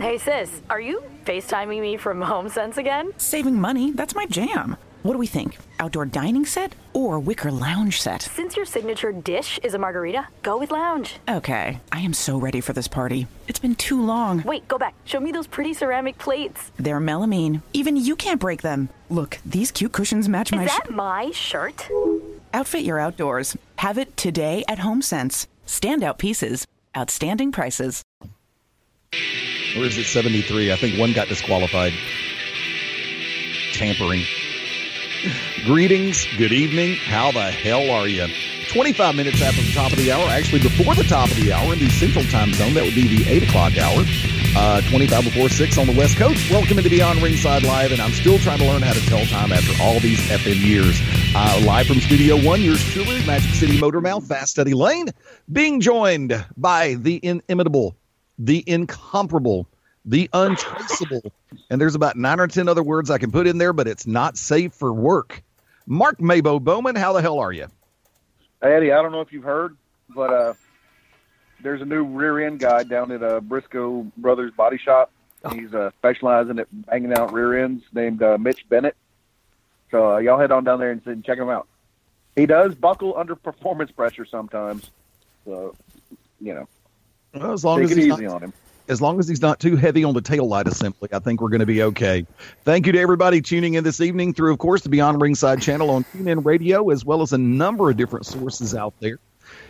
Hey sis, are you FaceTiming me from HomeSense again? Saving money, that's my jam. What do we think? Outdoor dining set or wicker lounge set? Since your signature dish is a margarita, go with lounge. Okay, I am so ready for this party. It's been too long. Wait, go back. Show me those pretty ceramic plates. They're melamine. Even you can't break them. Look, these cute cushions match Is my Is that my shirt? Outfit your outdoors. Have it today at HomeSense. Standout pieces, outstanding prices. Or is it 73? I think one got disqualified. Tampering. Greetings. Good evening. How the hell are you? 25 minutes after the top of the hour, actually before the top of the hour in the central time zone, that would be the 8 o'clock hour. Uh, 25 before 6 on the West Coast. Welcome to Beyond Ringside Live, and I'm still trying to learn how to tell time after all these effing years. Uh, live from Studio One, yours truly, Magic City Motor Mouth, Fast Study Lane, being joined by the inimitable, the incomparable, the untraceable, and there's about nine or ten other words I can put in there, but it's not safe for work. Mark Mabo Bowman, how the hell are you? Hey, Eddie, I don't know if you've heard, but uh, there's a new rear end guy down at uh, Briscoe Brothers Body Shop. He's uh, specializing at banging out rear ends named uh, Mitch Bennett. So uh, y'all head on down there and, and check him out. He does buckle under performance pressure sometimes. So, you know, Well, as long take as it he's easy not, on him. as long as he's not too heavy on the tail light assembly, I think we're going to be okay. Thank you to everybody tuning in this evening through, of course, the Beyond Ringside channel on TuneIn Radio, as well as a number of different sources out there.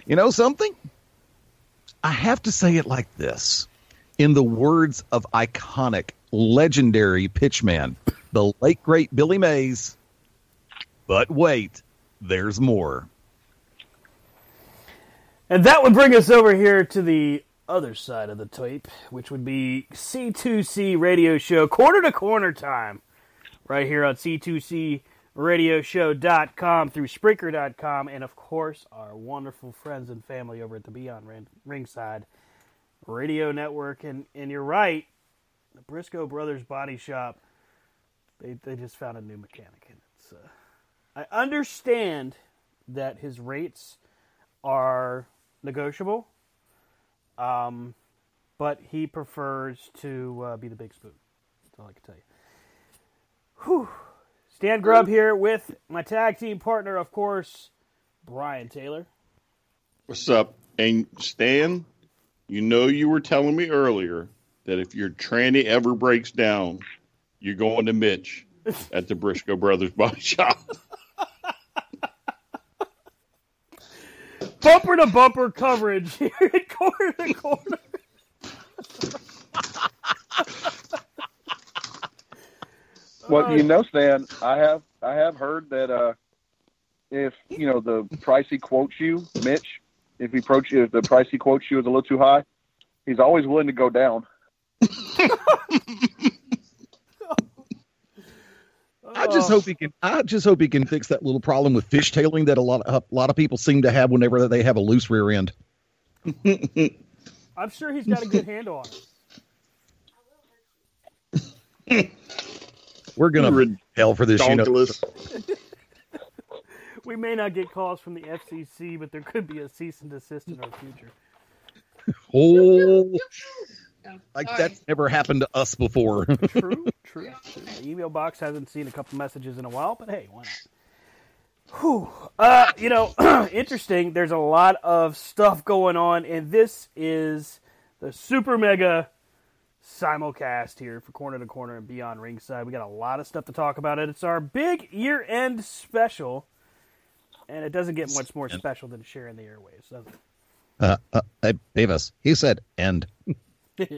You know something? I have to say it like this. In the words of iconic, legendary pitchman, the late great Billy Mays. But wait, there's more. And that would bring us over here to the other side of the tape, which would be C2C Radio Show, quarter to corner time, right here on C2CRadioshow.com through Spreaker.com, and of course, our wonderful friends and family over at the Beyond Ringside Radio Network. And, and you're right, the Briscoe Brothers Body Shop, they, they just found a new mechanic. And it's, uh, I understand that his rates are negotiable, um, but he prefers to uh, be the big spoon. That's all I can tell you. Whew. Stan Grubb here with my tag team partner, of course, Brian Taylor. What's up? And Stan, you know you were telling me earlier that if your tranny ever breaks down, you're going to Mitch at the Briscoe Brothers Body Shop. Bumper to bumper coverage here at corner to corner. Well, you know, Stan, I have I have heard that uh, if you know the price he quotes you, Mitch, if he approach if the price he quotes you is a little too high, he's always willing to go down. I just oh. hope he can. I just hope he can fix that little problem with fishtailing that a lot of a lot of people seem to have whenever they have a loose rear end. I'm sure he's got a good handle on it. We're gonna hell for this. You know, We may not get calls from the FCC, but there could be a cease and desist in our future. oh, like that's never happened to us before. True, true, true. The email box hasn't seen a couple messages in a while, but hey, why not? Whew. Uh, you know, interesting. There's a lot of stuff going on, and this is the super mega simulcast here for Corner to Corner and Beyond Ringside. We got a lot of stuff to talk about it. It's our big year end special, and it doesn't get much more special than sharing the airwaves, does it? Uh, uh, Davis, he said end.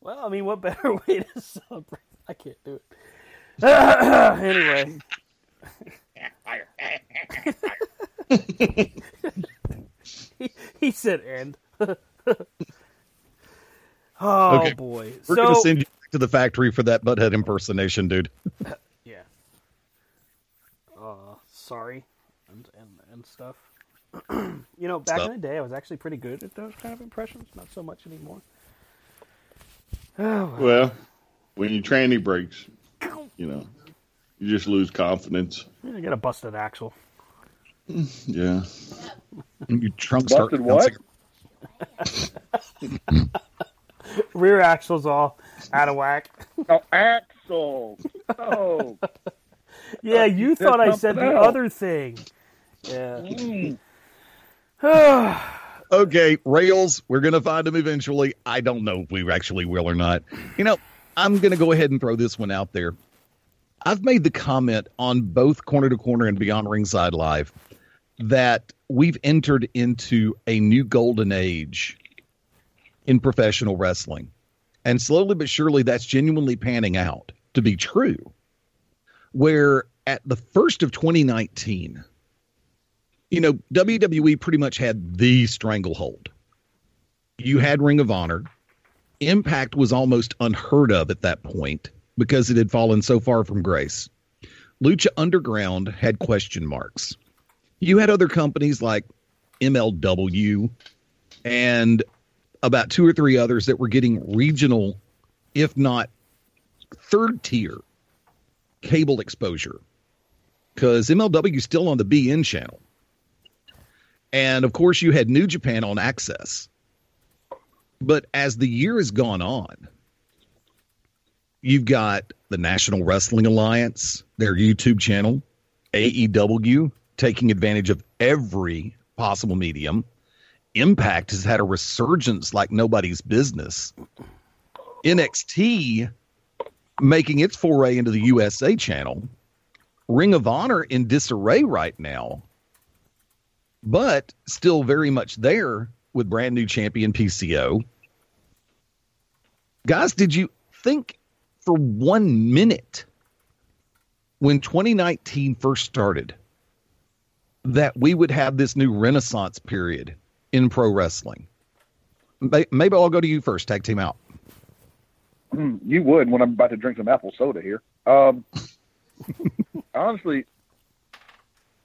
well, I mean, what better way to celebrate? I can't do it. anyway. he, he said end. oh Okay. boy. We're so, going to send you back to the factory for that butthead impersonation, dude. Yeah. Uh, sorry, and and, and stuff. you know, back Stuff. in the day, I was actually pretty good at those kind of impressions. Not so much anymore. Oh, well. Well, when your tranny breaks, you know, you just lose confidence. You got a busted axle. Yeah. Your trunk start Busted what? Rear axle's all out of whack. Oh, Axel. Oh, Yeah, you thought I said the else. other thing. Yeah. Mm. Okay, rails, we're going to find them eventually. I don't know if we actually will or not. You know, I'm going to go ahead and throw this one out there. I've made the comment on both Corner to Corner and Beyond Ringside Live that we've entered into a new golden age in professional wrestling. And slowly but surely, that's genuinely panning out to be true. Where at the first of 2019, you know, WWE pretty much had the stranglehold. You had Ring of Honor. Impact was almost unheard of at that point because it had fallen so far from grace. Lucha Underground had question marks. You had other companies like MLW and about two or three others that were getting regional, if not third tier cable exposure because MLW is still on the beIN channel. And of course, you had New Japan on AXS. But as the year has gone on, you've got the National Wrestling Alliance, their YouTube channel, AEW taking advantage of every possible medium. Impact has had a resurgence like nobody's business. NXT making its foray into the USA channel. Ring of Honor in disarray right now, but still very much there with brand new champion PCO. Guys, did you think for one minute when 2019 first started that we would have this new renaissance period in pro wrestling? Maybe I'll go to you first, tag team out. Mm, you would when I'm about to drink some apple soda here. Um, honestly,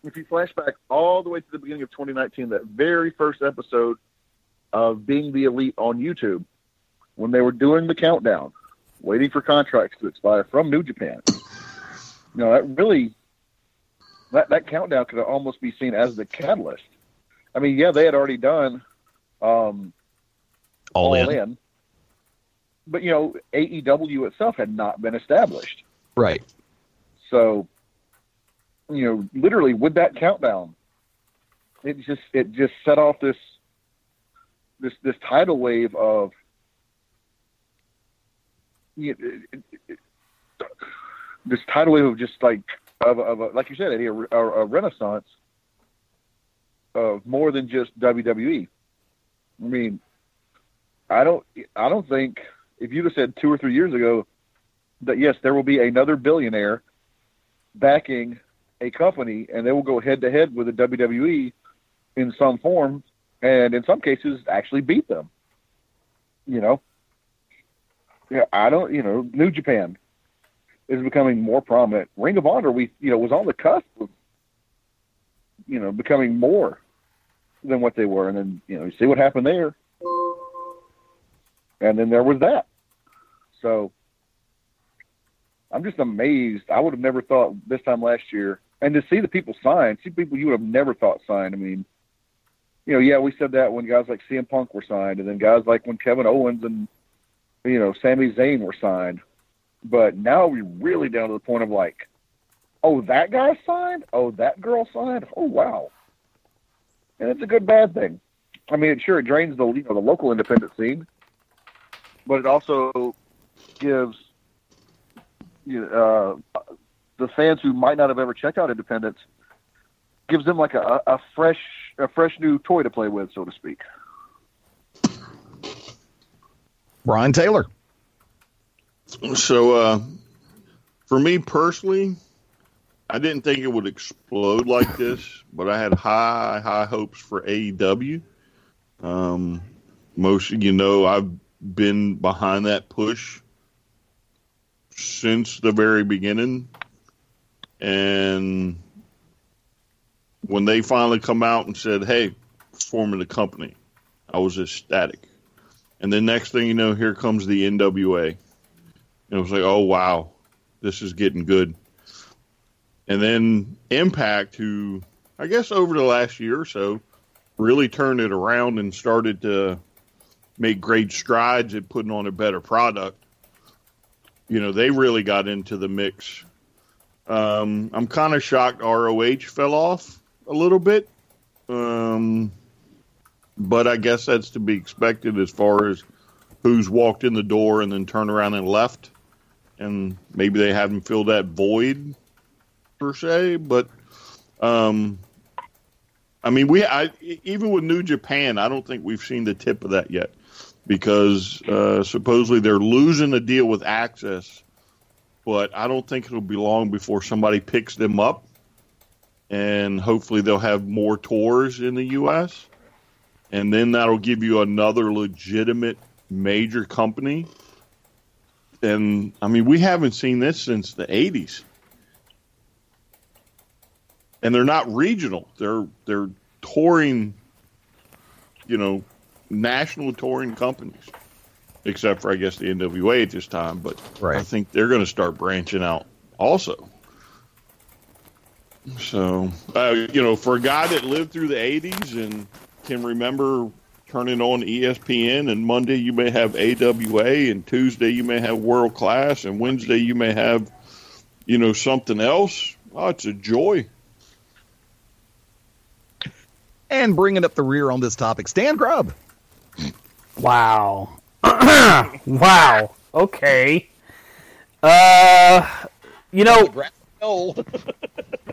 if you flash back all the way to the beginning of 2019, that very first episode of Being the Elite on YouTube, when they were doing the countdown, waiting for contracts to expire from New Japan, you know, that really, that, that countdown could almost be seen as the catalyst. I mean, yeah, they had already done um, All, in. but you know, AEW itself had not been established. Right. So, you know, literally with that countdown, it just it just set off this this this tidal wave of you know, it- it- it- this tidal wave of just like of, of a, like you said, Eddie, a, a, renaissance of more than just WWE. I mean, I don't I don't think if you'd have said two or three years ago that yes, there will be another billionaire backing a company and they will go head to head with the WWE in some form and in some cases actually beat them. You know? Yeah, I don't you know, New Japan is becoming more prominent. Ring of Honor we you know was on the cusp of you know, becoming more than what they were and then, you know, you see what happened there. And then there was that. So I'm just amazed. I would have never thought this time last year, and to see the people sign, see people you would have never thought signed. I mean, you know, yeah, we said that when guys like CM Punk were signed, and then guys like when Kevin Owens and you know Sami Zayn were signed. But now we're really down to the point of like, oh, that guy signed. Oh, that girl signed. Oh, wow. And it's a good bad thing. I mean, sure it drains the you know the local independent scene, but it also gives you know, uh, the fans who might not have ever checked out Independence gives them like a, a fresh a fresh new toy to play with, so to speak. Brian Taylor. So, uh, for me personally, I didn't think it would explode like this, but I had high, high hopes for AEW. Um, most of you know I've been behind that push since the very beginning. And when they finally come out and said, hey, forming the company, I was ecstatic. And then next thing you know, here comes the NWA. And it was like, oh, wow, this is getting good. And then Impact, who I guess over the last year or so really turned it around and started to make great strides at putting on a better product. You know, they really got into the mix. Um, I'm kind of shocked ROH fell off a little bit. Um, but I guess that's to be expected as far as who's walked in the door and then turned around and left. And maybe they haven't filled that void per se, but um, I mean, we I, even with New Japan, I don't think we've seen the tip of that yet because uh, supposedly they're losing a deal with AXS, but I don't think it'll be long before somebody picks them up, and hopefully they'll have more tours in the U.S. And then that'll give you another legitimate major company. And I mean, we haven't seen this since the '80s and they're not regional. They're they're touring, you know, national touring companies, except for I guess the NWA at this time. But right. I think they're going to start branching out also. So, uh, you know, for a guy that lived through the '80s and can remember turning on ESPN, and Monday you may have AWA, and Tuesday you may have World Class, and Wednesday you may have, you know, something else. Oh, it's a joy. And bringing up the rear on this topic, Stan Grubb. Wow. wow. Okay. Uh, you know,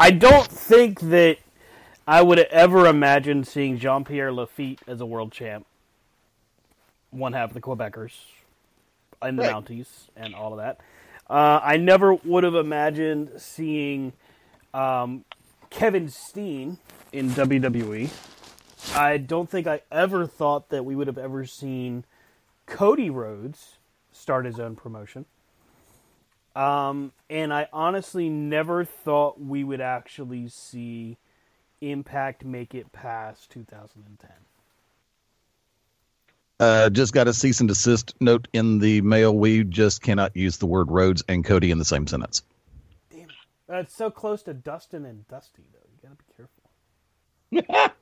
I don't think that I would ever imagine seeing Jean Pierre Lafitte as a world champ. One half of the Quebecers in the right. Mounties and all of that. Uh, I never would have imagined seeing um, Kevin Steen in WWE. I don't think I ever thought that we would have ever seen Cody Rhodes start his own promotion. Um, and I honestly never thought we would actually see Impact make it past 2010. Uh, just got a cease and desist note in the mail. We just cannot use the word Rhodes and Cody in the same sentence. Damn it. That's so close to Dustin and Dusty, though. You got to be careful.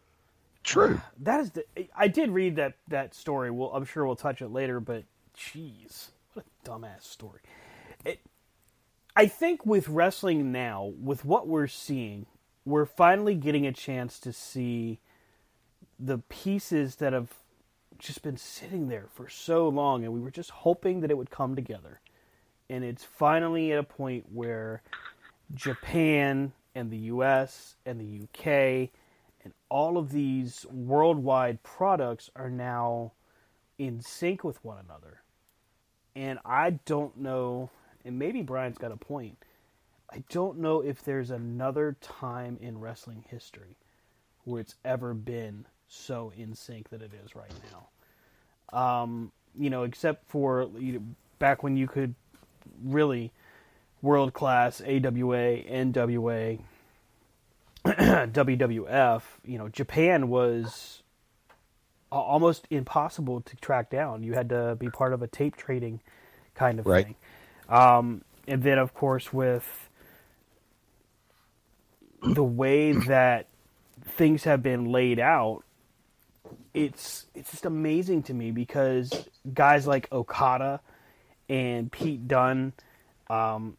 True. That is the. I did read that that story. Well, I'm sure we'll touch it later, but jeez, what a dumbass story. It. I think with wrestling now, with what we're seeing, we're finally getting a chance to see the pieces that have just been sitting there for so long, and we were just hoping that it would come together. And it's finally at a point where Japan and the US and the UK and all of these worldwide products are now in sync with one another. And I don't know, and maybe Brian's got a point. I don't know if there's another time in wrestling history where it's ever been so in sync that it is right now. Um, you know, except for you know, back when you could really world class AWA, NWA, WWF, you know, Japan was almost impossible to track down. You had to be part of a tape trading kind of right. thing. Um, and then, of course, with the way that things have been laid out, it's it's just amazing to me because guys like Okada and Pete Dunne, um,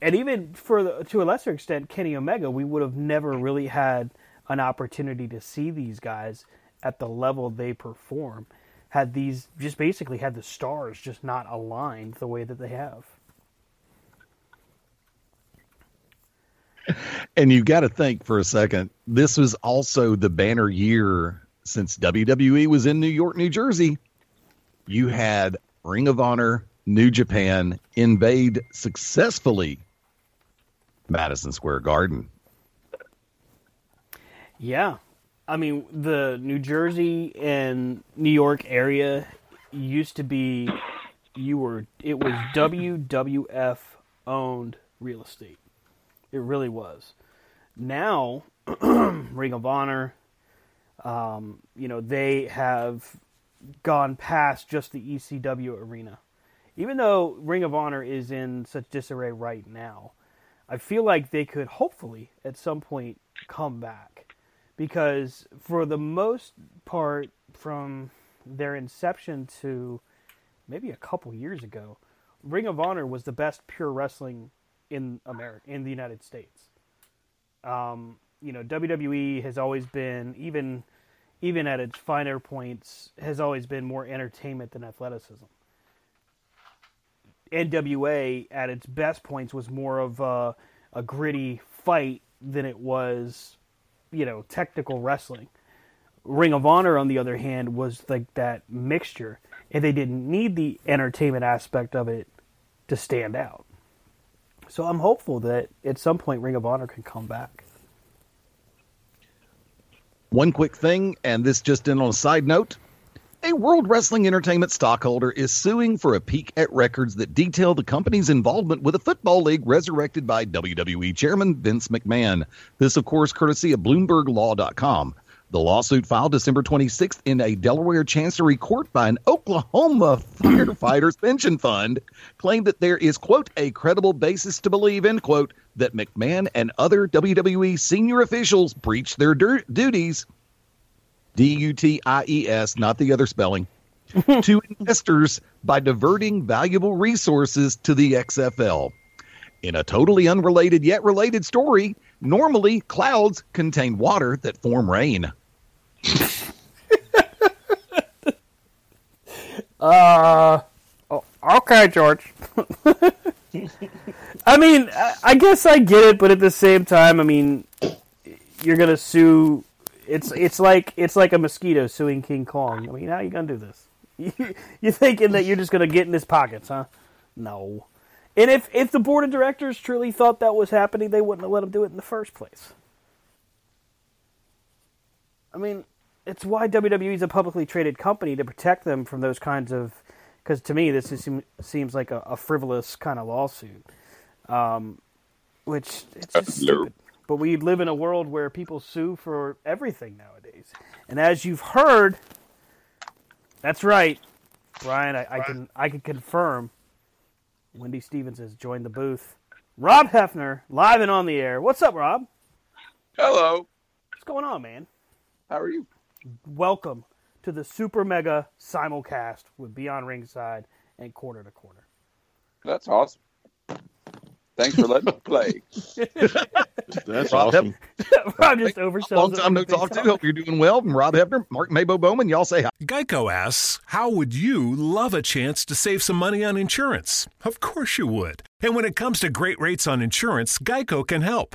and even for the, to a lesser extent, Kenny Omega, we would have never really had an opportunity to see these guys at the level they perform had these just basically had the stars just not aligned the way that they have. And you got to think for a second, this was also the banner year since WWE was in New York, New Jersey. You had Ring of Honor, New Japan invade successfully Madison Square Garden. Yeah. I mean, the New Jersey and New York area used to be you were it was WWF owned real estate. It really was. Now, Ring of Honor, um, you know, they have gone past just the ECW arena. Even though Ring of Honor is in such disarray right now, I feel like they could hopefully at some point come back. Because for the most part, from their inception to maybe a couple years ago, Ring of Honor was the best pure wrestling in America, in the United States. Um, you know, WWE has always been even even at its finer points has always been more entertainment than athleticism. NWA at its best points was more of a, a gritty fight than it was, you know, technical wrestling. Ring of Honor, on the other hand, was like that mixture, and they didn't need the entertainment aspect of it to stand out. So I'm hopeful that at some point Ring of Honor can come back. One quick thing, and this just in on a side note. A World Wrestling Entertainment stockholder is suing for a peek at records that detail the company's involvement with a football league resurrected by WWE chairman Vince McMahon. This, of course, courtesy of BloombergLaw.com. The lawsuit filed December 26th in a Delaware Chancery court by an Oklahoma firefighters pension fund claimed that there is, quote, a credible basis to believe, end quote, that McMahon and other WWE senior officials breached their duties, D U T I E S, not the other spelling, to investors by diverting valuable resources to the XFL. In a totally unrelated yet related story, normally clouds contain water that form rain. Uh, oh, okay, George. I mean, I, guess I get it, but at the same time, I mean, you're gonna sue. It's it's like it's like a mosquito suing King Kong. I mean, how are you gonna do this? You, you're thinking that you're just gonna get in his pockets, huh? No. And if if the board of directors truly thought that was happening, they wouldn't have let him do it in the first place. I mean, it's why WWE is a publicly traded company to protect them from those kinds of. Because to me, this is, seems like a, a frivolous kind of lawsuit, um, which it's just stupid. But we live in a world where people sue for everything nowadays, and as you've heard, that's right, Brian. I, I can I can confirm. Wendy Stevens has joined the booth. Rob Hefner, live and on the air. What's up, Rob? Hello. What's going on, man? How are you? Welcome to the Super Mega Simulcast with Beyond Ringside and Quarter to Quarter. That's awesome. Thanks for letting me play. That's Rob awesome. Rob just oversells Long time no with a big talk to. Hope you're doing well. And Rob Hebner, Mark Mabo Bowman, y'all say hi. Geico asks, How would you love a chance to save some money on insurance? Of course you would. And when it comes to great rates on insurance, Geico can help.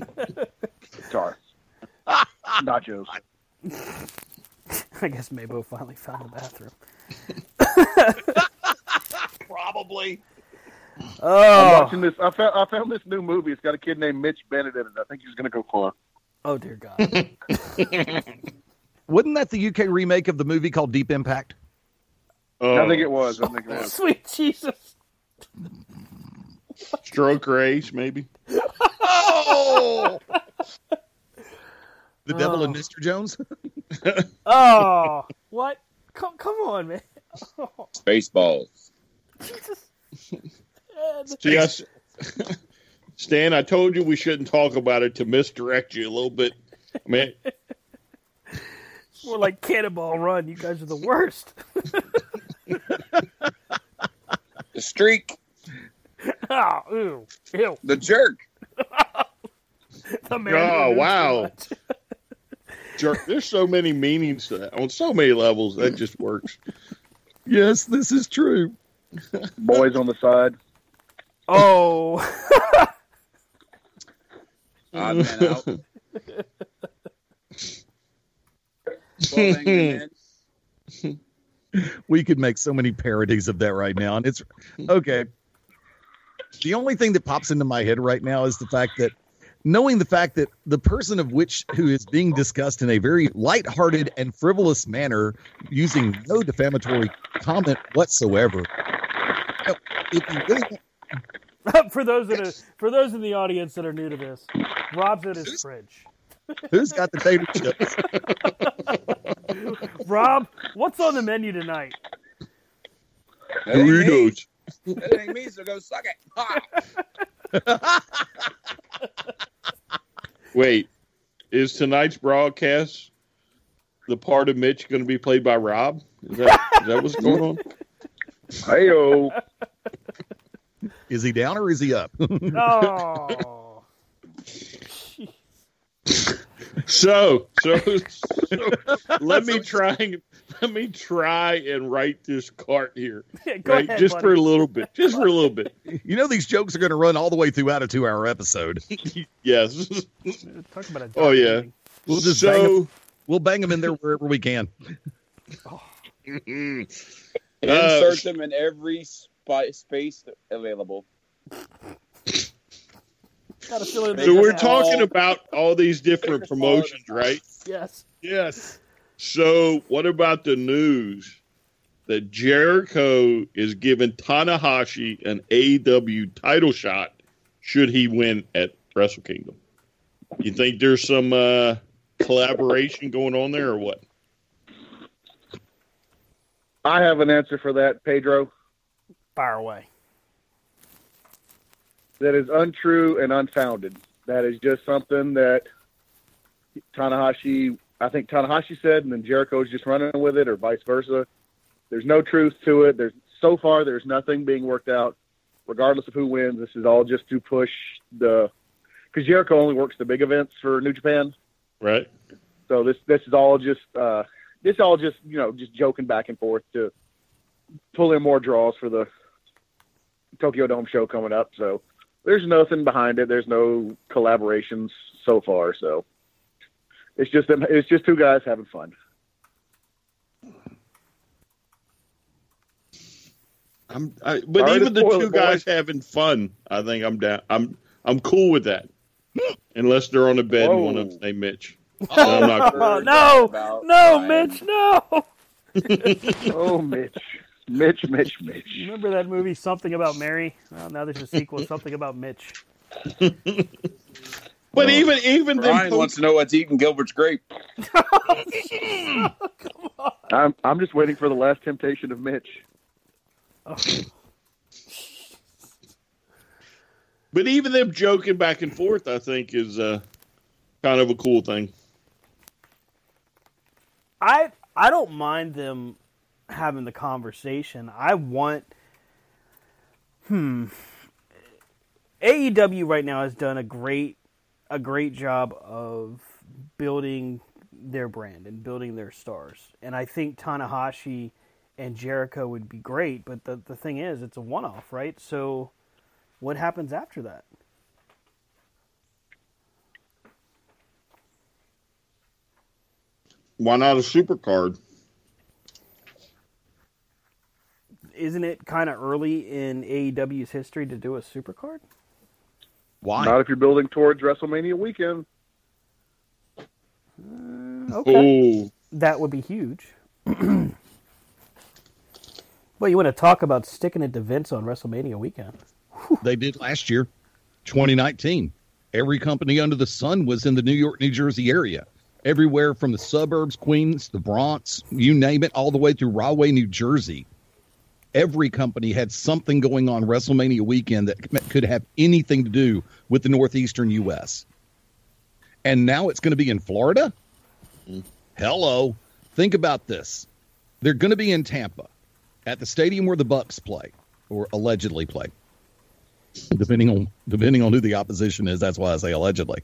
Oh, oh, oh. Sorry. Nachos. I guess Mabo finally found the bathroom. Probably. Oh. I'm Oh, watching this. I found I found this new movie. It's got a kid named Mitch Bennett in it. I think he's going to go far. oh dear God. Wasn't that the UK remake of the movie called Deep Impact? I think it was. I think it oh, was. Sweet Jesus. Stroker Ace, maybe. Oh, the devil Oh. and Mr. Jones. Oh, what? Come, come on, man. Oh, Spaceballs. Jesus. See, I s- Stan, I told you we shouldn't talk about it to misdirect you a little bit. I mean, It's more like Cannonball Run. You guys are the worst. The streak. oh, ew, ew. The jerk. The man oh who knew too wow, jerk! There's so many meanings to that on so many levels. That just works. yes, this is true. Boys on the side. Oh, Odd man out. Twelve angry men. we could make so many parodies of that right now and it's okay the only thing that pops into my head right now is the fact that knowing the fact that the person of which who is being discussed in a very lighthearted and frivolous manner using no defamatory comment whatsoever if you really for those that are, for those in the audience that are new to this, Rob's at his fridge. who's got the tater chips Rob, what's on the menu tonight? That. Doritos. That ain't me, so go suck it. Wait, is tonight's broadcast the part of Mitch going to be played by Rob? Is that is that what's going on? Heyo. is he down or is he up Oh, So, so, so let me try and let me try and write this cart here, Yeah, go right? ahead, just for a little bit, just for a little bit. you know these jokes are going to run all the way throughout a two hour episode Yes. talk about a Oh yeah. ending. we'll just bang 'em- So, we'll bang them in there wherever we can uh, Insert them in every spi- space available. Gotta fill in so we're gaps. talking about all these different promotions, right? Yes. yes So, what about the news that Jericho is giving Tanahashi an AEW title shot should he win at Wrestle Kingdom? You think there's some uh, collaboration going on there, or what? I have an answer for that, Pedro. Fire away. That is untrue and unfounded. That is just something that Tanahashi, I think Tanahashi said, and then Jericho's just running with it, or vice versa. There's no truth to it. There's so far there's nothing being worked out. Regardless of who wins, this is all just to push the because Jericho only works the big events for New Japan. Right? So this this is all just uh, this all just you know just joking back and forth to pull in more draws for the Tokyo Dome show coming up. So there's nothing behind it. There's no collaborations so far. So it's just them. It's just two guys having fun. I'm, I, but Sorry even the two it, guys having fun, I think I'm down. I'm I'm cool with that, unless they're on a bed and one of Whoa. them's named Mitch. I'm not. Oh, no, no, Brian. Mitch, no. Oh, Mitch, Mitch, Mitch, Mitch. Remember that movie, Something About Mary? Well, now there's a sequel, Something About Mitch. But even even them Brian wants to know what's eating Gilbert's grape. Come on. I'm I'm just waiting for the last temptation of Mitch. But even them joking back and forth, I think, is uh, kind of a cool thing. I I don't mind them having the conversation. I want hmm AEW right now has done a great a great job of building their brand and building their stars. And I think Tanahashi and Jericho would be great, but the the thing is it's a one off, right? So what happens after that? Why not a super card? Isn't it kind of early in AEW's history to do a supercard? Why? Not if you're building towards WrestleMania weekend. Uh, okay. Oh, that would be huge. well, you want to talk about sticking it to Vince on WrestleMania weekend? They did last year, 2019. Every company under the sun was in the New York, New Jersey area. Everywhere from the suburbs, Queens, the Bronx, you name it, all the way through Rahway, New Jersey. Every company had something going on WrestleMania weekend that could have anything to do with the Northeastern U.S. And now it's going to be in Florida? Mm-hmm. Hello. Think about this. They're going to be in Tampa at the stadium where the Bucks play or allegedly play. Depending on depending on who the opposition is, that's why I say allegedly.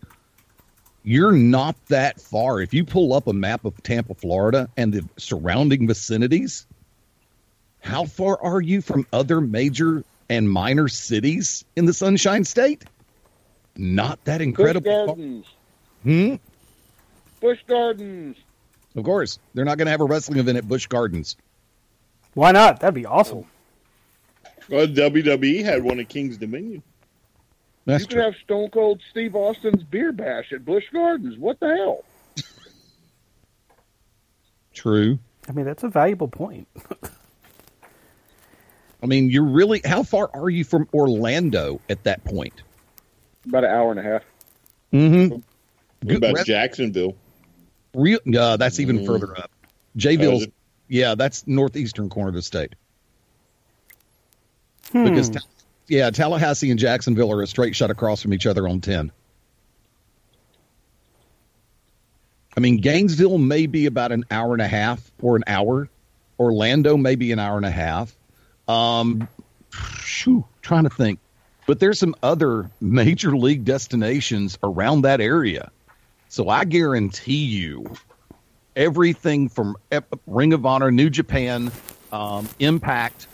You're not that far. If you pull up a map of Tampa, Florida and the surrounding vicinities, how far are you from other major and minor cities in the Sunshine State? Not that incredible. Busch Gardens. Hmm? Busch Gardens. Of course. They're not going to have a wrestling event at Busch Gardens. Why not? That'd be awesome. Well, WWE had one at King's Dominion. That's you could have Stone Cold Steve Austin's beer bash at Busch Gardens. What the hell? True. I mean, that's a valuable point. I mean, you're really how far are you from Orlando at that point? About an hour and a half. Mm-hmm. What about Jacksonville? Real, uh, that's even Mm. further up. Jayville's, is it? yeah, that's northeastern corner of the state. Hmm. Because, yeah, Tallahassee and Jacksonville are a straight shot across from each other on 10. I mean, Gainesville may be about an hour and a half or an hour. Orlando may be an hour and a half. Um, shoo, trying to think. But there's some other major league destinations around that area. So I guarantee you, everything from Ring of Honor, New Japan, um, Impact,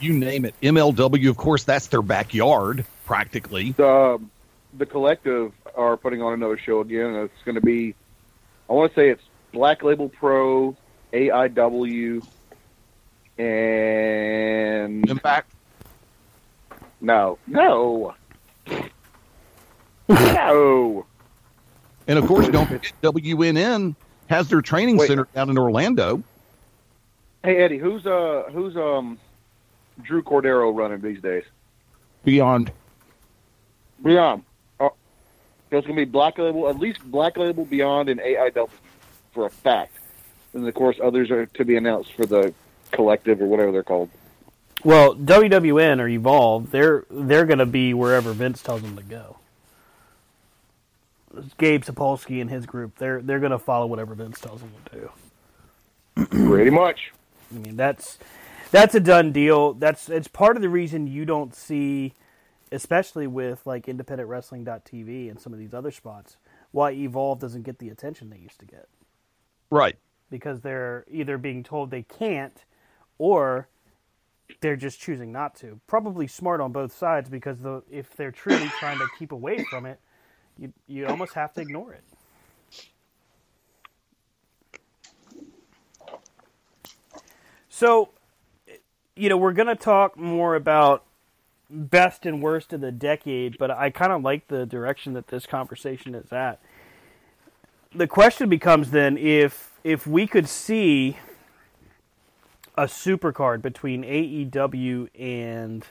you name it, MLW, of course, that's their backyard practically. The, the collective are putting on another show again. It's going to be, I want to say it's Black Label Pro, AIW, and Impact. No, no, no. And of course, don't forget WWN has their training Wait. center down in Orlando. Hey Eddie, who's uh who's um Drew Cordeiro running these days? Beyond. Beyond. Oh, there's going to be Black Label, at least Black Label Beyond and AIW for a fact. And of course, others are to be announced for the collective or whatever they're called. Well, WWN or Evolve, they're they're going to be wherever Vince tells them to go. It's Gabe Sapolsky and his group, they're they're going to follow whatever Vince tells them to do. Pretty much. I mean, that's that's a done deal. That's it's part of the reason you don't see, especially with like IndependentWrestling.tv and some of these other spots, why Evolve doesn't get the attention they used to get Right. because they're either being told they can't, or they're just choosing not to. Probably smart on both sides because the, if they're truly trying to keep away from it, you you almost have to ignore it. So, you know, we're going to talk more about best and worst of the decade, but I kind of like the direction that this conversation is at. The question becomes then if if we could see a supercard between AEW and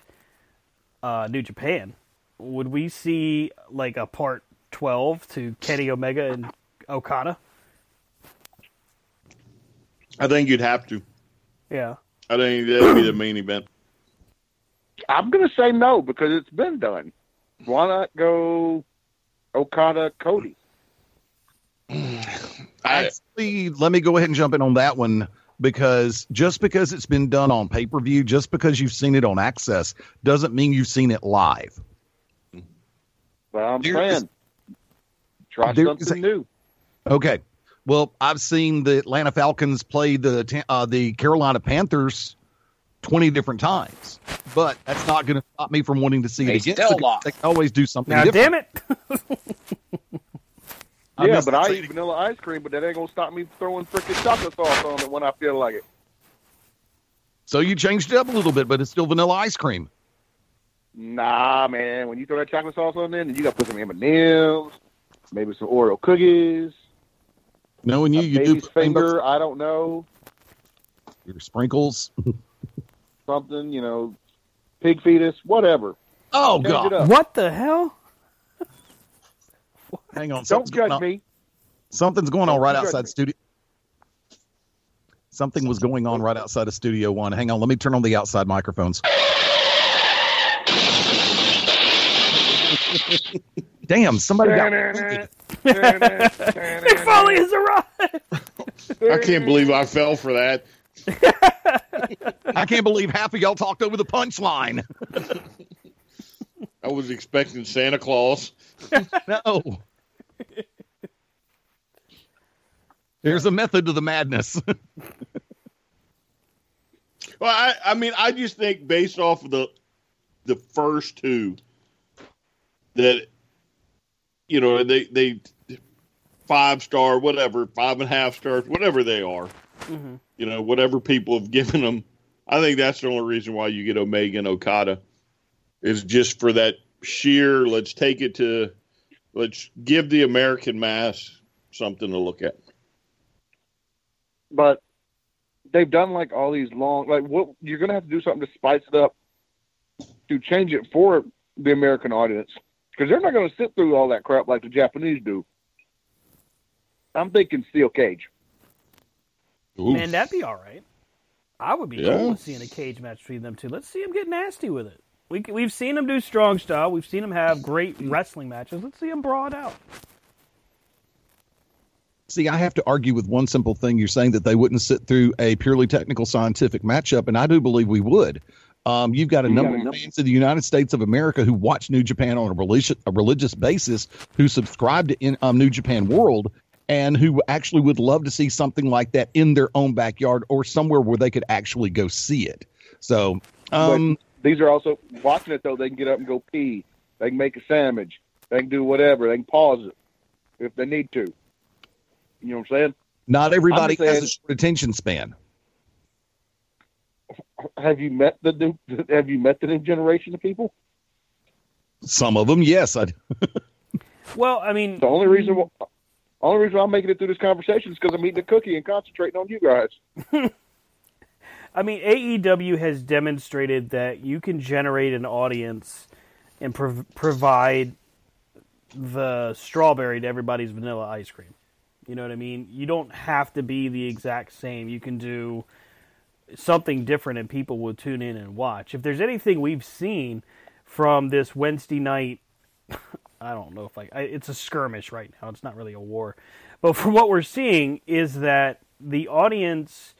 uh, New Japan, would we see like a part 12 to Kenny Omega and Okada? I think you'd have to. Yeah. I think that'd be the main event. I'm going to say no because it's been done. Why not go Okada Cody? Actually, let me go ahead and jump in on that one because just because it's been done on pay per view, just because you've seen it on AXS, doesn't mean you've seen it live. But I'm There saying is- try something a- new. Okay. Well, I've seen the Atlanta Falcons play the uh, the Carolina Panthers twenty different times, but that's not going to stop me from wanting to see They it again. still lost. They can always do something. Now, different. damn it! I Yeah, but I eat vanilla ice cream, but that ain't gonna stop me throwing freaking chocolate sauce on it when I feel like it. So you changed it up a little bit, but it's still vanilla ice cream. Nah, man. When you throw that chocolate sauce on there, then you got to put some M and M's, maybe some Oreo cookies, Knowing you, a you do baby's put finger. I don't know your sprinkles. something. You know, pig fetus, whatever. Oh Change God! What the hell? Hang on. Don't something's going judge on. me. Something's going on Don't right outside me. studio. Something was going on right outside of Studio One. Hang on, let me turn on the outside microphones. Damn, somebody got. Mick Foley has arrived. I can't believe I fell for that. I can't believe half of y'all talked over the punchline. I was expecting Santa Claus. No. There's a method to the madness. Well, I, I mean, I just think based off of the the first two that you know they they five star whatever five and a half stars whatever they are mm-hmm. you know whatever people have given them I think that's the only reason why you get Omega and Okada is just for that sheer let's take it to let's give the American mass something to look at but they've done like all these long like what you're gonna have to do something to spice it up to change it for the American audience because they're not gonna sit through all that crap like the Japanese do. I'm thinking steel cage. Man, that'd be all right. I would be Yeah. cool seeing a cage match between them two. Let's see them get nasty with it. We, we've seen them do strong style. We've seen them have great wrestling matches. Let's see them brawl it out. See, I have to argue with one simple thing. You're saying that they wouldn't sit through a purely technical scientific matchup, and I do believe we would. Um, you've got a You number a of number- fans in the United States of America who watch New Japan on a religious, a religious basis, who subscribe to in, um, New Japan World, and who actually would love to see something like that in their own backyard or somewhere where they could actually go see it. So, um, but these are also watching it though. They can get up and go pee. They can make a sandwich. They can do whatever. They can pause it if they need to. You know what I'm saying? not everybody I'm has saying- a short attention span. Have you met the new? Have you met the new generation of people? Some of them, yes. I, Well, I mean, The only reason, why, only reason I'm making it through this conversation is because I'm eating a cookie and concentrating on you guys. I mean, AEW has demonstrated that you can generate an audience and prov- provide the strawberry to everybody's vanilla ice cream. You know what I mean? You don't have to be the exact same. You can do something different and people will tune in and watch. If there's anything we've seen from this Wednesday night, I don't know if I it's a skirmish right now. It's not really a war. But from what we're seeing is that the audience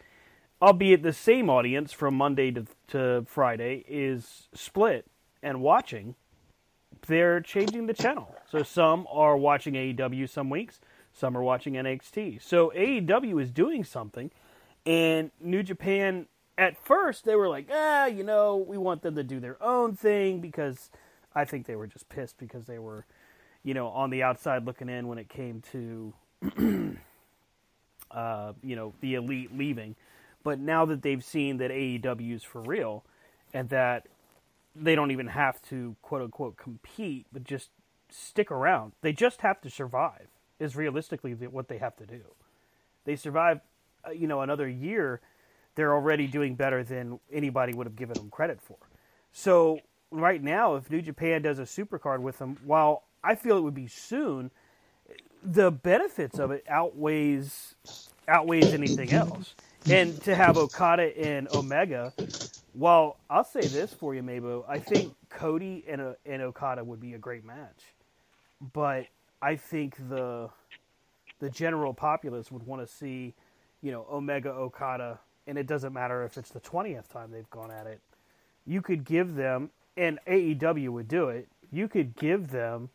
albeit the same audience from Monday to, to Friday is split and watching, they're changing the channel. So some are watching AEW some weeks, some are watching NXT. So AEW is doing something, and New Japan, at first, they were like, ah, you know, we want them to do their own thing because I think they were just pissed because they were, you know, on the outside looking in when it came to, uh, you know, the elite leaving. But now that they've seen that AEW is for real and that they don't even have to quote unquote compete, but just stick around, they just have to survive, is realistically what they have to do. They survive, uh, you know, another year, they're already doing better than anybody would have given them credit for. So right now, if New Japan does a supercard with them, while I feel it would be soon, the benefits of it outweighs outweighs anything else. And to have Okada and Omega, well, I'll say this for you, Mabo. I think Cody and uh, and Okada would be a great match, but I think the the general populace would want to see, you know, Omega Okada, and it doesn't matter if it's the twentieth time they've gone at it. You could give them, and AEW would do it. You could give them,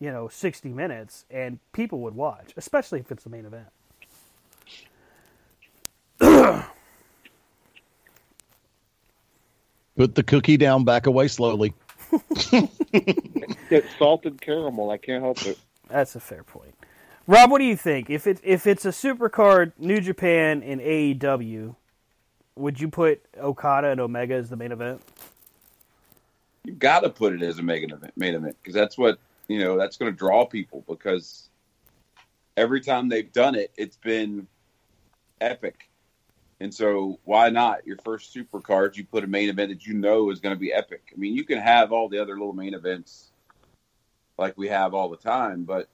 you know, sixty minutes, and people would watch, especially if it's the main event. Put the cookie down, back away slowly. It's salted caramel. I can't help it. That's a fair point. Rob, what do you think? If it if it's a supercard, New Japan and AEW, would you put Okada and Omega as the main event? You've got to put it as a main event, main event, because that's what you know. That's going to draw people because every time they've done it, it's been epic. And so why not your first super card? You put a main event that you know is going to be epic. I mean, you can have all the other little main events like we have all the time, but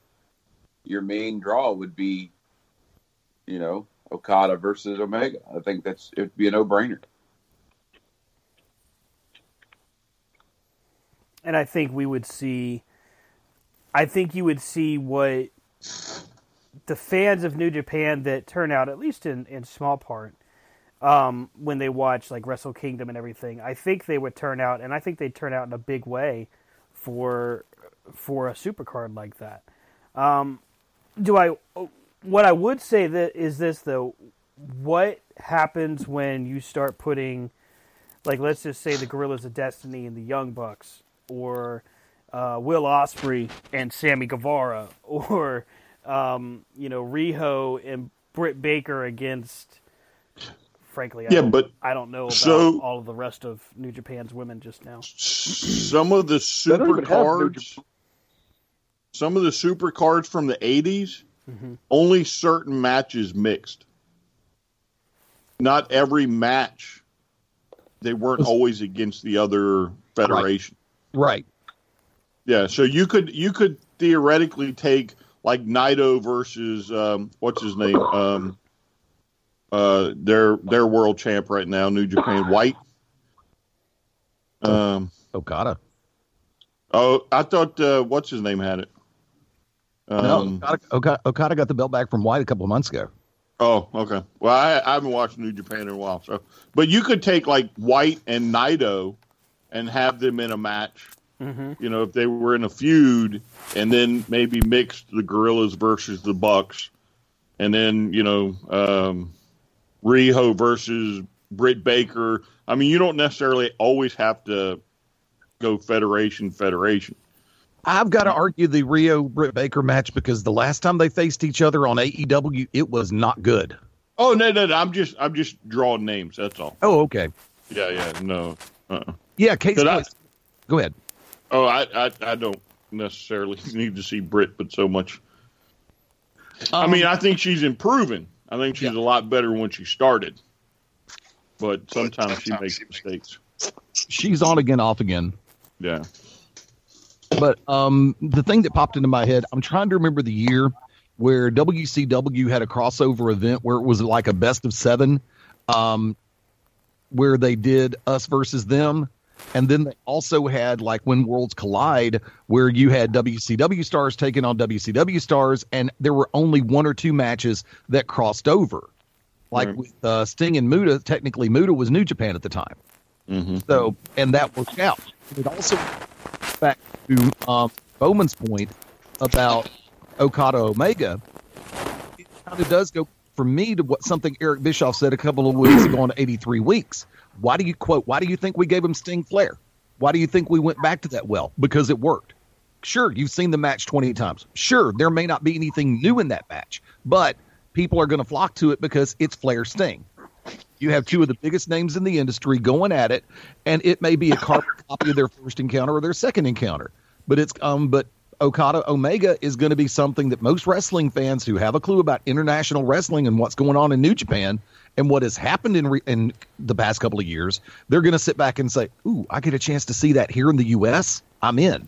your main draw would be, you know, Okada versus Omega. I think that's it'd be a no brainer. and I think we would see. I think you would see what the fans of New Japan that turn out, at least in in small part, um, when they watch like Wrestle Kingdom and everything. I think they would turn out, and I think they'd turn out in a big way for for a supercard like that. Um, do I? What I would say that is this though. What happens when you start putting, like, let's just say the Guerrillas of Destiny and the Young Bucks, or uh, Will Ospreay and Sammy Guevara, or um, you know Riho and Britt Baker against. Frankly, I Yeah, don't- but- I don't know about so- all of the rest of New Japan's women just now. some of the super even have cards, some of the super cards from the 80s, Mm-hmm. only certain matches mixed. Not every match. They weren't always against the other federation. Right. Yeah, so you could you could theoretically take like Naito versus um, what's his name? Um, uh, their their world champ right now, New Japan White. Um, Okada. Oh, I thought uh, what's his name had it. Um, no, Okada, Okada, Okada got the belt back from White a couple of months ago. Oh, okay. Well, I, I haven't watched New Japan in a while, so but you could take like White and Naito and have them in a match. Mm-hmm. You know, if they were in a feud, and then maybe mix the Guerrillas versus the Bucks, and then you know, um, Riho versus Britt Baker. I mean, you don't necessarily always have to go Federation Federation. I've got to argue the Riho Britt Baker match because the last time they faced each other on AEW, it was not good. Oh no, no, no! I'm just I'm just drawing names. That's all. Oh, okay. Yeah, yeah, no. Uh-uh. Yeah, Case. I- Go ahead. Oh, I, I I don't necessarily need to see Britt, but so much. I um, mean, I think she's improving. I think she's a lot better when she started, but sometimes she makes mistakes. She's on again, off again. Yeah. But um, the thing that popped into my head, I'm trying to remember the year where WCW had a crossover event where it was like a best of seven, um, where they did us versus them. And then they also had like when worlds collide, where you had WCW stars taking on WCW stars, and there were only one or two matches that crossed over. Like Right. with uh, Sting and Muta, technically Muta was New Japan at the time. Mm-hmm. So, and that worked out. It also back to um, Bowman's point about Okada Omega. It kind of does go for me to what something Eric Bischoff said a couple of weeks ago on 83 weeks. Why do you quote? Why do you think we gave him Sting Flair? Why do you think we went back to that well? Because it worked. Sure, you've seen the match 20 times. Sure, there may not be anything new in that match, but people are going to flock to it because it's Flair Sting. You have two of the biggest names in the industry going at it, and it may be a carbon copy of their first encounter or their second encounter. But it's um, but Okada Omega is going to be something that most wrestling fans who have a clue about international wrestling and what's going on in New Japan and what has happened in re- in the past couple of years, they're going to sit back and say, "Ooh, I get a chance to see that here in the U.S. I'm in."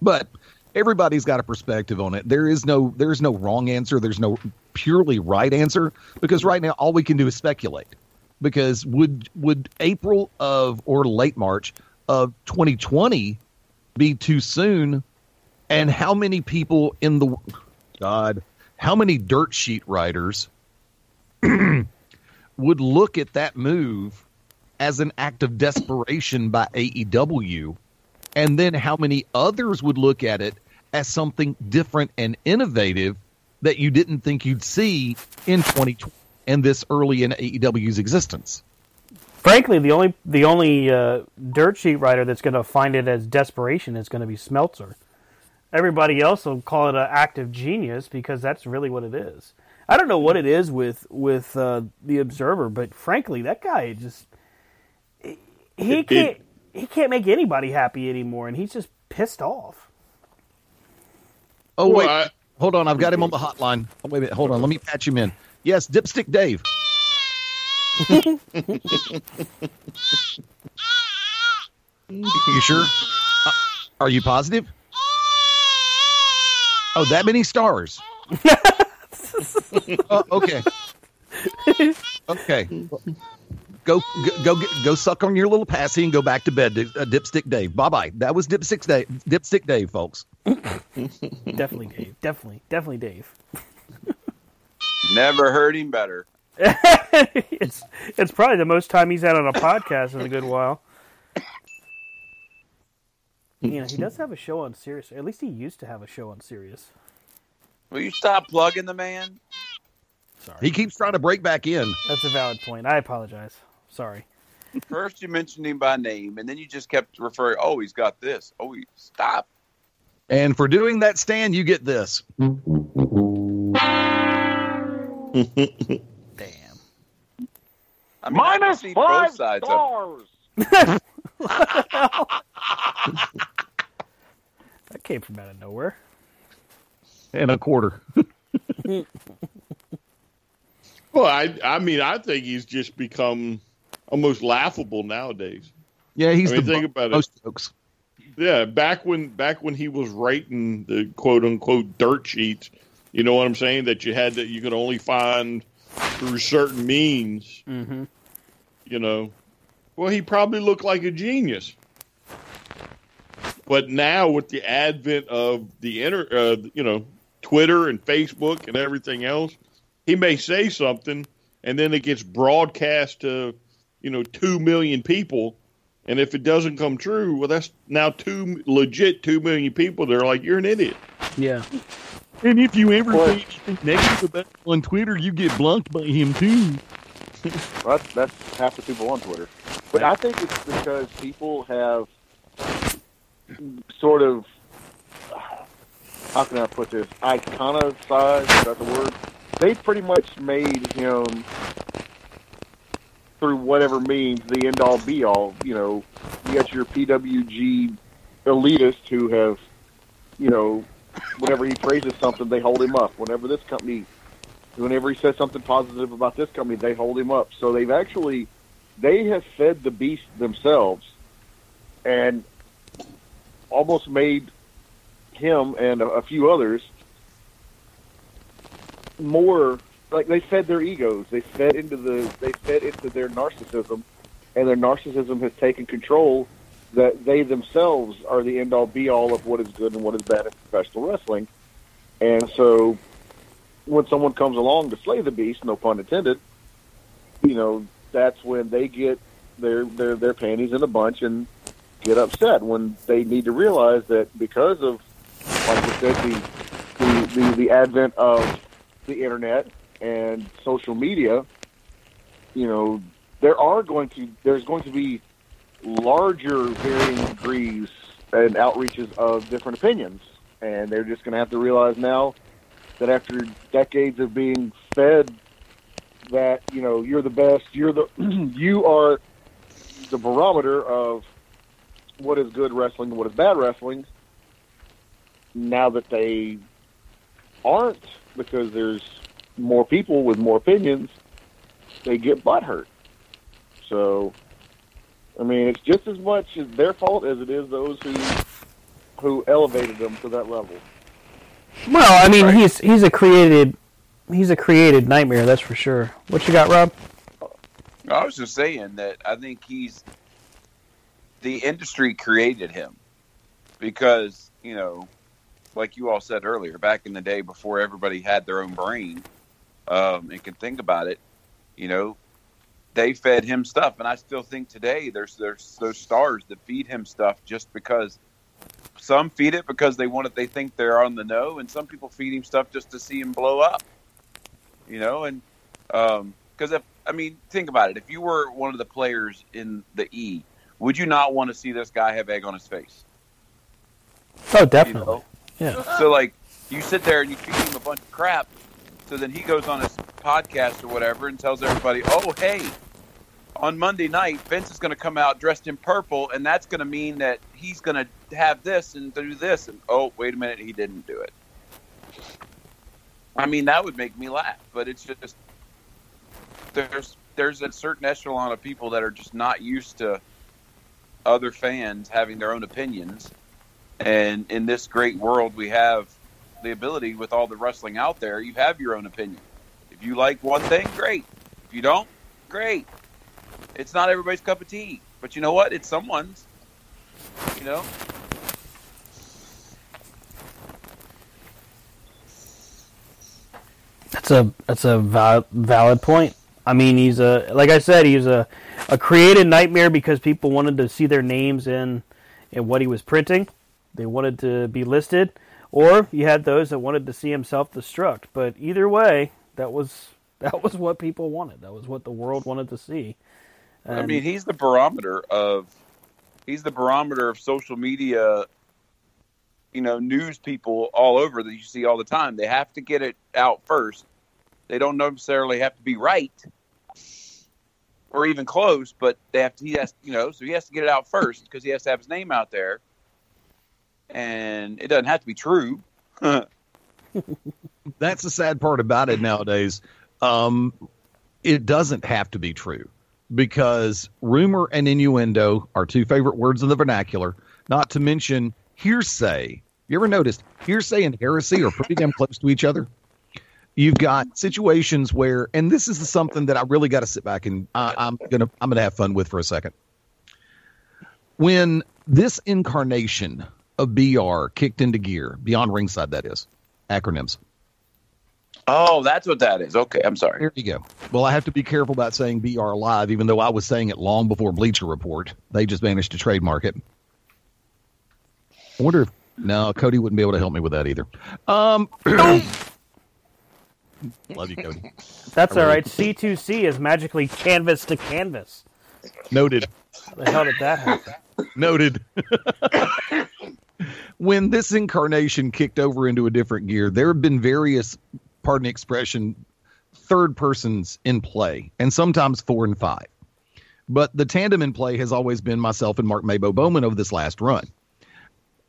But everybody's got a perspective on it. There is no there's no wrong answer. There's no purely right answer because right now all we can do is speculate. Because would would April of or late March of 2020 be too soon? And how many people in the God, how many dirt sheet writers would look at that move as an act of desperation by AEW and then how many others would look at it as something different and innovative that you didn't think you'd see in 2020 and this early in AEW's existence. Frankly, the only the only uh, dirt sheet writer that's going to find it as desperation is going to be Meltzer. Everybody else will call it an act of genius because that's really what it is. I don't know what it is with with uh, the Observer, but frankly, that guy just he, he can't he can't make anybody happy anymore, and he's just pissed off. Oh Well, wait, I- hold on, I've got him on the hotline. Oh, wait a minute, hold on, let me patch him in. Yes, Dipstick Dave. You sure? Uh, are you positive? Oh, that many stars. uh, okay. Okay. Go, go go go suck on your little passy and go back to bed, uh, Dipstick Dave. Bye bye. That was Dipstick Dave. Dipstick Dave, folks. definitely Dave. Definitely, definitely Dave. Never heard him better. it's it's probably the most time he's had on a podcast in a good while. You know, he does have a show on Sirius. At least he used to have a show on Sirius. Will you stop plugging the man? Sorry. He keeps trying to break back in. That's a valid point. I apologize. Sorry. First you mentioned him by name, and then you just kept referring. Oh, he's got this. Oh, he stop. And for doing that stand, you get this. Damn. I mean, I can see both sides of. That came from out of nowhere. And a quarter. Well, I I mean, I think he's just become almost laughable nowadays. Yeah, he's I mean, the think butt about of it. most folks. Yeah, back when back when he was writing the quote unquote dirt sheets, you know what I'm saying? That you had that you could only find through certain means. Mm-hmm. You know, well, he probably looked like a genius. But now with the advent of the inter, uh, you know, Twitter and Facebook and everything else, he may say something, and then it gets broadcast to, you know, two million people. And if it doesn't come true, well, that's now two legit two million people. They're like, "You're an idiot." Yeah. And if you ever Well- say anything negative about him on Twitter, you get blocked by him too. Well, that's, that's half the people on Twitter. But I think it's because people have sort of, how can I put this, iconicized, is that the word? They pretty much made him, through whatever means, the end-all, be-all. You know, you got your PWG elitists who have, you know, whenever he praises something, they hold him up. Whenever this company whenever he says something positive about this company, they hold him up. So they've actually they have fed the beast themselves and almost made him and a, few others more like they fed their egos. They fed into the they fed into their narcissism and their narcissism has taken control that they themselves are the end all be all of what is good and what is bad in professional wrestling. And so when someone comes along to slay the beast, no pun intended, you know, that's when they get their their their panties in a bunch and get upset when they need to realize that because of like we said the the, the, the advent of the internet and social media, you know, there are going to there's going to be larger varying degrees and outreaches of different opinions. And they're just going to have to realize now that after decades of being fed that you know you're the best, you're the you are the barometer of what is good wrestling and what is bad wrestling. Now that they aren't, because there's more people with more opinions, they get butthurt. So, I mean, it's just as much as their fault as it is those who who elevated them to that level. Well, I mean, he's he's a created he's a created nightmare. That's for sure. What you got, Rob? I was just saying that I think he's the industry created him because you know, like you all said earlier, back in the day before everybody had their own brain um, and could think about it, you know, they fed him stuff, and I still think today there's there's those stars that feed him stuff just because some feed it because they want it, they think they're on the know, and some people feed him stuff just to see him blow up. You know, and um, because if I mean, think about it. If you were one of the players in the E, would you not want to see this guy have egg on his face? Oh, definitely. Yeah. So like, you sit there and you feed him a bunch of crap. So then he goes on his podcast or whatever and tells everybody, "Oh, hey, on Monday night, Vince is going to come out dressed in purple, and that's going to mean that he's going to have this and do this." And oh, wait a minute, he didn't do it. I mean, that would make me laugh, but it's just there's there's a certain echelon of people that are just not used to other fans having their own opinions, and in this great world, we have the ability with all the wrestling out there. You have your own opinion. If you like one thing, great. If you don't, great. It's not everybody's cup of tea, but you know what? It's someone's. You know. That's a that's a val- valid point. I mean, he's a like I said, he's a a created nightmare because people wanted to see their names in in what he was printing. They wanted to be listed, or you had those that wanted to see him self destruct. But either way, that was that was what people wanted. That was what the world wanted to see. I mean, he's the barometer of he's the barometer of social media. You know, news people all over that you see all the time. They have to get it out first. They don't necessarily have to be right or even close, but they have to. He has, you know, so he has to get it out first because he has to have his name out there, and it doesn't have to be true. That's the sad part about it nowadays. Um, it doesn't have to be true because rumor and innuendo are two favorite words in the vernacular. Not to mention hearsay. You ever noticed hearsay and heresy are pretty damn close to each other? You've got situations where, and this is something that I really got to sit back and I, I'm gonna I'm gonna have fun with for a second. When this incarnation of BR kicked into gear, beyond ringside, that is acronyms. Oh, that's what that is. Okay, I'm sorry. There you go. Well, I have to be careful about saying BR Live, even though I was saying it long before Bleacher Report. They just managed to trademark it. I wonder if no, Cody wouldn't be able to help me with that either. Um, love you, Cody. That's all right. C2C is magically canvas to canvas. Noted. How the hell did that happen? Noted. when this incarnation kicked over into a different gear, there have been various, pardon the expression, third persons in play, and sometimes four and five. But the tandem in play has always been myself and Mark Mabo Bowman over this last run.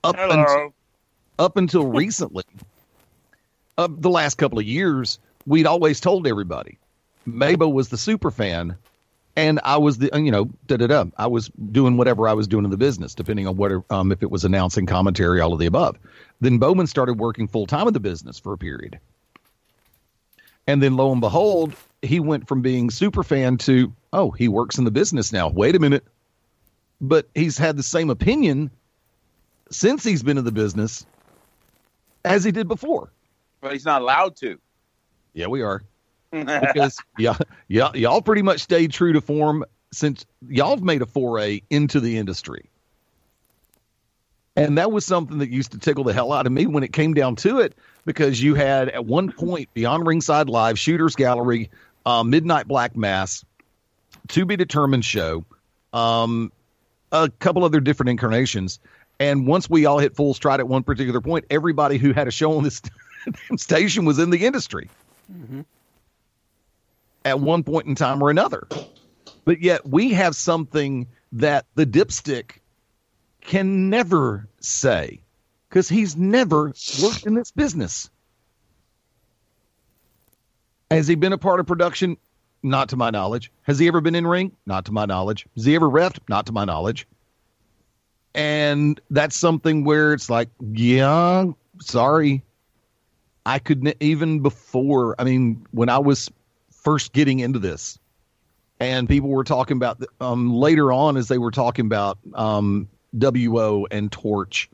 Up, until, up until recently, up the last couple of years, we'd always told everybody Mabo was the super fan and I was the you know da da da. I was doing whatever I was doing in the business, depending on what um, if it was announcing commentary, all of the above. Then Bowman started working full time in the business for a period, and then lo and behold, he went from being super fan to oh he works in the business now. Wait a minute, but he's had the same opinion since he's been in the business as he did before. But he's not allowed to. Yeah, we are because yeah, yeah, y'all pretty much stayed true to form since y'all have made a foray into the industry. And that was something that used to tickle the hell out of me when it came down to it, because you had at one point Beyond Ringside Live, Shooters Gallery, uh, Midnight Black Mass, To Be Determined show, um, a couple other different incarnations. And once we all hit full stride at one particular point, everybody who had a show on this station was in the industry Mm-hmm. at one point in time or another. But yet we have something that the dipstick can never say because he's never worked in this business. Has he been a part of production? Not to my knowledge. Has he ever been in ring? Not to my knowledge. Has he ever refed? Not to my knowledge. And that's something where it's like, yeah, sorry. I could even before, I mean, when I was first getting into this, and people were talking about um, later on as they were talking about um, WO and Torch,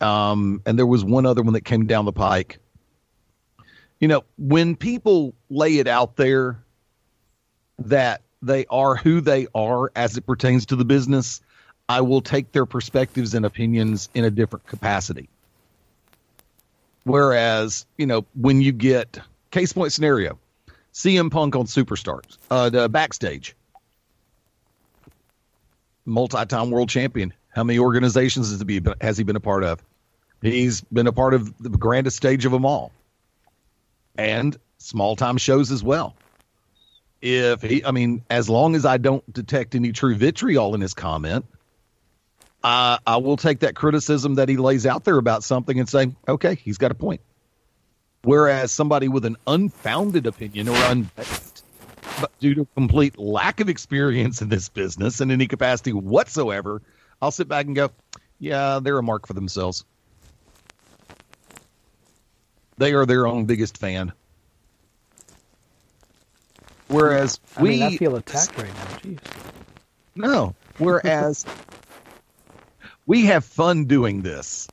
um, and there was one other one that came down the pike. You know, when people lay it out there that they are who they are as it pertains to the business, I will take their perspectives and opinions in a different capacity. Whereas, you know, when you get case point scenario, CM Punk on Superstars, uh, the backstage, multi-time world champion. How many organizations has he been, has he been a part of? He's been a part of the grandest stage of them all, and small-time shows as well. If he, I mean, as long as I don't detect any true vitriol in his comment, I I will take that criticism that he lays out there about something and say, okay, he's got a point. Whereas somebody with an unfounded opinion or unbased but due to complete lack of experience in this business in any capacity whatsoever, I'll sit back and go, yeah, they're a mark for themselves. They are their own biggest fan. Whereas I we mean, I feel attacked right now. Jeez. no. Whereas we have fun doing this.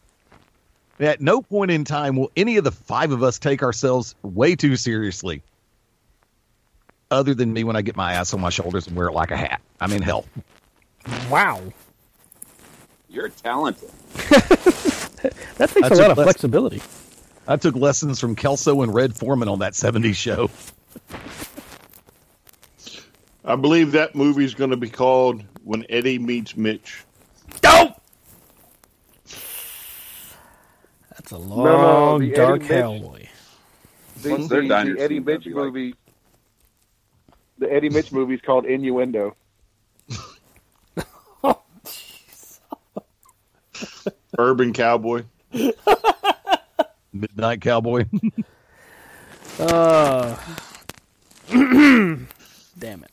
At no point in time will any of the five of us take ourselves way too seriously. Other than me when I get my ass on my shoulders and wear it like a hat. I mean, hell. Wow. You're talented. That takes I a took lot of less- flexibility. I took lessons from Kelso and Red Foreman on that 70s show. I believe that movie is going to be called When Eddie Meets Mitch. That's a long, no, the dark Mitch- Hellboy. The, the- the Eddie Mitch be like- movie. The Eddie Mitch movie is called Innuendo. Urban Cowboy. Midnight Cowboy. Uh, damn it.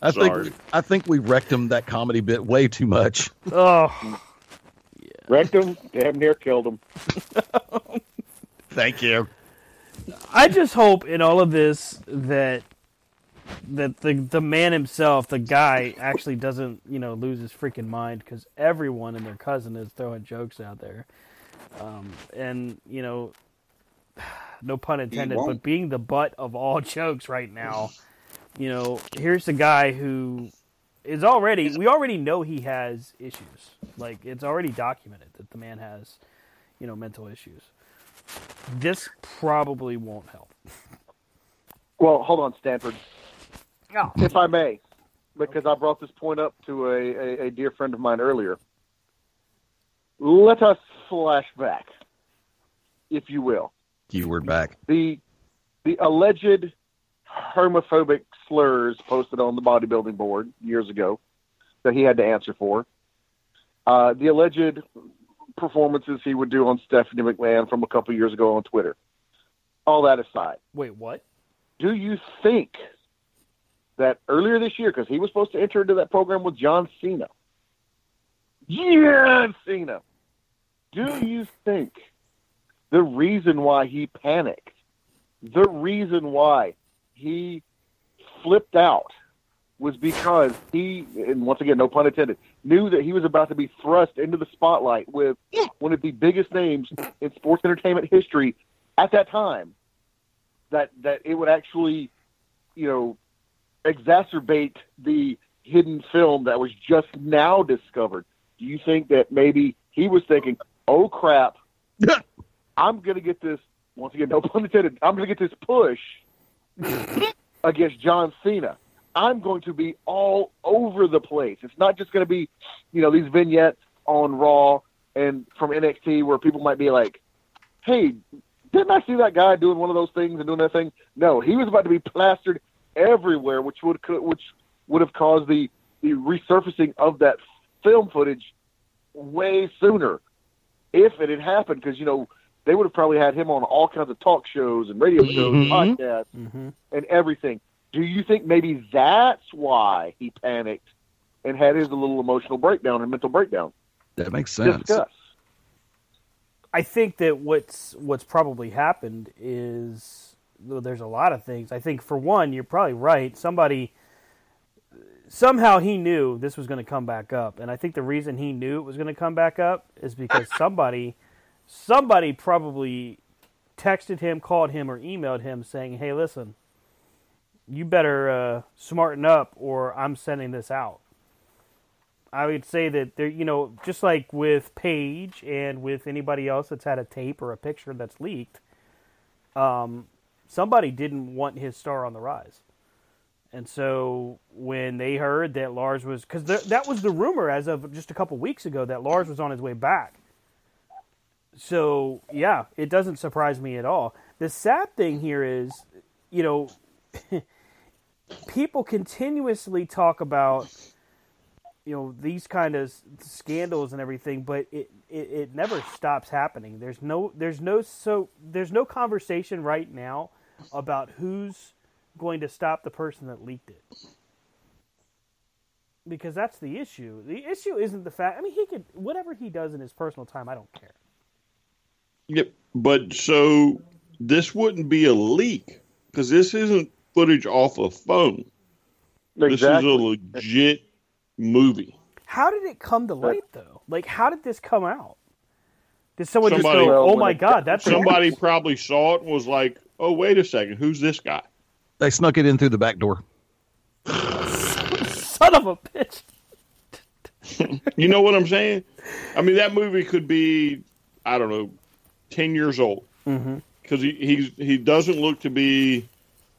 I Sorry. think I think we wrecked him that comedy bit way too much. Oh, Wrecked him, damn near killed him. Thank you. I just hope in all of this that that the the man himself, the guy, actually doesn't you know lose his freaking mind because everyone and their cousin is throwing jokes out there, um, and you know, no pun intended, but being the butt of all jokes right now, you know, here's the guy who is already we already know he has issues. Like it's already documented that the man has, you know, mental issues. This probably won't help. Well, hold on, Stanford. Oh. If I may, because I brought this point up to a, a, a dear friend of mine earlier. Let us flash back, if you will. Keyword back. The the alleged homophobic slurs posted on the bodybuilding board years ago that he had to answer for. Uh, the alleged performances he would do on Stephanie McMahon from a couple years ago on Twitter. All that aside, Wait, what? do you think that earlier this year, because he was supposed to enter into that program with John Cena, John Cena, do you think the reason why he panicked, the reason why he flipped out was because he, and once again, no pun intended, knew that he was about to be thrust into the spotlight with one of the biggest names in sports entertainment history at that time. That that it would actually, you know, exacerbate the hidden film that was just now discovered. Do you think that maybe he was thinking, "Oh crap, I'm going to get this." Once again, no pun intended. I'm going to get this push against John Cena. I'm going to be all over the place. It's not just going to be, you know, these vignettes on Raw and from NXT where people might be like, "Hey, didn't I see that guy doing one of those things and doing that thing?" No, he was about to be plastered everywhere, which would which would have caused the the resurfacing of that film footage way sooner if it had happened. Because you know they would have probably had him on all kinds of talk shows and radio shows, and Mhm. podcasts, Mm-hmm. and everything. Do you think maybe that's why he panicked and had his little emotional breakdown and mental breakdown? That makes sense. Discuss. I think that what's what's probably happened is well, there's a lot of things. I think for one, you're probably right. Somebody somehow he knew this was going to come back up, and I think the reason he knew it was going to come back up is because somebody somebody probably texted him, called him, or emailed him saying, "Hey, listen, you better uh, smarten up, or I'm sending this out." I would say that there, you know, just like with Paige and with anybody else that's had a tape or a picture that's leaked, um, somebody didn't want his star on the rise. And so when they heard that Lars was, because th- that was the rumor as of just a couple weeks ago that Lars was on his way back. So yeah, it doesn't surprise me at all. The sad thing here is, you know, people continuously talk about you know these kind of scandals and everything but it, it, it never stops happening there's no there's no so there's no conversation right now about who's going to stop the person that leaked it. Because that's the issue. The issue isn't the fact. I mean, he could whatever he does in his personal time. I don't care. Yep. But so this wouldn't be a leak because this isn't footage off a phone. This is a legit movie. How did it come to light, though? Like, how did this come out? Did someone Somebody- just go, "Oh my god, that's Somebody probably saw it and was like, "Oh, wait a second, who's this guy?" They snuck it in through the back door. son of a bitch"? You know what I'm saying? I mean, that movie could be, I don't know, ten years old Mm-hmm. because he he's, he doesn't look to be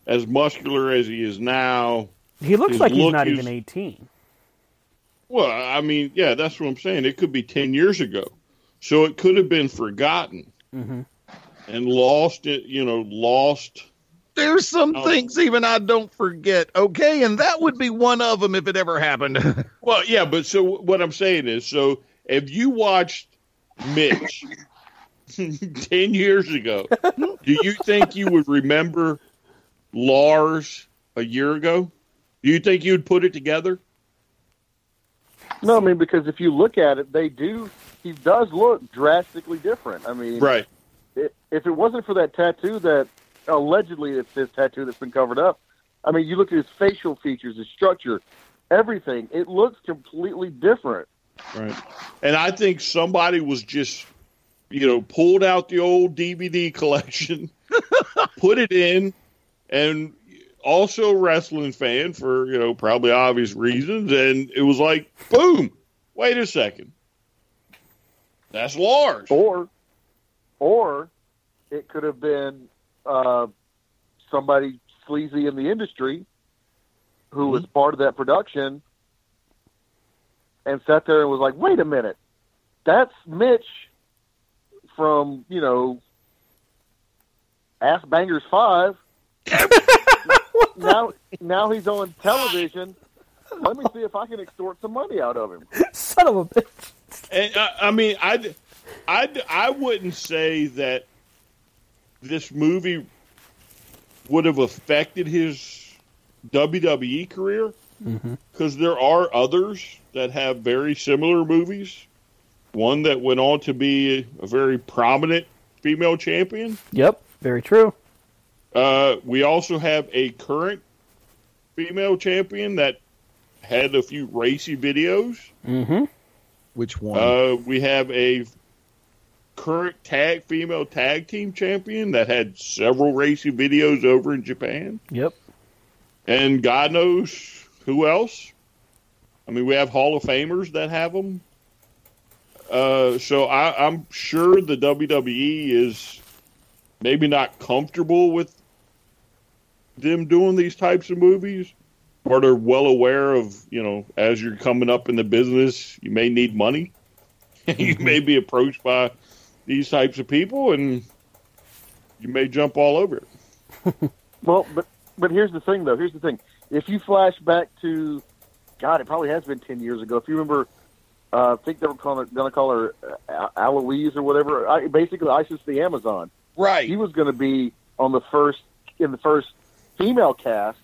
as muscular as he is now. He looks His like he's not is- even eighteen. Well, I mean, yeah, that's what I'm saying. It could be ten years ago, so it could have been forgotten Mm-hmm. and lost. It, you know, lost. There's some Oh. things even I don't forget. Okay, and that would be one of them if it ever happened. Well, yeah, but so what I'm saying is, so if you watched Mitch ten years ago, do you think you would remember Lars a year ago? Do you think you'd put it together? No, I mean because if you look at it, they do. He does look drastically different. I mean, Right. i if it wasn't for that tattoo that allegedly it's his tattoo that's been covered up, I mean, you look at his facial features, his structure, everything. It looks completely different. Right. And I think somebody was just, you know, pulled out the old DVD collection, put it in, and also a wrestling fan for, you know, probably obvious reasons. And it was like, boom, wait a second. That's Lars. Or, or it could have been uh, somebody sleazy in the industry who was part of that production and sat there and was like, "Wait a minute, that's Mitch from you know Ass Bangers Five. now, now he's on television. Let me see if I can extort some money out of him." Son of a bitch. And I, I mean, I, I, I wouldn't say that this movie would have affected his WWE career Mm-hmm. because there are others that have very similar movies. One that went on to be a very prominent female champion. Yep, very true. Uh, we also have a current female champion that had a few racy videos. Mm-hmm. Which one? Uh, we have a current tag female tag team champion that had several racing videos over in Japan, Yep. and God knows who else. I mean, we have Hall of Famers that have them. Uh, so I, I'm sure the WWE is maybe not comfortable with them doing these types of movies, or they're well aware of you know as you're coming up in the business, you may need money. you may be approached by these types of people, and you may jump all over it. Well, but but here's the thing, though. Here's the thing. If you flash back to, God, it probably has been ten years ago. If you remember, uh, I think they were going to call her uh, Aloise or whatever. I, basically, Isis the Amazon. Right. She was going to be on the first in the first female cast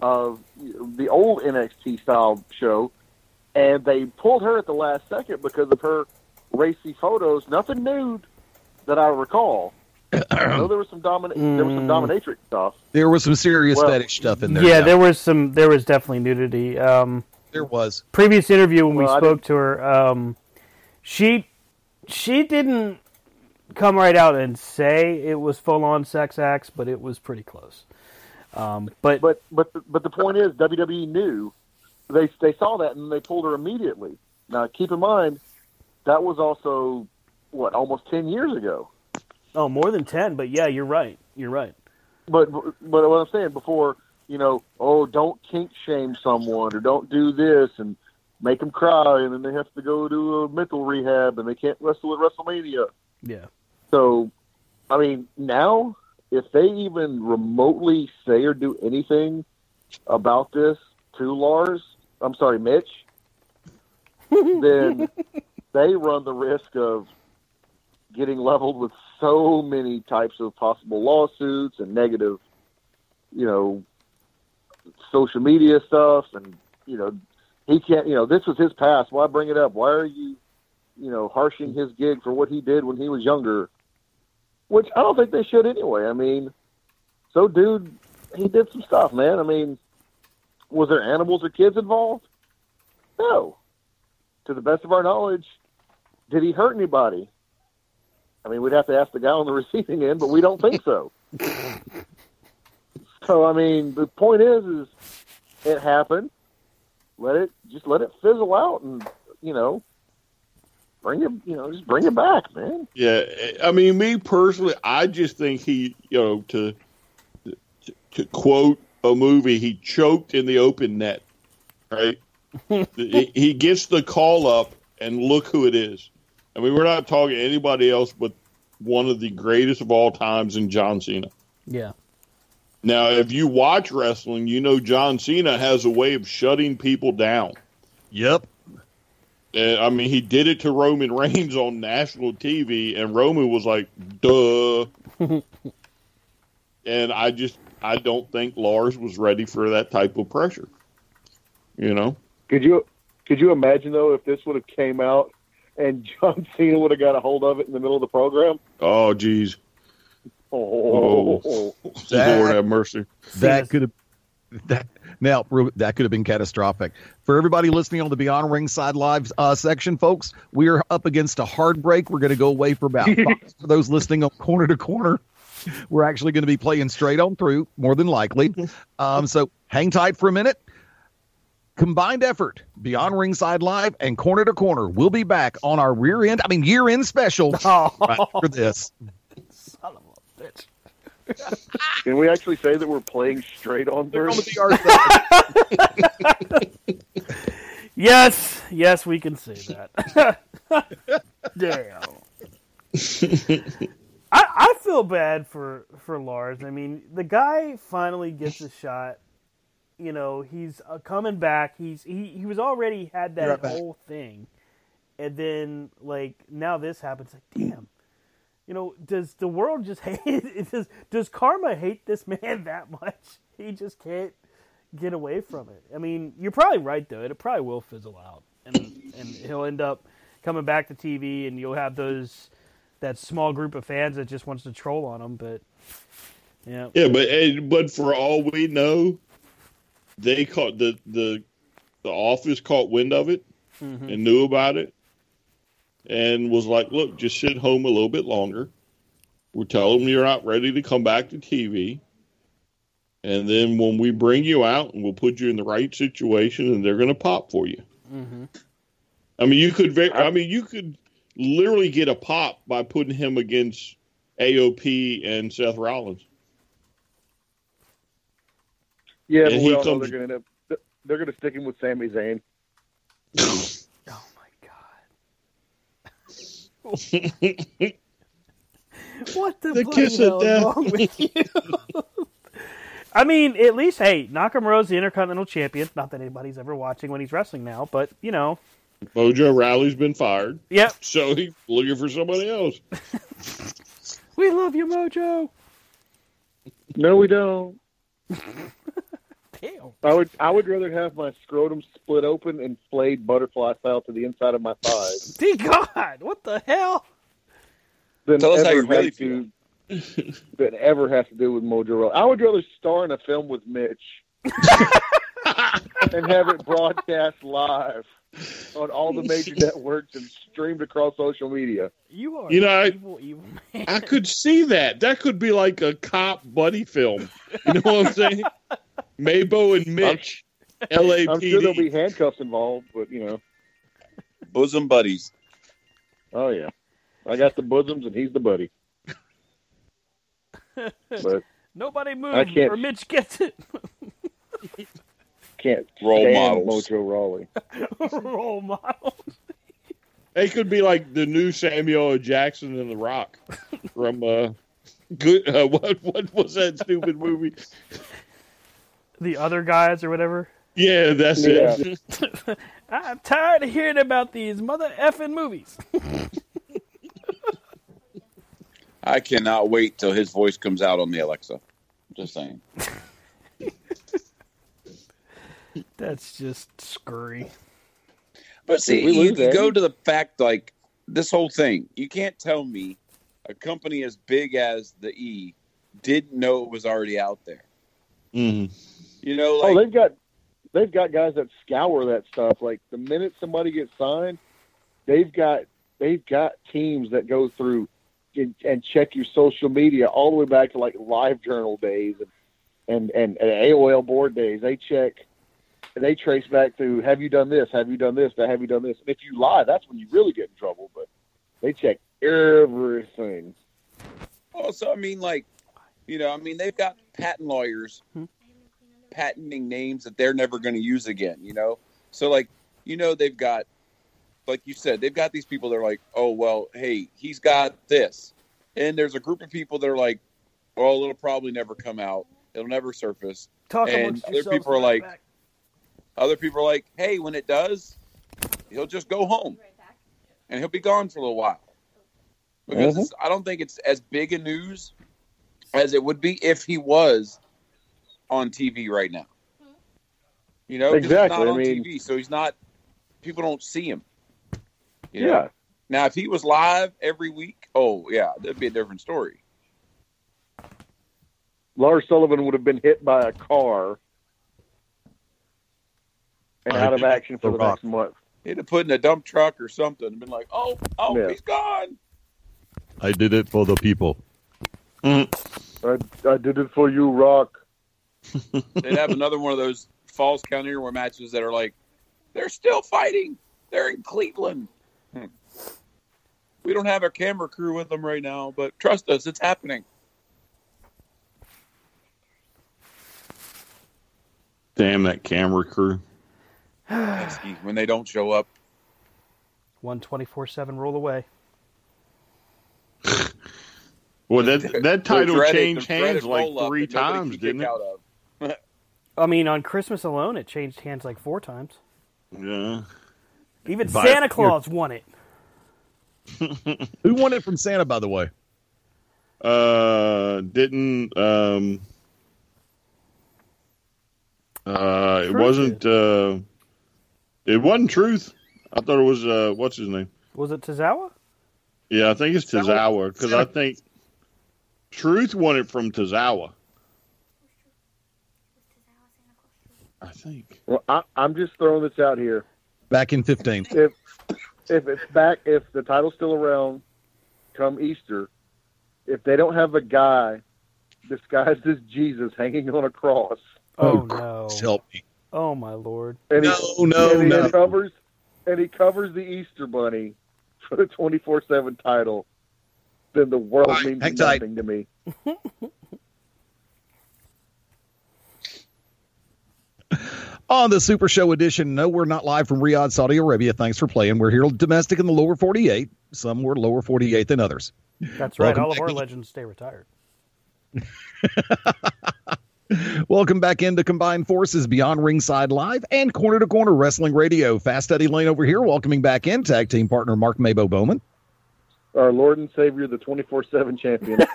of the old NXT style show, and they pulled her at the last second because of her racy photos. Nothing nude that I recall. I know there was some domin- there was some dominatrix stuff. There was some serious Well, fetish stuff in there. yeah, there was some. There was definitely nudity. Um, There was. previous interview when we Well, I spoke to her, um, she she didn't come right out and say it was full on sex acts, but it was pretty close. Um, but But but the, but the point is, WWE knew they they saw that and they pulled her immediately. Now, keep in mind that was also what almost ten years ago. oh, more than ten. But yeah, you're right. You're right. But but what I'm saying before, you know, oh, don't kink shame someone or don't do this and make them cry, and then they have to go to a mental rehab and they can't wrestle at WrestleMania. Yeah. So, I mean, now if they even remotely say or do anything about this to Lars, I'm sorry, Mitch, then they run the risk of getting leveled with so many types of possible lawsuits and negative you know, social media stuff, and you know, he can't. You know, this was his past. Why bring it up? Why are you, you know, harshing his gig for what he did when he was younger? Which I don't think they should anyway. I mean, so dude, he did some stuff, man. I mean, was there animals or kids involved? No. To the best of our knowledge, did he hurt anybody? I mean, we'd have to ask the guy on the receiving end, but we don't think so. so, I mean, the point is, is it happened. Let it just let it fizzle out, and you know, bring it. You know, just bring it back, man. Yeah, I mean, me personally, I just think he, you know, to to, to quote a movie, he choked in the open net, right? he, he gets the call up, and look who it is. I mean, we're not talking anybody else but one of the greatest of all times in John Cena. Yeah. Now, if you watch wrestling, you know John Cena has a way of shutting people down. Yep. And, I mean, he did it to Roman Reigns on national TV, and Roman was like, duh. and I just, I don't think Lars was ready for that type of pressure. You know? Could you could you imagine though if this would have came out and John Cena would have got a hold of it in the middle of the program? Oh, geez. Oh, Oh, Lord have mercy. That could have that now that could have been catastrophic for everybody listening on the Beyond Ringside Live uh, section, folks. We are up against a hard break. We're going to go away for about five, for those listening on corner to corner. We're actually going to be playing straight on through, more than likely. Um, so hang tight for a minute. Combined effort, Beyond Ringside Live and Corner to Corner. We'll be back on our rear end, I mean year end special right after this. Son of a bitch. Can we actually say that we're playing straight on They're through? on the BR side. Yes, yes, we can say that. Damn. I, I feel bad for for Lars. I mean, the guy finally gets a shot. You know, he's uh, coming back. He's he he was already had that right back. whole thing, and then like now this happens. Like, damn. You know, does the world just hate? Does does karma hate this man that much? He just can't get away from it. I mean, you're probably right though. It probably will fizzle out, and and he'll end up coming back to TV, and you'll have those that small group of fans that just wants to troll on him. But yeah, Yeah, but but for all we know, they caught the the the office caught wind of it Mhm. and knew about it, and was like, "Look, just sit home a little bit longer. We're telling them you're not ready to come back to TV, and then when we bring you out, and we'll put you in the right situation, and they're going to pop for you." mm-hmm. I mean, you could. I mean, you could literally get a pop by putting him against AOP and Seth Rollins. Yeah, And but we all know comes- they're going to they're going to stick him with Sami Zayn. oh my god, what the, The bloody kiss of hell is death. wrong with you? I mean, at least hey, Nakamura's the Intercontinental Champion. Not that anybody's ever watching when he's wrestling now, but you know, Mojo Rawley's been fired, yep. so he's looking for somebody else. We love you, Mojo. No, we don't. Damn. I would I would rather have my scrotum split open and flayed butterfly style to the inside of my thighs Dear God, what the hell? than Tell us how ever you really have to that ever has to do with Mojo I would rather star in a film with Mitch and have it broadcast live on all the major networks and streamed across social media. You are You know, I- evil, evil man. I could see that. That could be like a cop buddy film. You know what I'm saying? Mabo and Mitch, LAPD. I'm sure there'll be handcuffs involved, but you know, Bosom buddies. oh yeah, I got the bosoms and he's the buddy. But Nobody moves, or Mitch gets it. can't Role stand models. Mojo Rawley. Role model. It could be like the new Samuel L. Jackson and The Rock from uh, good. Uh, what what was that stupid movie? The other guys or whatever. Yeah, that's Yeah. it. I'm tired of hearing about these mother effing movies. I cannot wait till his voice comes out on the Alexa. Just saying. That's just scurry. But see, we you lose go to the fact like this whole thing. You can't tell me a company as big as the E didn't know it was already out there. Mhm. You know, oh, they've got they've got guys that scour that stuff. Like the minute somebody gets signed, they've got they've got teams that go through and, and check your social media all the way back to like live journal days and and, and, and AOL board days. They check they trace back to have you done this, have you done this, have you done this. And if you lie, that's when you really get in trouble. But they check everything. also, I mean, like, you know, I mean, they've got patent lawyers hmm. patenting names that they're never going to use again. You know, so like, you know, they've got, like you said, they've got these people that are like, oh well, hey, he's got this, and there's a group of people that are like, well, it'll probably never come out, it'll never surface. Talk and other people are like, back. Other people are like, hey, when it does, he'll just go home, and he'll be gone for a little while. Because Mhm. it's, I don't think it's as big a news as it would be if he was on TV right now. You know, Exactly, he's not I on mean- TV, so he's not. People don't see him. You know? Yeah. Now, if he was live every week, oh yeah, that'd be a different story. Lars Sullivan would have been hit by a car and I out of action for The the Rock. next month. He'd have put in a dump truck or something and been like, "Oh, oh, Yeah. he's gone." I did it for the people. I, I did it for you, Rock. They'd have another one of those Falls Count Anywhere matches that are like, they're still fighting. They're in Cleveland. Hmm. We don't have our camera crew with them right now, but trust us, it's happening. Damn that camera crew. Pesky when they don't show up. One twenty four seven roll away. Well, that that title dreaded- changed hands like three times, didn't it? out of. I mean, on Christmas alone, it changed hands like four times. Yeah. Even By- Santa Claus won it. Who won it from Santa, by the way? Uh, didn't um. Uh, it wasn't. Uh, it wasn't truth. I thought it was. Uh, what's his name? Was it Tozawa? Yeah, I think it's Tozawa. Tozawa because I think Truth won it from Tozawa. I think. Well, I, I'm just throwing this out here. Back in 15. If if it's back, if the title's still around, come Easter, if they don't have a guy disguised as Jesus hanging on a cross, Oh, no! Help me. Oh my lord! and No, he, no, and he no. covers and he covers the Easter Bunny for the 24/7 title, then the world All right, means hang tight. nothing to me. On the Super Show edition, no, we're not live from Riyadh, Saudi Arabia. Thanks for playing. We're here domestic in the lower 48. Some were lower 48 than others. That's right. Welcome All of our in. legends stay retired. Welcome back into Combined Forces Beyond Ringside Live and Corner to Corner Wrestling Radio. Fast Eddie Lane over here, welcoming back in tag team partner Mark Mabo Bowman. Our Lord and Savior, the 24/7 champion.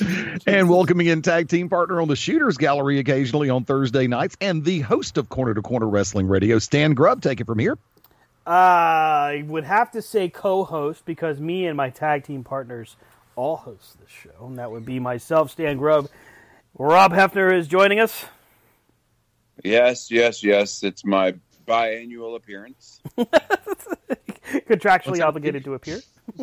and welcoming in tag team partner on the Shooters Gallery occasionally on Thursday nights, and the host of Corner to Corner Wrestling Radio, Stan Grubb. Take it from here. I would have to say co-host because me and my tag team partners all host this show, and that would be myself, Stan Grubb. Rob Hefner is joining us. Yes, yes, yes. It's my biannual appearance. Contractually obligated to appear.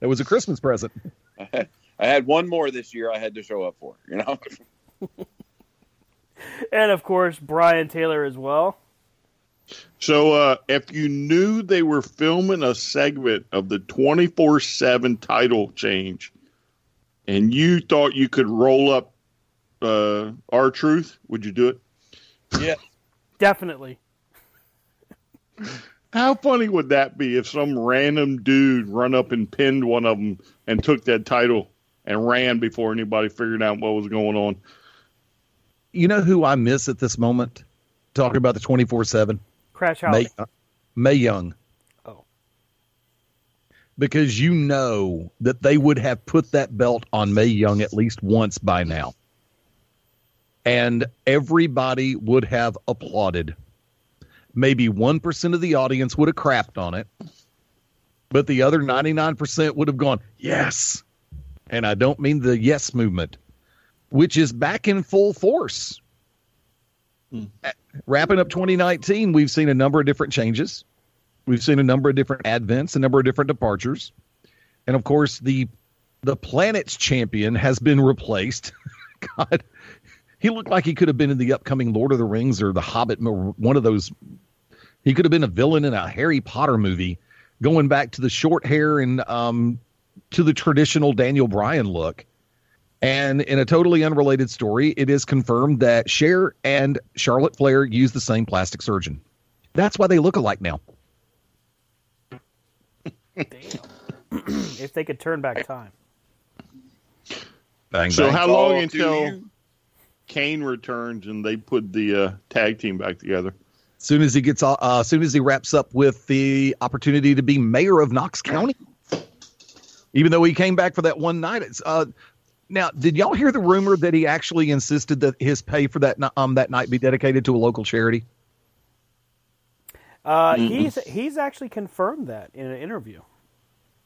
That was a Christmas present. I had one more this year I had to show up for, you know? And of course, Brian Taylor as well. So, uh, if you knew they were filming a segment of the 24 7 title change and you thought you could roll up uh, R-Truth, would you do it? yeah. Definitely. How funny would that be if some random dude run up and pinned one of them and took that title and ran before anybody figured out what was going on? You know who I miss at this moment? Talking about the 24 7? Crash May, House. Mae Young. Because you know that they would have put that belt on Mae Young at least once by now. and everybody would have applauded. Maybe 1% of the audience would have crapped on it, but the other 99% would have gone, yes. And I don't mean the yes movement, which is back in full force. Hmm. Wrapping up 2019, we've seen a number of different changes. We've seen a number of different advents, a number of different departures. And of course, the the planet's champion has been replaced. God, he looked like he could have been in the upcoming Lord of the Rings or The Hobbit, one of those. He could have been a villain in a Harry Potter movie, going back to the short hair and um, to the traditional Daniel Bryan look. And in a totally unrelated story, it is confirmed that Cher and Charlotte Flair use the same plastic surgeon. That's why they look alike now. Damn. if they could turn back time. Bang, so bang. how long until Kane returns and they put the uh, tag team back together? As soon as he gets, uh, as soon as he wraps up with the opportunity to be mayor of Knox County, even though he came back for that one night. It's, uh, now, did y'all hear the rumor that he actually insisted that his pay for that um that night be dedicated to a local charity? Uh, mm-hmm. he's he's actually confirmed that in an interview.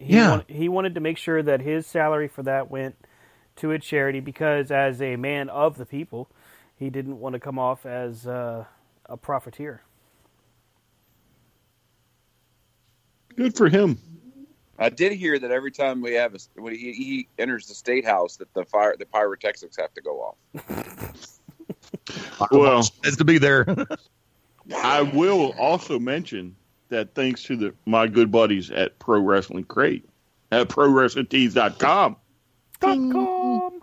He yeah, he wanted to make sure that his salary for that went to a charity because, as a man of the people, he didn't want to come off as uh, a profiteer. Good for him. I did hear that every time we have a, when he, he enters the state house, that the fire the pyrotechnics have to go off. well, has to be there. I will also mention that thanks to the my good buddies at Pro Wrestling Crate at ProWrestlingTees.com. com.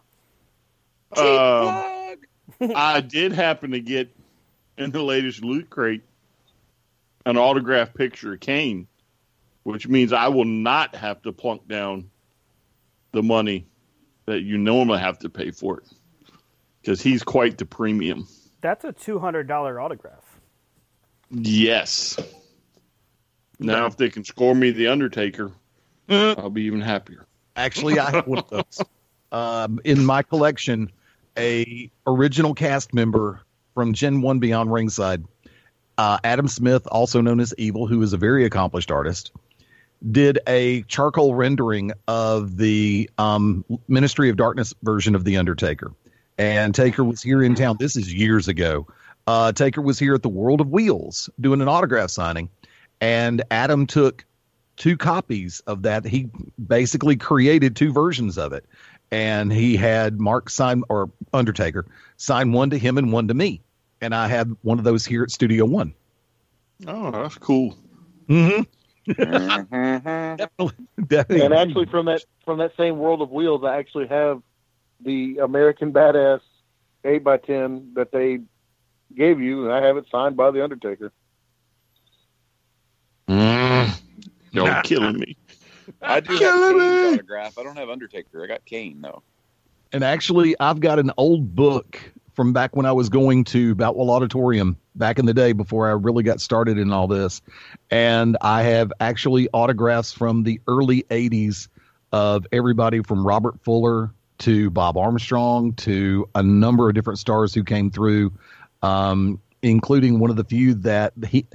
Uh, I did happen to get in the latest loot crate an autographed picture of Kane, which means I will not have to plunk down the money that you normally have to pay for it because he's quite the premium. That's a two hundred dollar autograph. Yes. Now, if they can score me the Undertaker, I'll be even happier. Actually, I have one of those um, in my collection. A original cast member from Gen One Beyond Ringside, uh, Adam Smith, also known as Evil, who is a very accomplished artist, did a charcoal rendering of the um, Ministry of Darkness version of the Undertaker. And Taker was here in town. This is years ago. Uh, Taker was here at the World of Wheels doing an autograph signing, and Adam took two copies of that. He basically created two versions of it, and he had Mark sign or Undertaker sign one to him and one to me, and I had one of those here at Studio One. Oh, that's cool. Mm-hmm. definitely, definitely. And actually, from that from that same World of Wheels, I actually have the American Badass eight by ten that they gave you, and I have it signed by the Undertaker. Mm. Y'all nah. killing me. I do have Kane's autograph. I don't have Undertaker. I got Kane though. And actually, I've got an old book from back when I was going to Boutwell Auditorium back in the day before I really got started in all this. And I have actually autographs from the early 80s of everybody from Robert Fuller to Bob Armstrong to a number of different stars who came through, um, including one of the few that he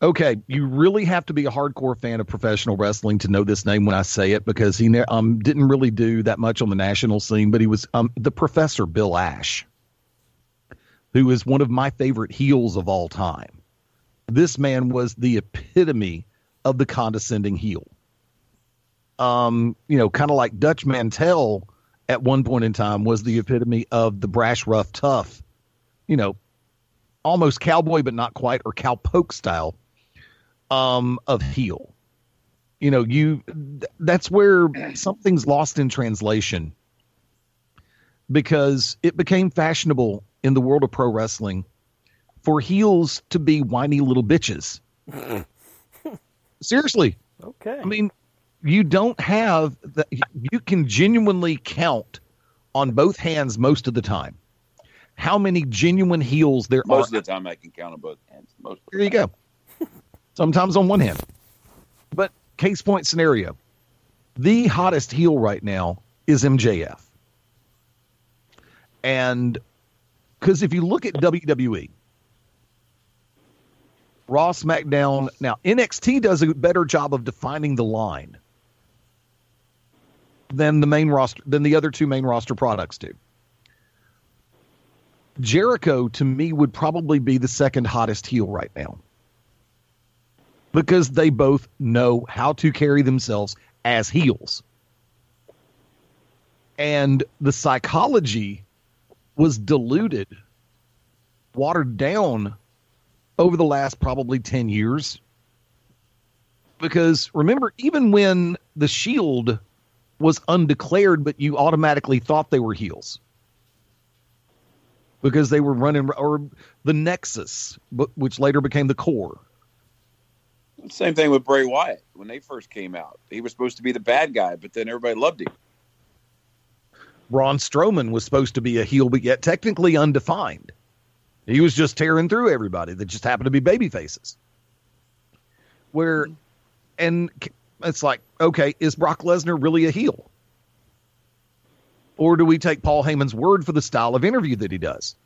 Okay, you really have to be a hardcore fan of professional wrestling to know this name when I say it because he um, didn't really do that much on the national scene, but he was um, the Professor Bill Ash, who is one of my favorite heels of all time. This man was the epitome of the condescending heel. Um, you know, kind of like Dutch Mantell at one point in time was the epitome of the brash, rough, tough. You know, almost cowboy, but not quite, or cowpoke style um, of heel. You know, you that's where something's lost in translation because it became fashionable in the world of pro wrestling for heels to be whiny little bitches. Seriously. Okay. I mean, you don't have that. You can genuinely count on both hands most of the time how many genuine heels there most are. Most of the time, I can count on both hands. Most. Here you go sometimes on one hand. But case point scenario the hottest heel right now is MJF. And Because if you look at WWE, Raw, SmackDown, now NXT does a better job of defining the line than the main roster than the other two main roster products do. Jericho to me would probably be the second hottest heel right now. Because they both know how to carry themselves as heels. And the psychology was diluted, watered down over the last probably 10 years. Because remember, even when the Shield was undeclared, but you automatically thought they were heels because they were running, or the Nexus, which later became the Corre. Same thing with Bray Wyatt when they first came out. He was supposed to be the bad guy, but then everybody loved him. Braun Strowman was supposed to be a heel, but yet technically undefined. He was just tearing through everybody that just happened to be baby faces. Where, and it's like, okay, is Brock Lesnar really a heel? Or do we take Paul Heyman's word for the style of interview that he does?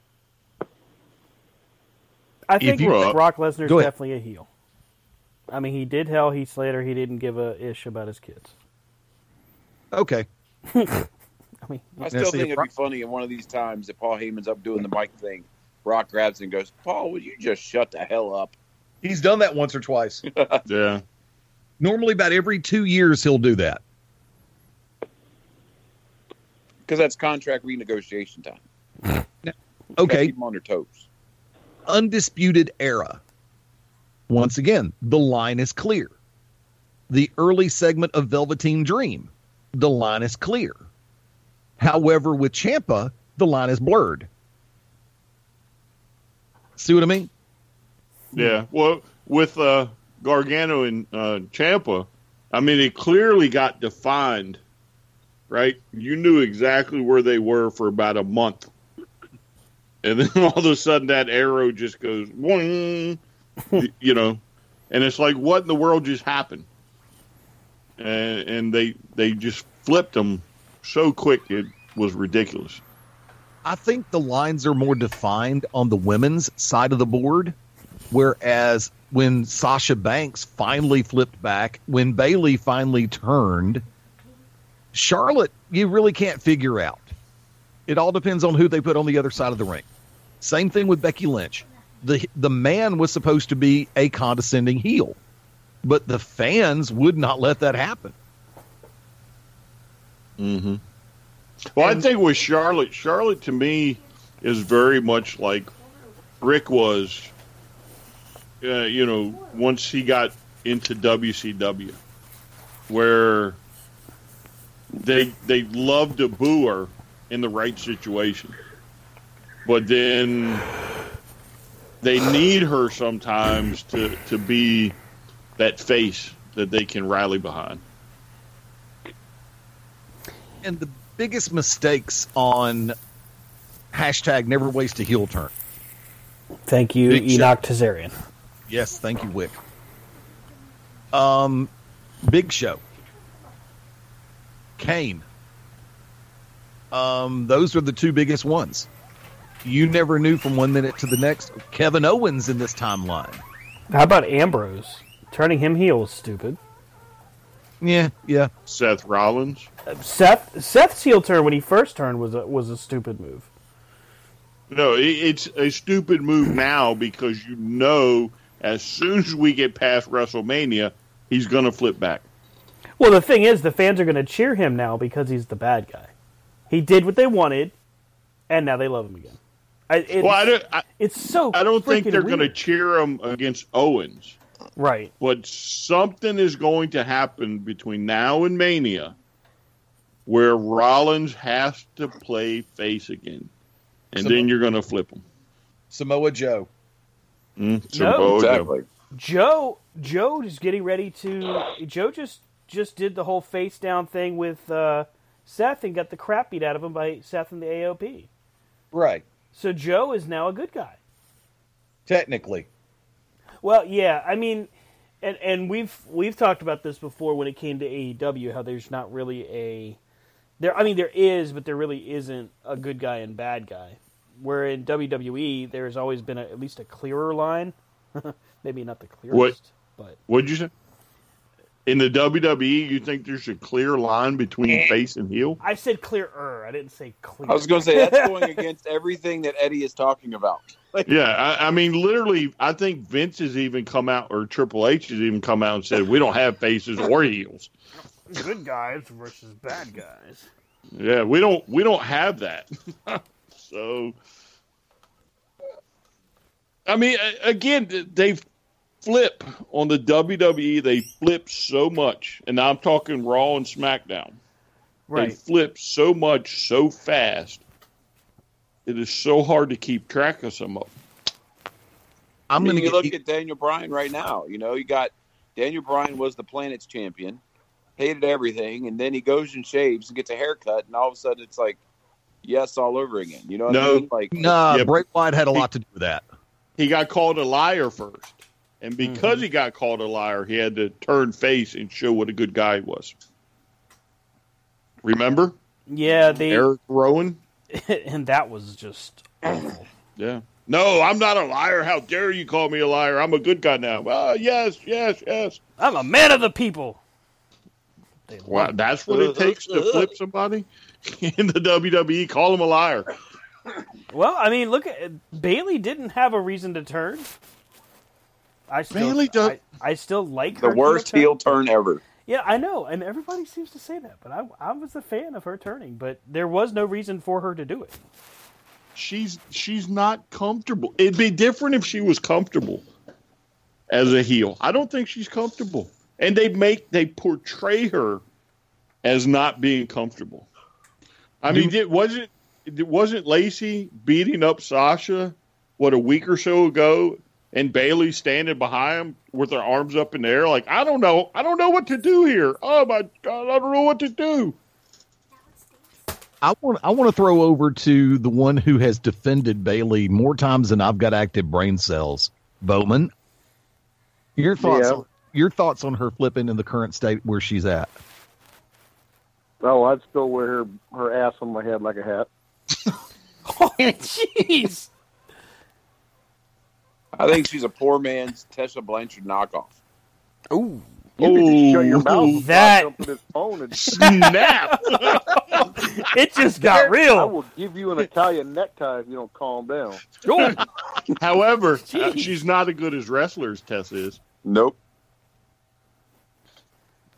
I think Brock Lesnar is definitely a heel. I mean, he did tell Heath Slater he didn't give a ish about his kids. Okay. I mean, I still think it'd be funny in one of these times that Paul Heyman's up doing the mic thing. Brock grabs and goes, "Paul, would you just shut the hell up?" He's done that once or twice. yeah. Normally, about every two years, he'll do that. Because that's contract renegotiation time. okay. Keep them on their toes. Undisputed era. Once again, the line is clear. The early segment of Velveteen Dream, the line is clear. However, with Ciampa, the line is blurred. See what I mean? Yeah. Well, with uh, Gargano and uh, Ciampa, I mean, it clearly got defined, right? You knew exactly where they were for about a month. And then all of a sudden that arrow just goes, you know, and it's like, what in the world just happened? And, and they they just flipped them so quick it was ridiculous. I think the lines are more defined on the women's side of the board, whereas when Sasha Banks finally flipped back, when Bayley finally turned, Charlotte, you really can't figure out. It all depends on who they put on the other side of the ring. Same thing with Becky Lynch. The the man was supposed to be a condescending heel, but the fans would not let that happen. Mm-hmm. Well, and, I think with Charlotte, Charlotte to me is very much like Rick was. Uh, you know, once he got into WCW, where they they love to boo her in the right situation, but then they need her sometimes to to be that face that they can rally behind. And the biggest mistakes on hashtag never waste a heel turn? Thank you, Big Enoch show. Tazarian. Yes, thank you, Wick. Um, Big Show. Kane. Um, those are the two biggest ones. You never knew from one minute to the next. Kevin Owens in this timeline. How about Ambrose? Turning him heel is stupid. Yeah, yeah. Seth Rollins. Uh, Seth Seth's heel turn when he first turned was a, was a stupid move. No, it's a stupid move now because you know as soon as we get past WrestleMania, he's going to flip back. Well, the thing is, the fans are going to cheer him now because he's the bad guy. He did what they wanted, and now they love him again. I, well, I don't, I, it's so. I don't think they're going to cheer him against Owens. Right. But something is going to happen between now and Mania where Rollins has to play face again. And Samoa, then you're going to flip him. Samoa Joe. Mm, Samoa no, exactly. Joe. Joe is getting ready to. Joe just just did the whole face down thing with uh, Seth and got the crap beat out of him by Seth and the AOP. Right. So Joe is now a good guy. Technically. Well, yeah. I mean, and and we've we've talked about this before when it came to AEW, how there's not really a there. I mean, there is, but there really isn't a good guy and bad guy. where in WWE there's always been a, at least a clearer line. Maybe not the clearest, What? but What'd you say? In the WWE, you think there's a clear line between eh. face and heel? I said clearer. I didn't say clear. I was going to say that's going against everything that Eddie is talking about. Like, Yeah, I, I mean, literally, I think Vince has even come out, or Triple H has even come out and said we don't have faces or heels. good guys versus bad guys. Yeah, we don't we don't have that. so, I mean, again, they flip on the WWE. They flip so much, and I'm talking Raw and SmackDown. They flip so much so fast. It is so hard to keep track of some of them. I I'm going you to look at Daniel Bryan right now. You know, you got Daniel Bryan was the planet's champion, hated everything, and then he goes and shaves and gets a haircut, and all of a sudden it's like, yes, all over again. You know what I No. mean? Like, Nah, Yeah. Bray Wyatt had a lot to do with that. He got called a liar first, and because he got called a liar, he had to turn face and show what a good guy he was. Remember Yeah, the Eric Rowan? and that was just awful. Yeah. No, I'm not a liar. How dare you call me a liar? I'm a good guy now. Uh, yes, yes, yes. I'm a man of the people. Wow, that's what it takes to flip somebody in the WWE. Call him a liar. Well, I mean, look at Bayley didn't have a reason to turn. I still, Bayley does- I, I still like the her worst turn. heel turn ever. Yeah, I know, and everybody seems to say that, but I, I was a fan of her turning, but there was no reason for her to do it. She's she's not comfortable. It'd be different if she was comfortable as a heel. I don't think she's comfortable. And they make they portray her as not being comfortable. I mean, it wasn't it wasn't Lacey beating up Sasha what a week or so ago and Bayley standing behind him with her arms up in the air like I don't know. I don't know what to do here. Oh my god, I don't know what to do. I want I want to throw over to the one who has defended Bayley more times than I've got active brain cells. Bowman, your thoughts Yeah. on, your thoughts on her flipping in the current state where she's at? Oh, I'd still wear her, her ass on my head like a hat. Oh, jeez. I think she's a poor man's Tessa Blanchard knockoff. Ooh. You could just shut your Ooh, mouth before that- I jump in this phone and Snap. It just got real. I will give you an Italian necktie if you don't calm down. Oh, However, uh, Jeez. she's not as good as wrestlers Tess is. Nope.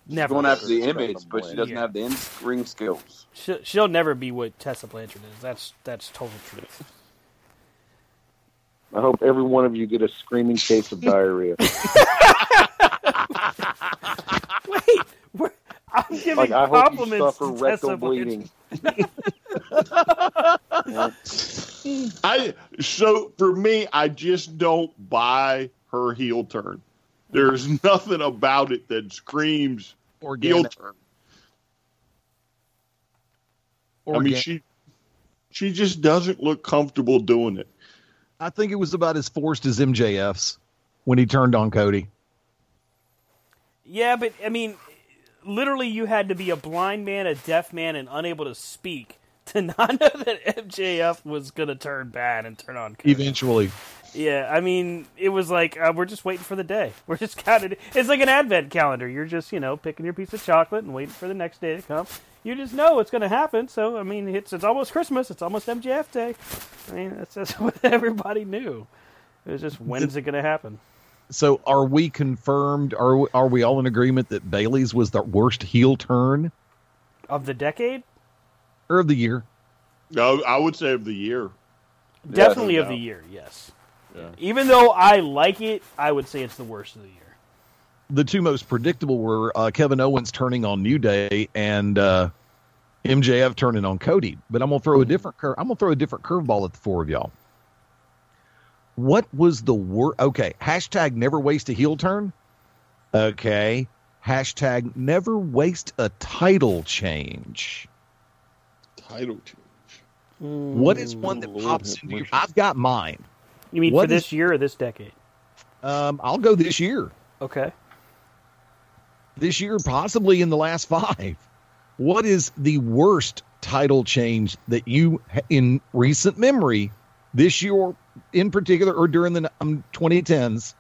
never. Going after the image, but she doesn't Yeah. have the in ring skills. She'll, she'll never be what Tessa Blanchard is. That's that's total truth. I hope every one of you get a screaming case of diarrhea. Wait, we're, I'm giving like I hope you compliments suffer to Tessa rectal bleeding. I so for me, I just don't buy her heel turn. There's nothing about it that screams heel Organic. turn. I mean, she she just doesn't look comfortable doing it. I think it was about as forced as MJF's when he turned on Cody. Yeah, but I mean, literally, you had to be a blind man, a deaf man, and unable to speak to not know that MJF was gonna turn bad and turn on. Cody. Eventually, Yeah, I mean, it was like uh, we're just waiting for the day. We're just counting. It's like an advent calendar. You're just you know picking your piece of chocolate and waiting for the next day to come. You just know it's going to happen. So I mean, it's it's almost Christmas. It's almost MJF Day. I mean, that's just what everybody knew. It was just when's it going to happen? so are we confirmed? Are we, are we all in agreement that Bayley's was the worst heel turn Of the decade, or of the year? No, I would say of the year. definitely no of the year. Yes. Yeah. Even though I like it, I would say it's the worst of the year. The two most predictable were uh, Kevin Owens turning on New Day and uh, MJF turning on Cody. But I'm gonna throw a different cur- I'm gonna throw a different curveball at the four of y'all. What was the word? Okay, hashtag never waste a heel turn. Okay, hashtag never waste a title change. Title change. What is one that Lord pops have into your? mercy. I've got mine. You mean What for is- this year or this decade? Um, I'll go this year. Okay. This year, possibly in the last five. What is the worst title change that you, in recent memory, this year in particular or during the um, 2010s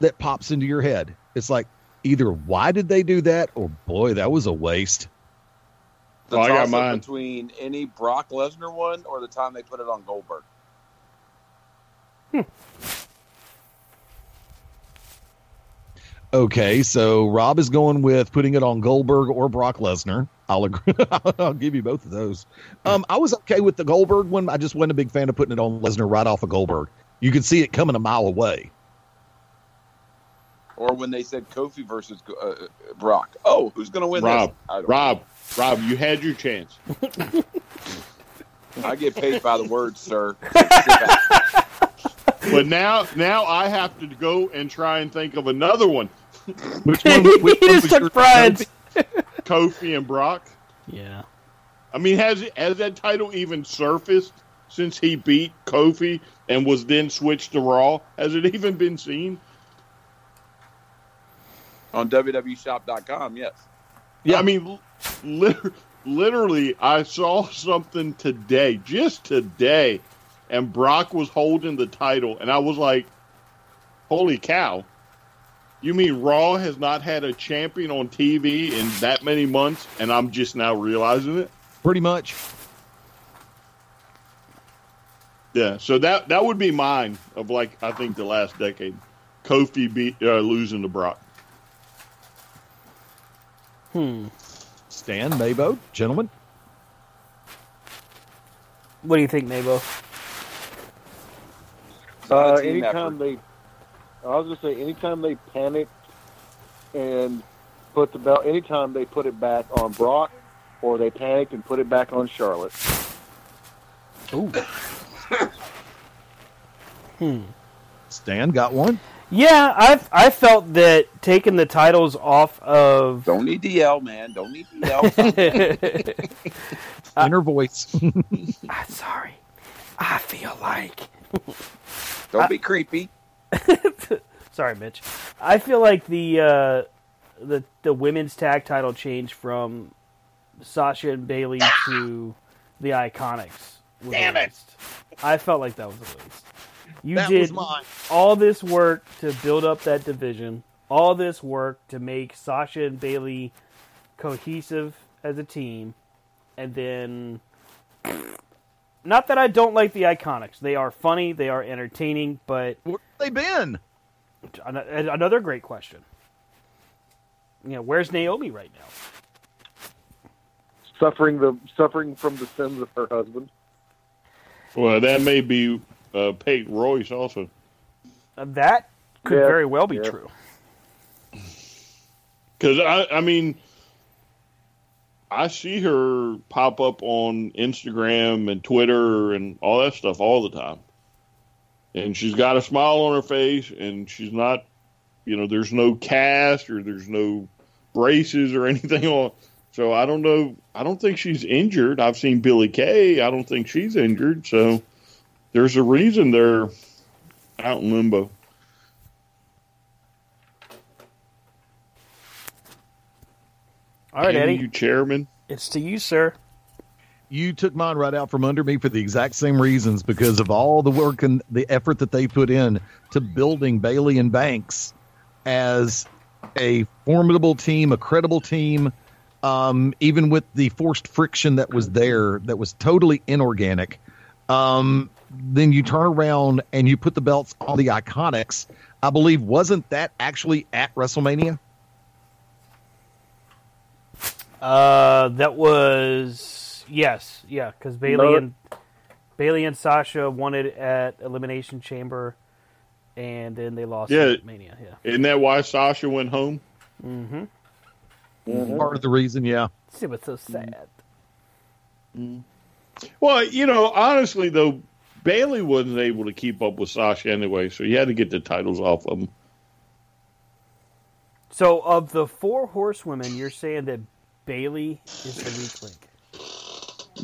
that pops into your head? It's like either why did they do that or boy, that was a waste. The Oh, I got toss-up mine. between any Brock Lesnar one or the time they put it on Goldberg. Okay, so Rob is going with putting it on Goldberg or Brock Lesnar. I'll agree. I'll give you both of those. Um, I was okay with the Goldberg one. I just wasn't a big fan of putting it on Lesnar right off of Goldberg. You could see it coming a mile away. Or when they said Kofi versus uh, Brock. Oh, who's going to win Rob, this? I don't Rob, Rob, you had your chance. I get paid by the word, sir. But now, now I have to go and try and think of another one. Which one? Which He one just was took your- Brian's. Kofi and Brock. Yeah. I mean, has has that title even surfaced since he beat Kofi and was then switched to Raw? Has it even been seen? on WWShop.com, yes. Yeah, I mean, lit- literally, I saw something today, just today, and Brock was holding the title, and I was like, "Holy cow!" You mean Raw has not had a champion on TV in that many months, and I'm just now realizing it? Pretty much. Yeah, so that that would be mine of like I think the last decade. Kofi beat uh, losing to Brock. Hmm. Stan, Mabo, gentlemen. What do you think, Mabo? Uh, a team anytime they, I was gonna say, anytime they panic and put the belt, anytime they put it back on Brock, or they panicked and put it back on Charlotte. Ooh. hmm. Stan got one. Yeah, I I felt that taking the titles off of Don't need to yell, man. Don't need to yell. Inner voice. I'm sorry. I feel like. Don't be creepy. Sorry, Mitch. I feel like the uh, the the women's tag title change from Sasha and Bayley to the Iconics. Was Damn it. I felt like that was a waste. You That did all this work to build up that division, all this work to make Sasha and Bayley cohesive as a team, and then not that I don't like the Iconics. They are funny, they are entertaining, but Where have they been? another great question. You know, where's Naomi right now? Suffering the suffering from the sins of her husband. Well, that may be uh, Peyton Royce also. Uh, that could Yeah, very well be yeah. true. Because I, I mean, I see her pop up on Instagram and Twitter and all that stuff all the time, and she's got a smile on her face, and she's not, you know, there's no cast or there's no braces or anything on. So I don't know. I don't think she's injured. I've seen Billy Kay. I don't think she's injured. So there's a reason they're out in limbo. All right, Damn Eddie, you chairman. it's to you, sir. You took mine right out from under me for the exact same reasons because of all the work and the effort that they put in to building Bayley and Banks as a formidable team, a credible team, um, even with the forced friction that was there, that was totally inorganic. Um, then you turn around and you put the belts on the Iconics. I believe wasn't that actually at WrestleMania? Uh, that was yes, yeah, because Bayley No. and Bayley and Sasha won it at Elimination Chamber, and then they lost Yeah. at Mania. Yeah. Isn't that why Sasha went home? Mm-hmm. Part of the reason, yeah. It was so sad. Well, you know, honestly though, Bayley wasn't able to keep up with Sasha anyway, so you had to get the titles off of him. So, of the four horsewomen, you're saying that Bayley is the weak link.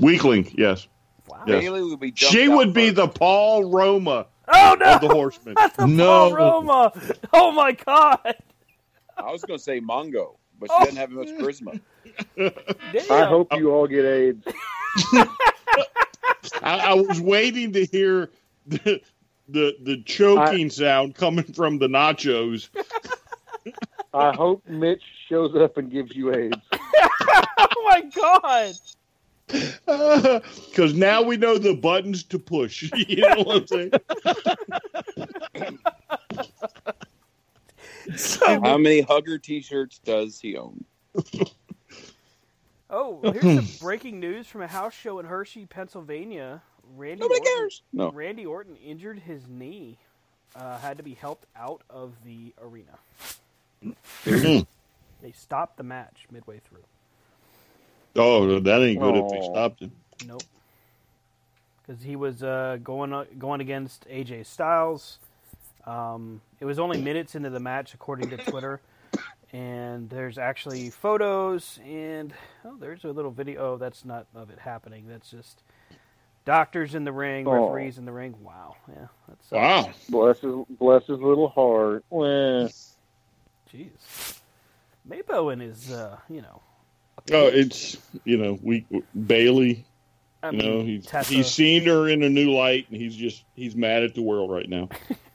Weakling, yes. Wow. Yes. Bayley would be She would be first. the Paul Roma Oh no! of the Horsemen. Not the No. Paul Roma. Oh my God! I was going to say Mongo, but she Oh. doesn't have much charisma. Damn. I hope you all get AIDS. I, I was waiting to hear the the, the choking sound coming from the nachos. I hope Mitch shows up and gives you AIDS. oh my god! Because now we know the buttons to push. You know what I'm saying? How many hugger T-shirts does he own? Oh, here's some breaking news from a house show in Hershey, Pennsylvania. Randy Nobody Orton, cares. No. Randy Orton injured his knee. Uh, had to be helped out of the arena. They stopped the match midway through. Oh, that ain't good if they stopped it. Nope. Because he was uh, going uh, going against AJ Styles. Um, it was only minutes into the match, according to Twitter. And there's actually photos, and oh, there's a little video. Oh, that's not of it happening. That's just doctors in the ring, Oh. referees in the ring. Wow, yeah, that's Wow. Bless his bless his little heart. Well, Jeez, Mabo and his, uh, you know, Oh, it's you know we Bailey. I you mean, know he's Tessa. he's seen her in a new light, and he's just he's mad at the world right now.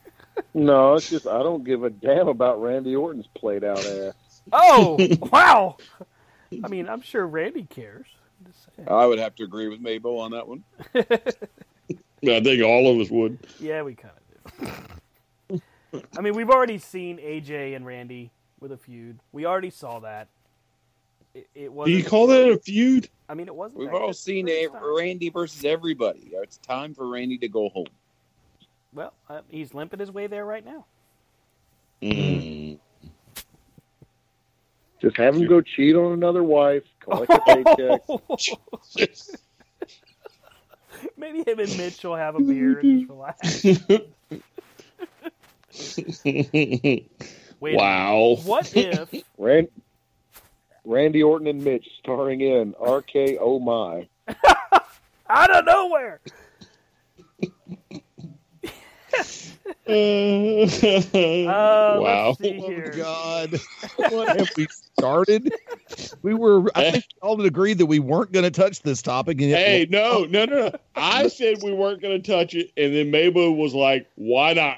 no, it's just I don't give a damn about Randy Orton's played out ass. Oh, wow. I mean, I'm sure Randy cares. I would have to agree with Mabo on that one. I think all of us would. Yeah, we kind of do. I mean, we've already seen AJ and Randy with a feud. We already saw that. It, it Do wasn't. you call that a feud? I mean, it wasn't. We've all seen the A- Randy versus everybody. It's time for Randy to go home. Well, uh, he's limping his way there right now. Mm. Just have him go cheat on another wife, collect a paycheck. Maybe him and Mitch will have a beer and just relax. Wait wow. What if? Rand, Randy Orton and Mitch starring in RK Oh My. Out of nowhere. Uh, wow. Oh. God! What have we started? We were. I think we all agreed that we weren't going to touch this topic. And yet- Hey, no, no, no, no. I said we weren't going to touch it, and then Mabo was like, "Why not?"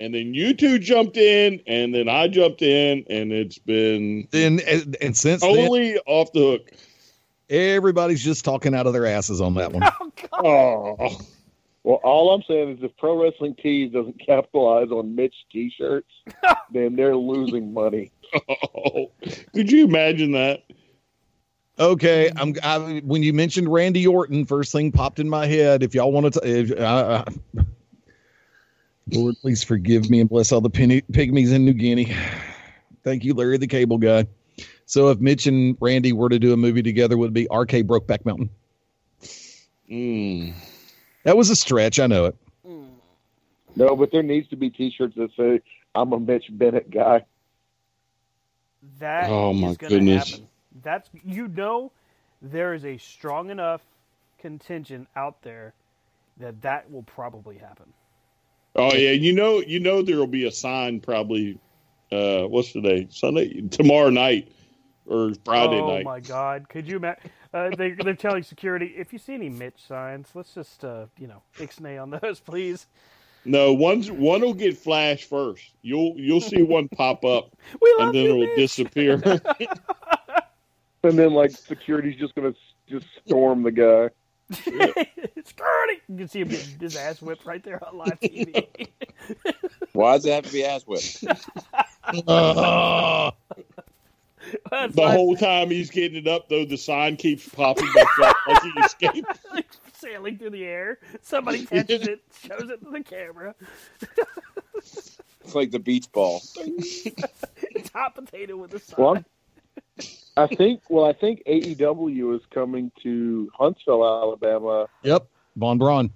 And then you two jumped in, and then I jumped in, and it's been then and, and since then, off the hook. everybody's just talking out of their asses on that one. Oh, Well, all I'm saying is if Pro Wrestling Tees doesn't capitalize on Mitch T-shirts, then they're losing money. Oh, could you imagine that? Okay, I'm. I, when you mentioned Randy Orton, first thing popped in my head. If y'all want to, if, uh, Lord, please forgive me and bless all the penny, pygmies in New Guinea. Thank you, Larry the Cable Guy. So, if Mitch and Randy were to do a movie together, would it be RK Brokeback Mountain? Mm. That was a stretch. I know it. No, but there needs to be T-shirts that say "I'm a Mitch Bennett guy." That Oh, my is gonna goodness. happen. That's you know, there is a strong enough contingent out there that that will probably happen. Oh yeah, you know, you know, there will be a sign probably. Uh, what's today? Sunday, tomorrow night, or Friday oh night. Oh my God! Could you imagine? Uh, they, they're telling security if you see any Mitch signs, let's just uh, you know ixnay on those, please. No, one's one will get flashed first. You'll you'll see one pop up, We and then you, it will Mitch. disappear. And then like security's just gonna just storm the guy. Security! You can see him getting his ass whipped right there on live TV. Why does it have to be ass whipped? Uh, That's the live- whole time he's getting it up, though, the sign keeps popping back up like he escaped. sailing through the air. Somebody catches it, shows it to the camera. It's like the beach ball. Hot potato with a sign. Well, I'm- I think. Well, I think AEW is coming to Huntsville, Alabama. yep, Von Braun.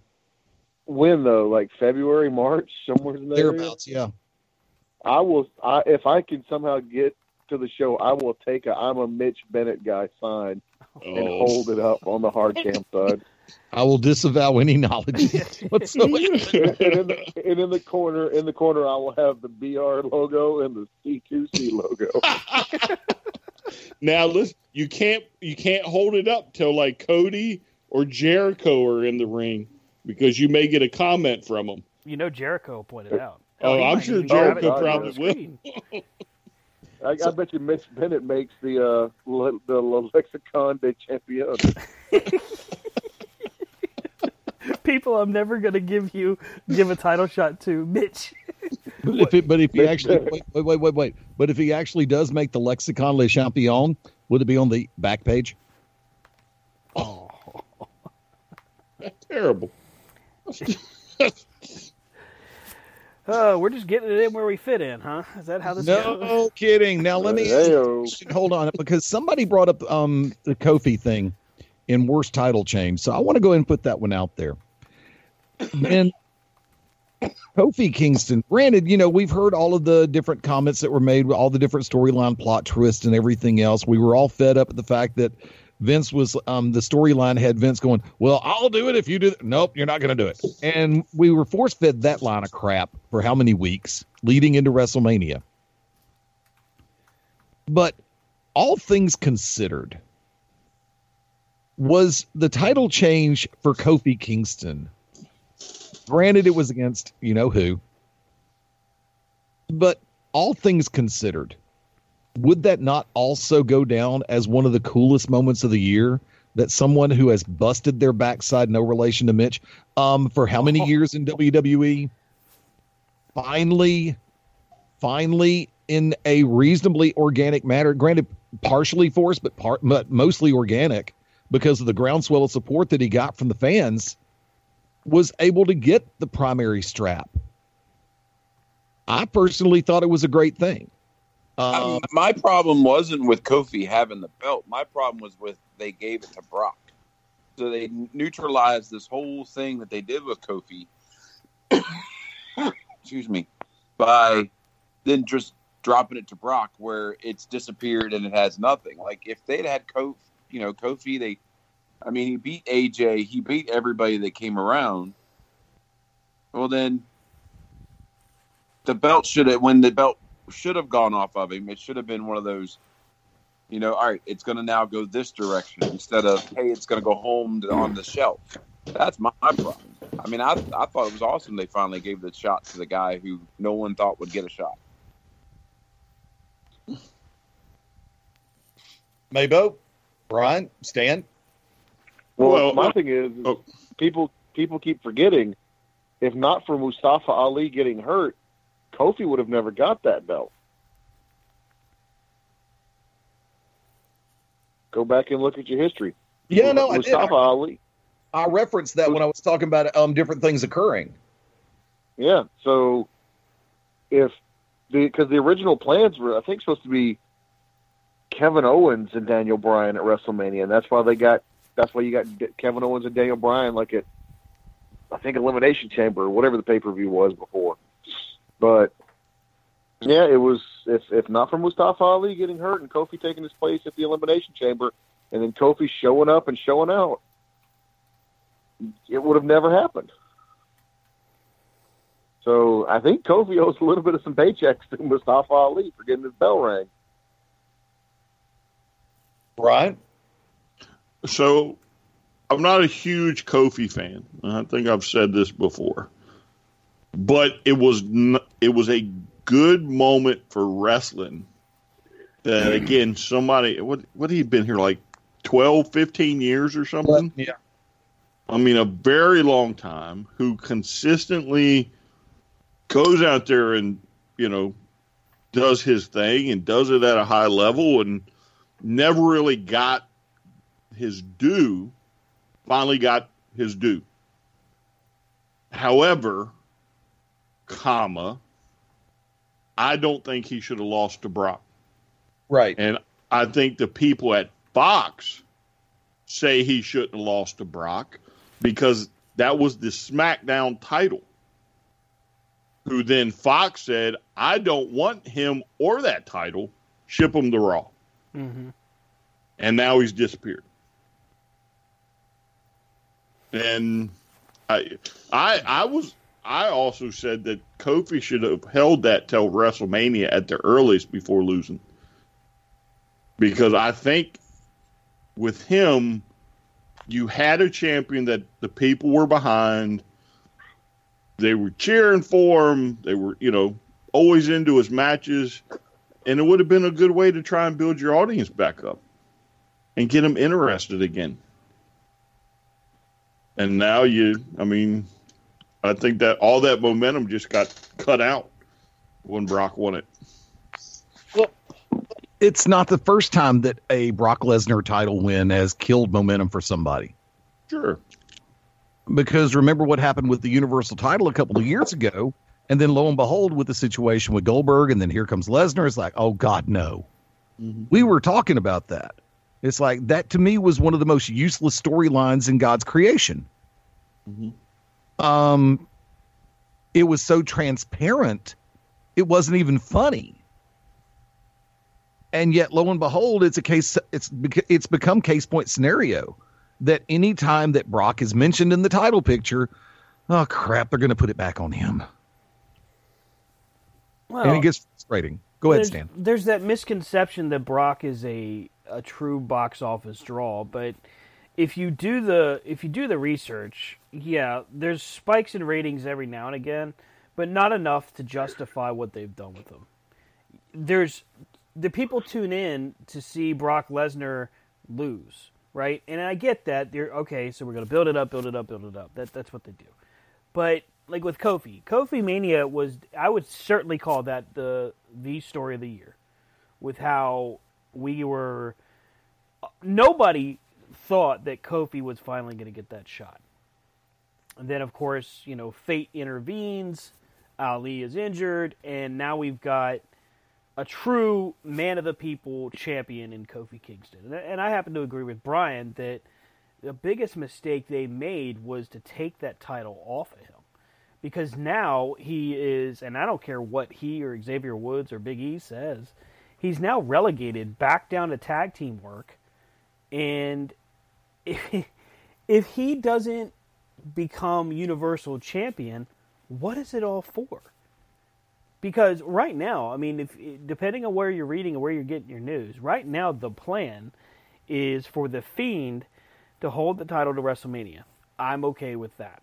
When though? Like February, March, somewhere in there. Thereabouts. Yeah. I will. I, if I can somehow get to the show, I will take a "I'm a Mitch Bennett guy" sign and Oh. hold it up on the hard cam side. I will disavow any knowledge whatsoever. and, in the, and in the corner, in the corner, I will have the BR logo and the C2C logo. Now listen, you can't you can't hold it up till like Cody or Jericho are in the ring because you may get a comment from them. You know, Jericho pointed out. Oh, he I'm sure even grab it Jericho on probably screen. will. I, I bet you Mitch Bennett makes the uh, le- the lexicon de champion. People, I'm never going to give you give a title shot to Mitch. But if it, but if he actually wait, wait wait wait wait but if he actually does make the lexicon le champion, would it be on the back page? That's terrible. Oh, we're just getting it in where we fit in, huh? Is that how this goes? No kidding. Now let me hold on because somebody brought up um the Kofi thing in worst title change. So I want to go ahead and put that one out there. And Kofi Kingston, granted, you know, we've heard all of the different comments that were made, with all the different storyline plot twists and everything else. We were all fed up at the fact that Vince was um the storyline had Vince going, Well, I'll do it if you do th-. nope, you're not gonna do it. And we were force fed that line of crap for how many weeks leading into WrestleMania. But all things considered, was the title change for Kofi Kingston? Granted, it was against you know who, but all things considered, would that not also go down as one of the coolest moments of the year? That someone who has busted their backside, no relation to Mitch, um, for how many years in WWE, finally, finally in a reasonably organic manner, granted partially forced, but part, but mostly organic because of the groundswell of support that he got from the fans, was able to get the primary strap. I personally thought it was a great thing. Um, my problem wasn't with Kofi having the belt. My problem was with they gave it to Brock. So they neutralized this whole thing that they did with Kofi. excuse me, by then just dropping it to Brock, where it's disappeared and it has nothing. Like if they'd had Kofi, you know, Kofi, they, I mean, he beat AJ, he beat everybody that came around. Well, then the belt should have when the belt should have gone off of him. It should have been one of those, you know, all right, it's going to now go this direction instead of hey, it's going to go home to, on the shelf. That's my, problem. I mean, I I thought it was awesome they finally gave the shot to the guy who no one thought would get a shot. Mabo, Brian, Stan. Well, Well, my uh, thing is, is oh. people people keep forgetting. If not for Mustafa Ali getting hurt, Kofi would have never got that belt. Go back and look at your history. Yeah, no, I did. Mustafa Ali. I referenced that when I was talking about um different things occurring. Yeah. So if the because the original plans were, I think, supposed to be Kevin Owens and Daniel Bryan at WrestleMania, and that's why they got that's why you got Kevin Owens and Daniel Bryan like at I think Elimination Chamber or whatever the pay per view was before. But yeah, it was if if not for Mustafa Ali getting hurt and Kofi taking his place at the Elimination Chamber, and then Kofi showing up and showing out, it would have never happened. So I think Kofi owes a little bit of some paychecks to Mustafa Ali for getting his bell rang. Right. So I'm not a huge Kofi fan. I think I've said this before. But it was n- it was a good moment for wrestling. That again, somebody what what he been here like 12, 15 years or something? Yeah. I mean, a very long time who consistently goes out there and, you know, does his thing and does it at a high level and never really got his due, finally got his due. However, comma, I don't think he should have lost to Brock. Right. And I think the people at Fox say he shouldn't have lost to Brock because that was the SmackDown title. Who then Fox said, I don't want him or that title, ship him to Raw. Mm-hmm. And now he's disappeared. And I I I was I also said that Kofi should have held that till WrestleMania at the earliest before losing. Because I think with him, you had a champion that the people were behind. They were cheering for him. They were, you know, always into his matches, and it would have been a good way to try and build your audience back up and get them interested again. And now you, I mean, I think that all that momentum just got cut out when Brock won it. Well, it's not the first time that a Brock Lesnar title win has killed momentum for somebody. Sure. Because remember what happened with the Universal title a couple of years ago, and then lo and behold, with the situation with Goldberg, and then here comes Lesnar. It's like, oh God, no. Mm-hmm. We were talking about that. It's like that to me was one of the most useless storylines in God's creation. Mm-hmm. Um, it was so transparent, it wasn't even funny. And yet, lo and behold, it's a case. It's it's become case point scenario that any time that Brock is mentioned in the title picture, oh crap, they're going to put it back on him, Well, and it gets frustrating. Go ahead, there's, Stan. There's that misconception that Brock is a a true box office draw, but if you do the if you do the research, yeah, there's spikes in ratings every now and again, but not enough to justify what they've done with them. There's the people tune in to see Brock Lesnar lose, right? And I get that. They're okay, so we're gonna build it up, build it up, build it up. That that's what they do. But like with Kofi, Kofi Mania was I would certainly call that the the story of the year, with how we were. Nobody thought that Kofi was finally going to get that shot. And then, of course, you know, fate intervenes. Ali is injured, and now we've got a true man of the people champion in Kofi Kingston. And- I happen to agree with Brian that the biggest mistake they made was to take that title off of him. Because now he is, and I don't care what he or Xavier Woods or Big E says, he's now relegated back down to tag team work. And if, if he doesn't become Universal Champion, what is it all for? Because right now, I mean, if depending on where you're reading and where you're getting your news, right now the plan is for the Fiend to hold the title to WrestleMania. I'm okay with that.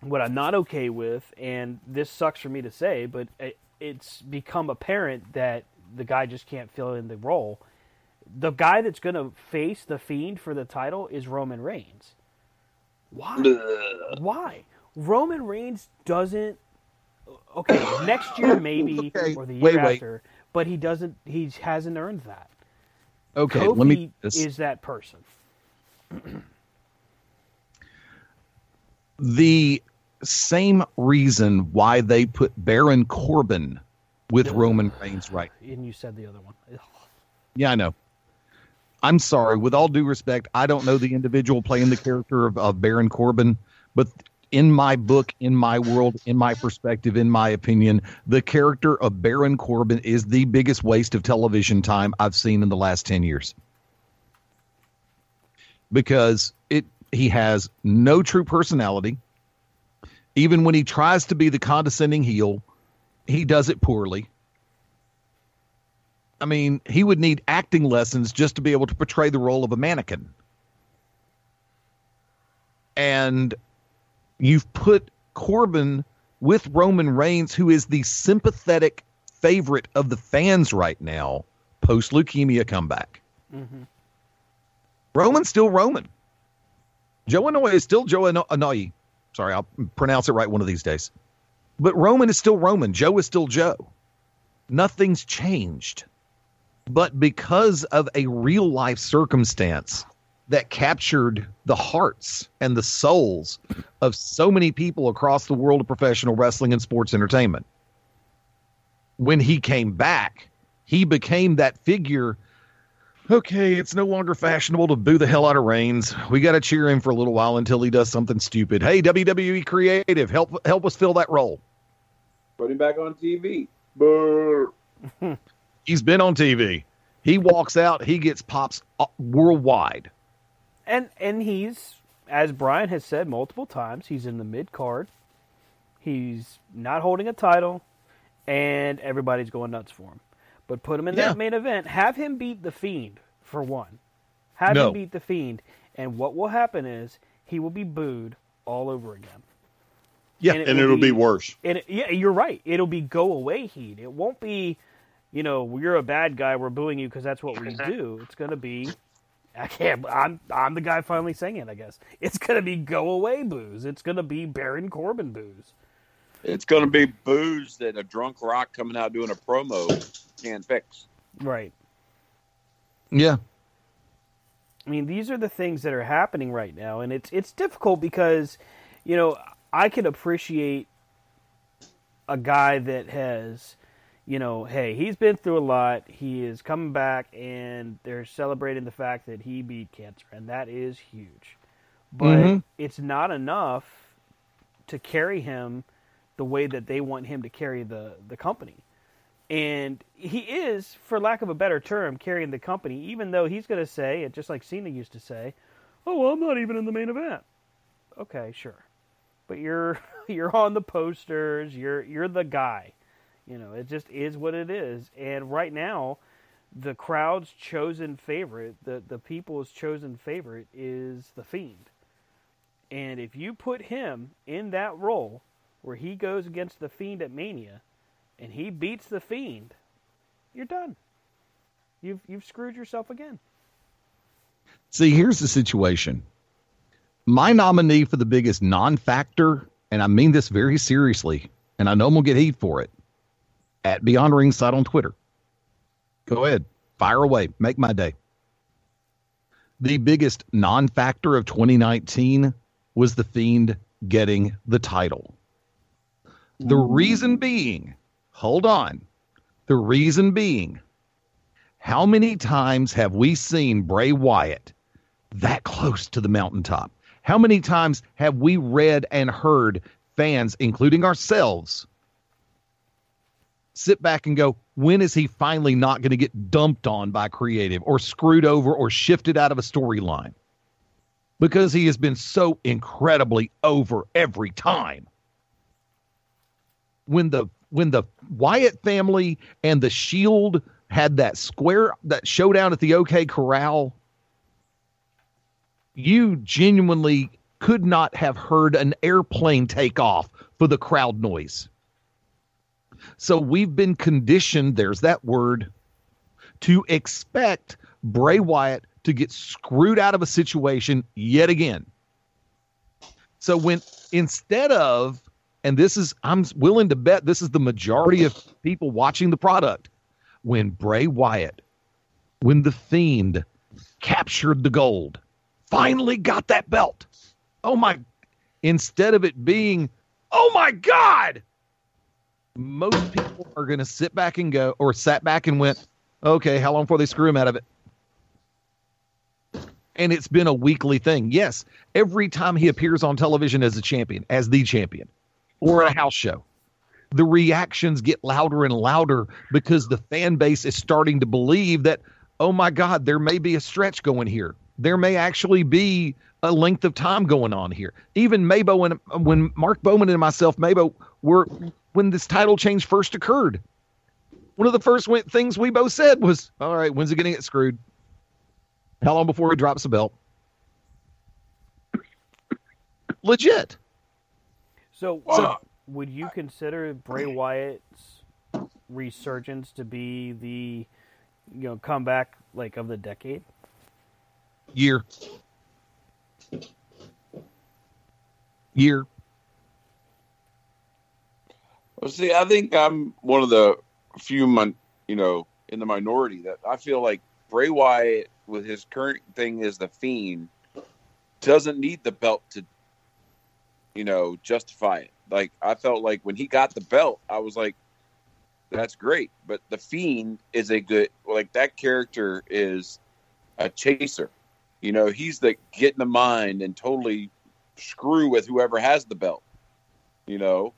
What I'm not okay with, and this sucks for me to say, but it, it's become apparent that the guy just can't fill in the role. The guy that's going to face the Fiend for the title is Roman Reigns. Why? Why? Roman Reigns doesn't. Okay, next year maybe, Okay, or the year wait, wait. after, but he doesn't. He hasn't earned that. Okay, Kofi let me. this- is that person. the same reason why they put Baron Corbin with Roman Reigns right And you said the other one. Yeah, I know. I'm sorry. With all due respect, I don't know the individual playing the character of, of Baron Corbin, but in my book, in my world, in my perspective, in my opinion, the character of Baron Corbin is the biggest waste of television time I've seen in the last 10 years. Because it he has no true personality. Even when he tries to be the condescending heel, he does it poorly. I mean, he would need acting lessons just to be able to portray the role of a mannequin. And you've put Corbin with Roman Reigns, who is the sympathetic favorite of the fans right now, post leukemia comeback. Mm-hmm. Roman's still Roman. Joe Anoa'i is still Joe Ano- Anoa'i. Sorry, I'll pronounce it right one of these days. But Roman is still Roman. Joe is still Joe. Nothing's changed. But because of a real life circumstance that captured the hearts and the souls of so many people across the world of professional wrestling and sports entertainment, when he came back, he became that figure okay, it's no longer fashionable to boo the hell out of Reigns. We got to cheer him for a little while until he does something stupid. Hey, WWE creative, help help us fill that role. Put him back on TV. Brr. He's been on TV. He walks out, he gets pops uh, worldwide. And and he's as Brian has said multiple times, he's in the mid card. He's not holding a title, and everybody's going nuts for him. But put him in Yeah. that main event. Have him beat the Fiend for one. Have No. him beat the Fiend, And what will happen is he will be booed all over again. Yeah, And and, it will it'll be, be- worse. And it, yeah, you're right. It'll be go away heat. It won't be, you know, you're a bad guy. We're booing you because that's what we do. It's gonna be, I can't. I'm I'm the guy finally saying it. I guess it's gonna be go away booze. It's gonna be Baron Corbin booze. It's going to be booze that a drunk rock coming out doing a promo can't fix. Right. Yeah. I mean, these are the things that are happening right now, and it's it's difficult because, you know, I can appreciate a guy that has, you know, hey, he's been through a lot. He is coming back, and they're celebrating the fact that he beat cancer, and that is huge. But Mhm. it's not enough to carry him the way that they want him to carry the the company. And he is, for lack of a better term, carrying the company, even though he's going to say, just like Cena used to say, "Oh, well, I'm not even in the main event." Okay, sure, but you're you're on the posters. You're you're the guy. You know, it just is what it is. And right now, the crowd's chosen favorite, the the people's chosen favorite, is the Fiend. And if you put him in that role, where he goes against the Fiend at Mania, and he beats the Fiend, you're done. You've you've screwed yourself again. See, here's the situation. My nominee for the biggest non factor, and I mean this very seriously, and I know I'm to get heat for it, at Beyond Ringside on Twitter. Go ahead, fire away, make my day. The biggest non factor of 2019 was The Fiend getting the title. The reason being, hold on, the reason being, how many times have we seen Bray Wyatt that close to the mountaintop? How many times have we read and heard fans, including ourselves, sit back and go, when is he finally not going to get dumped on by creative or screwed over or shifted out of a storyline? Because he has been so incredibly over every time. When the when the Wyatt family and the Shield had that square that showdown at the OK Corral, you genuinely could not have heard an airplane take off for the crowd noise. So we've been conditioned, there's that word, to expect Bray Wyatt to get screwed out of a situation yet again. So when instead of, and this is, I'm willing to bet this is the majority of people watching the product, when Bray Wyatt, when the Fiend captured the gold, finally got that belt. Oh my, instead of it being, oh my God, most people are going to sit back and go, or sat back and went, okay, how long before they screw him out of it? And it's been a weekly thing. Yes, every time he appears on television as a champion, as the champion, or a house show, the reactions get louder and louder because the fan base is starting to believe that, oh my God, there may be a stretch going here. There may actually be a length of time going on here. Even Mabo and when Mark Bowman and myself, Mabo, were when this title change first occurred. One of the first things we both said was, "All right, when's it going to get screwed? How long before he drops the belt?" Legit. So, So- would you consider Bray Wyatt's resurgence to be the, you know, comeback like of the decade? Year. Year. Well, see, I think I'm one of the few, mon- you know, in the minority that I feel like Bray Wyatt, with his current thing as the Fiend, doesn't need the belt to, you know, justify it. Like I felt like when he got the belt, I was like, that's great. But the Fiend is a good, like that character is a chaser. You know, he's the get in the mind and totally screw with whoever has the belt. You know,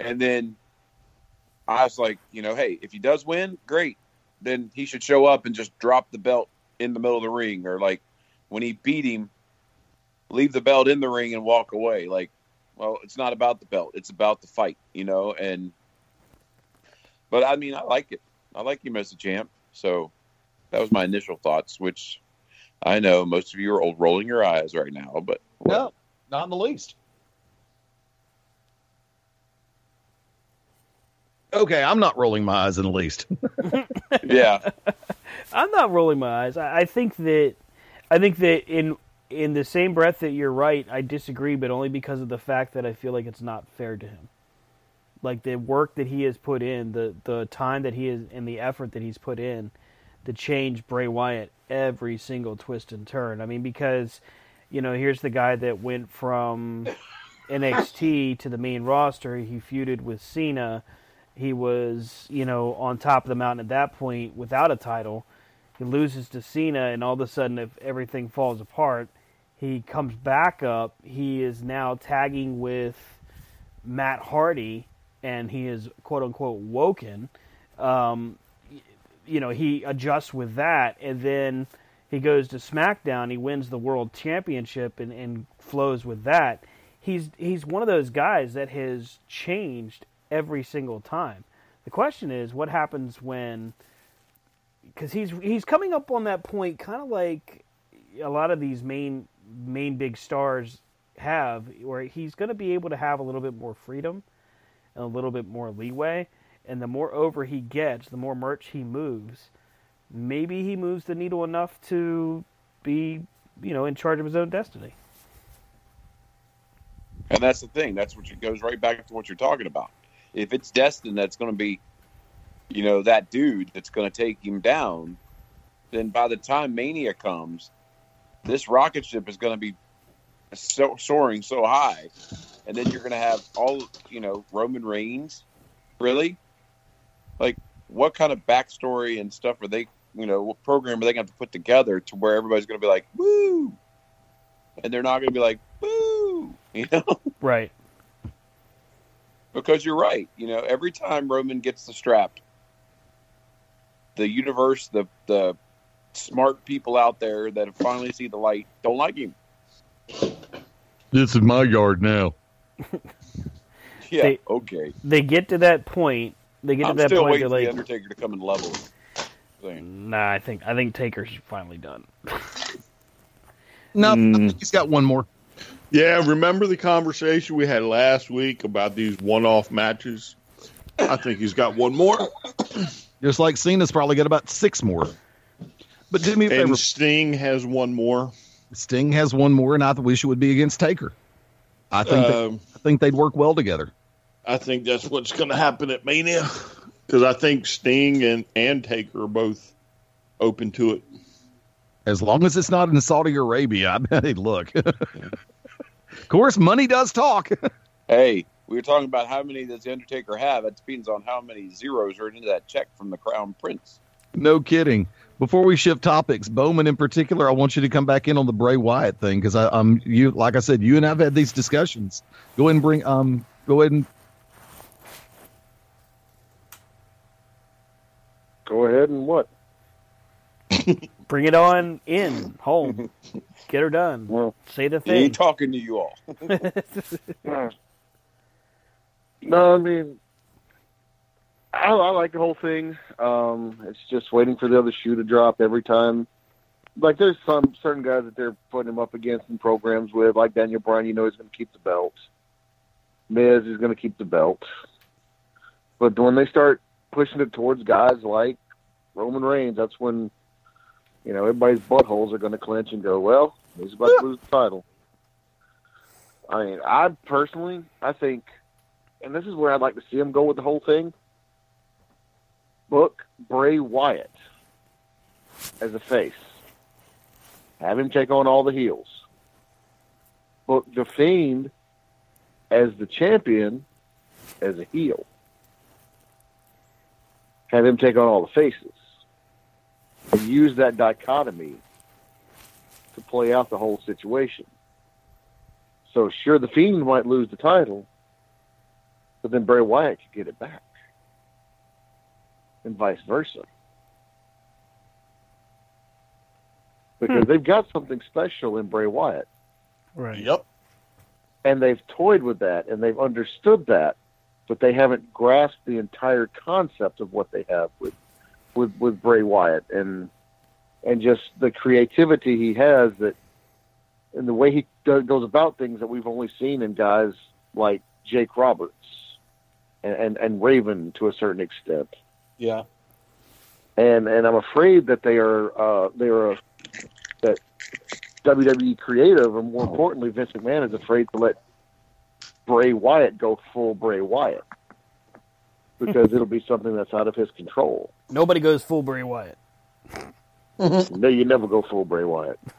and then I was like, you know, hey, if he does win, great. Then he should show up and just drop the belt in the middle of the ring, or like when he beat him, leave the belt in the ring and walk away. Like, well, it's not about the belt; it's about the fight, you know. And but I mean, I like it. I like him as a champ. So that was my initial thoughts, which I know most of you are old rolling your eyes right now, but No, not in the least. Okay, I'm not rolling my eyes in the least. yeah, I'm not rolling my eyes. I, I think that I think that in in the same breath that you're right, I disagree, but only because of the fact that I feel like it's not fair to him. Like the work that he has put in, the the time that he is and the effort that he's put in to change Bray Wyatt every single twist and turn. I mean, because you know, here's the guy that went from NXT to the main roster. He feuded with Cena. He was, you know, on top of the mountain at that point without a title. He loses to Cena, and all of a sudden, if everything falls apart, he comes back up. He is now tagging with Matt Hardy, and he is quote unquote woken. Um, you know, he adjusts with that, and then he goes to SmackDown. He wins the World Championship and, and flows with that. He's he's one of those guys that has changed every single time. The question is, what happens when? Because he's he's coming up on that point, kind of like a lot of these main main big stars have, where he's going to be able to have a little bit more freedom and a little bit more leeway. And the more over he gets, the more merch he moves. Maybe he moves the needle enough to be, you know, in charge of his own destiny. and that's the thing. That's what goes right back to what you're talking about. If it's destined, that's going to be, you know, that dude that's going to take him down, then by the time Mania comes, this rocket ship is going to be so, soaring so high, and then you're going to have all, you know, Roman Reigns. Really, like, what kind of backstory and stuff are they, you know, what program are they going to put together to where everybody's going to be like, woo, and they're not going to be like, boo, you know? Right. because you're right. You know, every time Roman gets the strap, the universe, the the smart people out there that have finally see the light don't like him. this is my yard now. Yeah, They- okay. They get to that point. They get I'm to that still point. waiting They're for like, the Undertaker to come and level. him. Thing. Nah, I think I think Taker's finally done. No, I think hmm. he's got one more. Yeah, remember the conversation we had last week about these one-off matches? I think he's got one more. Just like Cena's probably got about six more. But do me a favor. And Sting has one more. Sting has one more, and I wish it would be against Taker. I think they, Um, I think they'd work well together. I think that's what's going to happen at Mania because I think Sting and, and Taker are both open to it. As long as it's not in Saudi Arabia, I bet he'd look. of course, money does talk. Hey, we were talking about how many does the Undertaker have. It depends on how many zeros are in that check from the Crown Prince. no kidding. Before we shift topics, Bowman in particular, I want you to come back in on the Bray Wyatt thing because I'm you, like I said, you and I've had these discussions. Go ahead and bring, um, go ahead and Go ahead and what? Bring it on in home. Get her done. Well, Say the He ain't thing. talking to you all. No, I mean, I, I like the whole thing. Um, it's just waiting for the other shoe to drop every time. Like there's some certain guys that they're putting him up against in programs with, like Daniel Bryan. You know he's going to keep the belt. Miz is going to keep the belt. But when they start pushing it towards guys like Roman Reigns, that's when you know everybody's buttholes are going to clench and go, "Well, he's about to lose the title." I mean, I personally, I think and this is where I'd like to see him go with the whole thing. Book Bray Wyatt as a face. Have him take on all the heels. Book The Fiend as the champion as a heel. Have him take on all the faces. And use that dichotomy to play out the whole situation. So sure the Fiend might lose the title, but then Bray Wyatt could get it back, and vice versa. Because hmm. they've got something special in Bray Wyatt, Right. Yep. and they've toyed with that, and they've understood that, but they haven't grasped the entire concept of what they have with with with Bray Wyatt, and and just the creativity he has that, and the way he do, goes about things that we've only seen in guys like Jake Roberts and, and, and Raven to a certain extent. Yeah. And and I'm afraid that they are uh, they are that WWE creative, and more importantly, Vince McMahon is afraid to let Bray Wyatt go full Bray Wyatt because it'll be something that's out of his control. Nobody goes full Bray Wyatt. no, you never go full Bray Wyatt.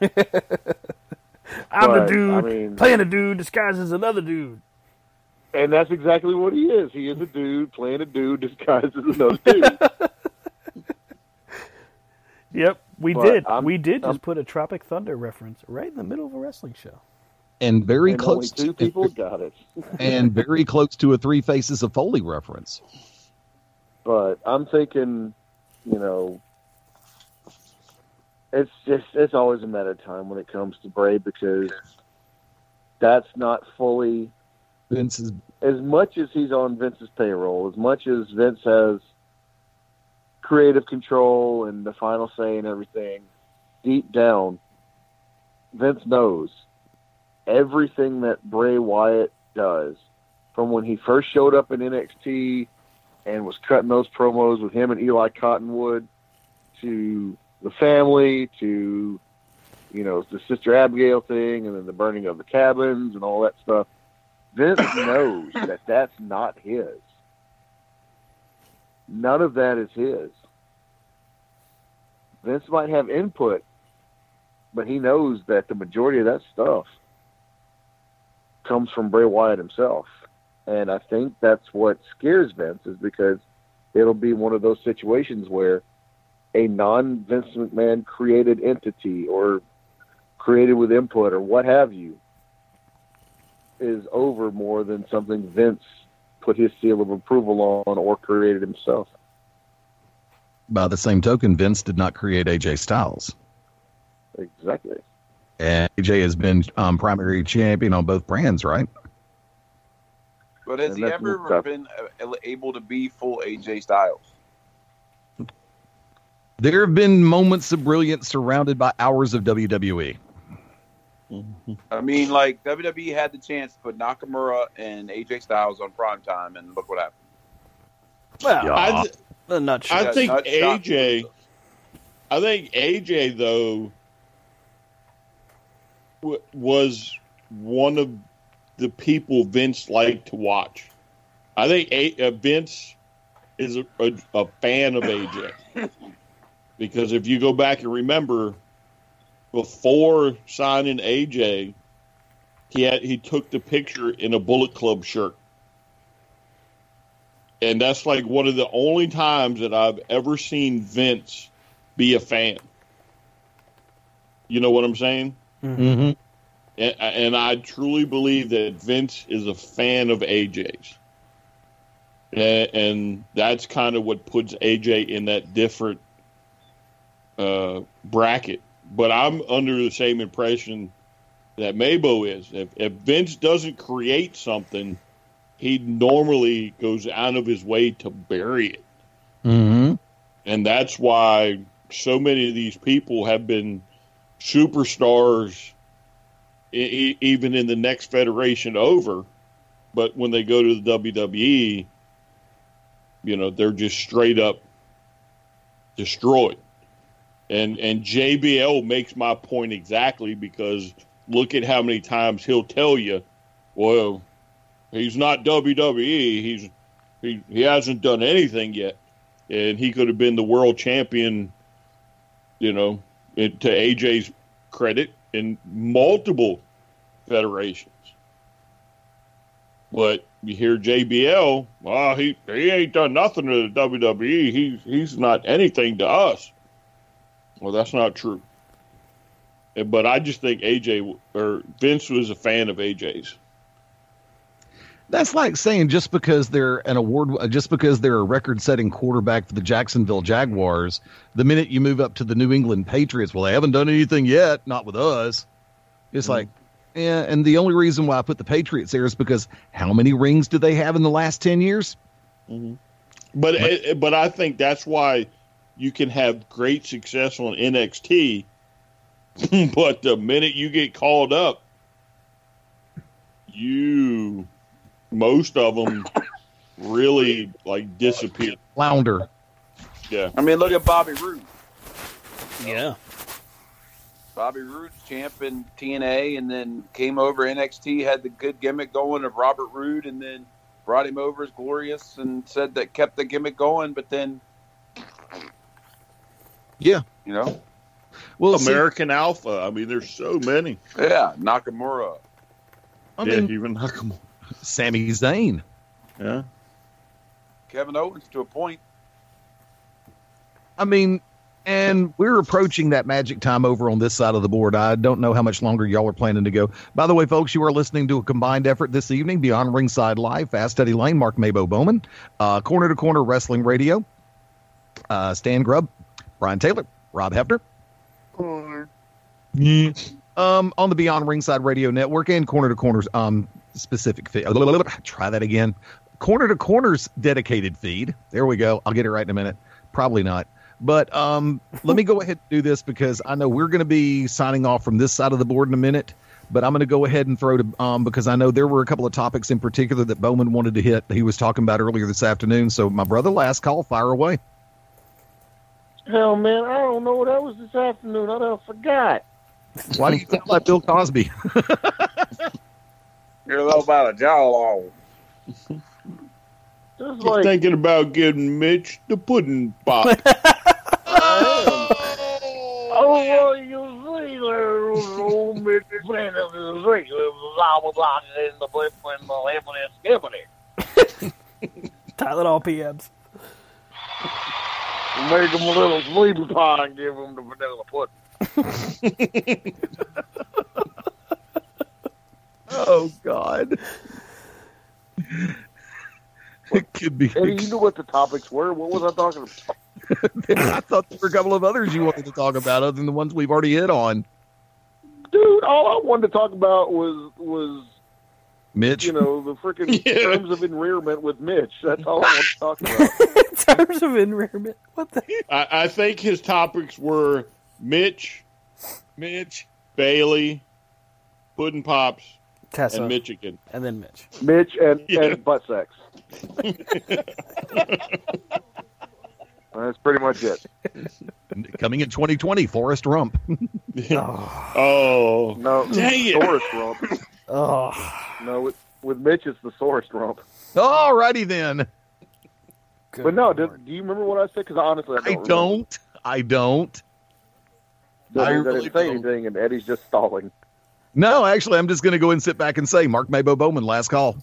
I'm But, the dude I mean- playing a dude disguised as another dude. And that's exactly what he is. He is a dude playing a dude disguised as another dude. Yep, we But did. I'm- we did I'm- just put a Tropic Thunder reference right in the middle of a wrestling show. And very and close only two to, people got it. and very close to a Three Faces of Foley reference. but I'm thinking, you know, it's just it's always a matter of time when it comes to Bray because that's not fully Vince is as much as he's on Vince's payroll, as much as Vince has creative control and the final say and everything, deep down, Vince knows everything that Bray Wyatt does from when he first showed up in NXT and was cutting those promos with him and Eli Cottonwood to the family to you know the Sister Abigail thing and then the burning of the cabins and all that stuff. Vince knows that that's not his. None of that is his. Vince might have input, but he knows that the majority of that stuff comes from Bray Wyatt himself. And I think that's what scares Vince is because it'll be one of those situations where a non Vince McMahon created entity or created with input or what have you is over more than something Vince put his seal of approval on or created himself. by the same token, Vince did not create AJ Styles. Exactly. And AJ has been um, primary champion on both brands, right? But has And he ever messed been uh, able to be full AJ Styles? There have been moments of brilliance surrounded by hours of E. WWE. I mean, like WWE had the chance to put Nakamura and AJ Styles on prime time, and look what happened. Well, I, th- a nutshell. I think nut shot. AJ. I think AJ though w- was one of the people Vince liked to watch. I think a- uh, Vince is a, a, a fan of AJ because if you go back and remember, before signing AJ, he had he took the picture in a Bullet Club shirt. And that's like one of the only times that I've ever seen Vince be a fan. You know what I'm saying? Mm-hmm. And, and I truly believe that Vince is a fan of AJ's. And, and that's kind of what puts AJ in that different uh, bracket. But I'm under the same impression that Mabo is. If, if Vince doesn't create something, he normally goes out of his way to bury it. Mm-hmm. And that's why so many of these people have been superstars, e- even in the next federation over. But when they go to the WWE, you know, they're just straight up destroyed. And and JBL makes my point exactly because look at how many times he'll tell you, well, he's not WWE. He's he, he hasn't done anything yet, and he could have been the world champion. You know, it, to AJ's credit, in multiple federations. But you hear JBL, well, he he ain't done nothing to the WWE. He's he's not anything to us. Well, that's not true. But I just think AJ or Vince was a fan of AJ's. That's like saying just because they're an award, just because they're a record-setting quarterback for the Jacksonville Jaguars, the minute you move up to the New England Patriots, well, they haven't done anything yet, not with us. It's mm-hmm. like, yeah, and the only reason why I put the Patriots there is because how many rings do they have in the last ten years? Mm-hmm. But it, but I think that's why you can have great success on NXT, but the minute you get called up, you most of them really like disappear. Flounder. Yeah. I mean, look at Bobby Roode. Yeah. Bobby Roode's champ in TNA, and then came over NXT, had the good gimmick going of Robert Roode, and then brought him over as Glorious, and said that kept the gimmick going, but then Yeah. you know, Well, see- American Alpha. I mean, there's so many. yeah, Nakamura. I yeah, mean, even Nakamura. Sami Zayn. Yeah. Kevin Owens to a point. I mean, and we're approaching that magic time over on this side of the board. I don't know how much longer y'all are planning to go. By the way, folks, you are listening to a combined effort this evening beyond Ringside Live, Fast Eddie Lane, Mark Mabo Bowman, uh, Corner to Corner Wrestling Radio, uh, Stan Grubb, Brian Taylor, Rob Hefner. Yeah. Um, on the Beyond Ringside Radio Network and Corner to Corner's um specific feed. Try that again. Corner to Corner's dedicated feed. There we go. I'll get it right in a minute. Probably not. But um, let me go ahead and do this because I know we're going to be signing off from this side of the board in a minute. But I'm going to go ahead and throw to um, because I know there were a couple of topics in particular that Bowman wanted to hit. He was talking about earlier this afternoon. So my brother, last call, fire away. Hell, man, I don't know. What that was this afternoon. I done forgot. Why do you sound like Bill Cosby? You're a little about a jawbone. Just Just like thinking about giving Mitch the pudding pop. Oh, oh, well, you see, there was old Mr. Friend of the Street. It was always like in the blip and the lippity skippity. Tylenol PMs. Make them a little sleepy pie and give them the vanilla pudding. oh God. It could be. Eddie, you knew what the topics were. What was I talking about? I thought there were a couple of others you wanted to talk about other than the ones we've already hit on. Dude, all I wanted to talk about was was Mitch. you know the freaking terms of enrearment with Mitch. That's all I want to talk about. Terms of enrearment. What the? I, I think his topics were Mitch, Mitch, Bayley, Pudding Pops, Tessa. and Michigan. And then Mitch. Mitch and, Yeah. and butt sex. That's pretty much it. Coming in 2020, Forrest Rump. Oh. oh, No, Dang it. sorest rump. Oh, No, with, with Mitch, it's the sorest rump. All righty then. Good But no, do, do you remember what I said? Because honestly, I don't. I don't. I don't. That, I really didn't say don't. anything, and Eddie's just stalling. No, actually, I'm just going to go and sit back and say Mark Mabo Bowman, last call.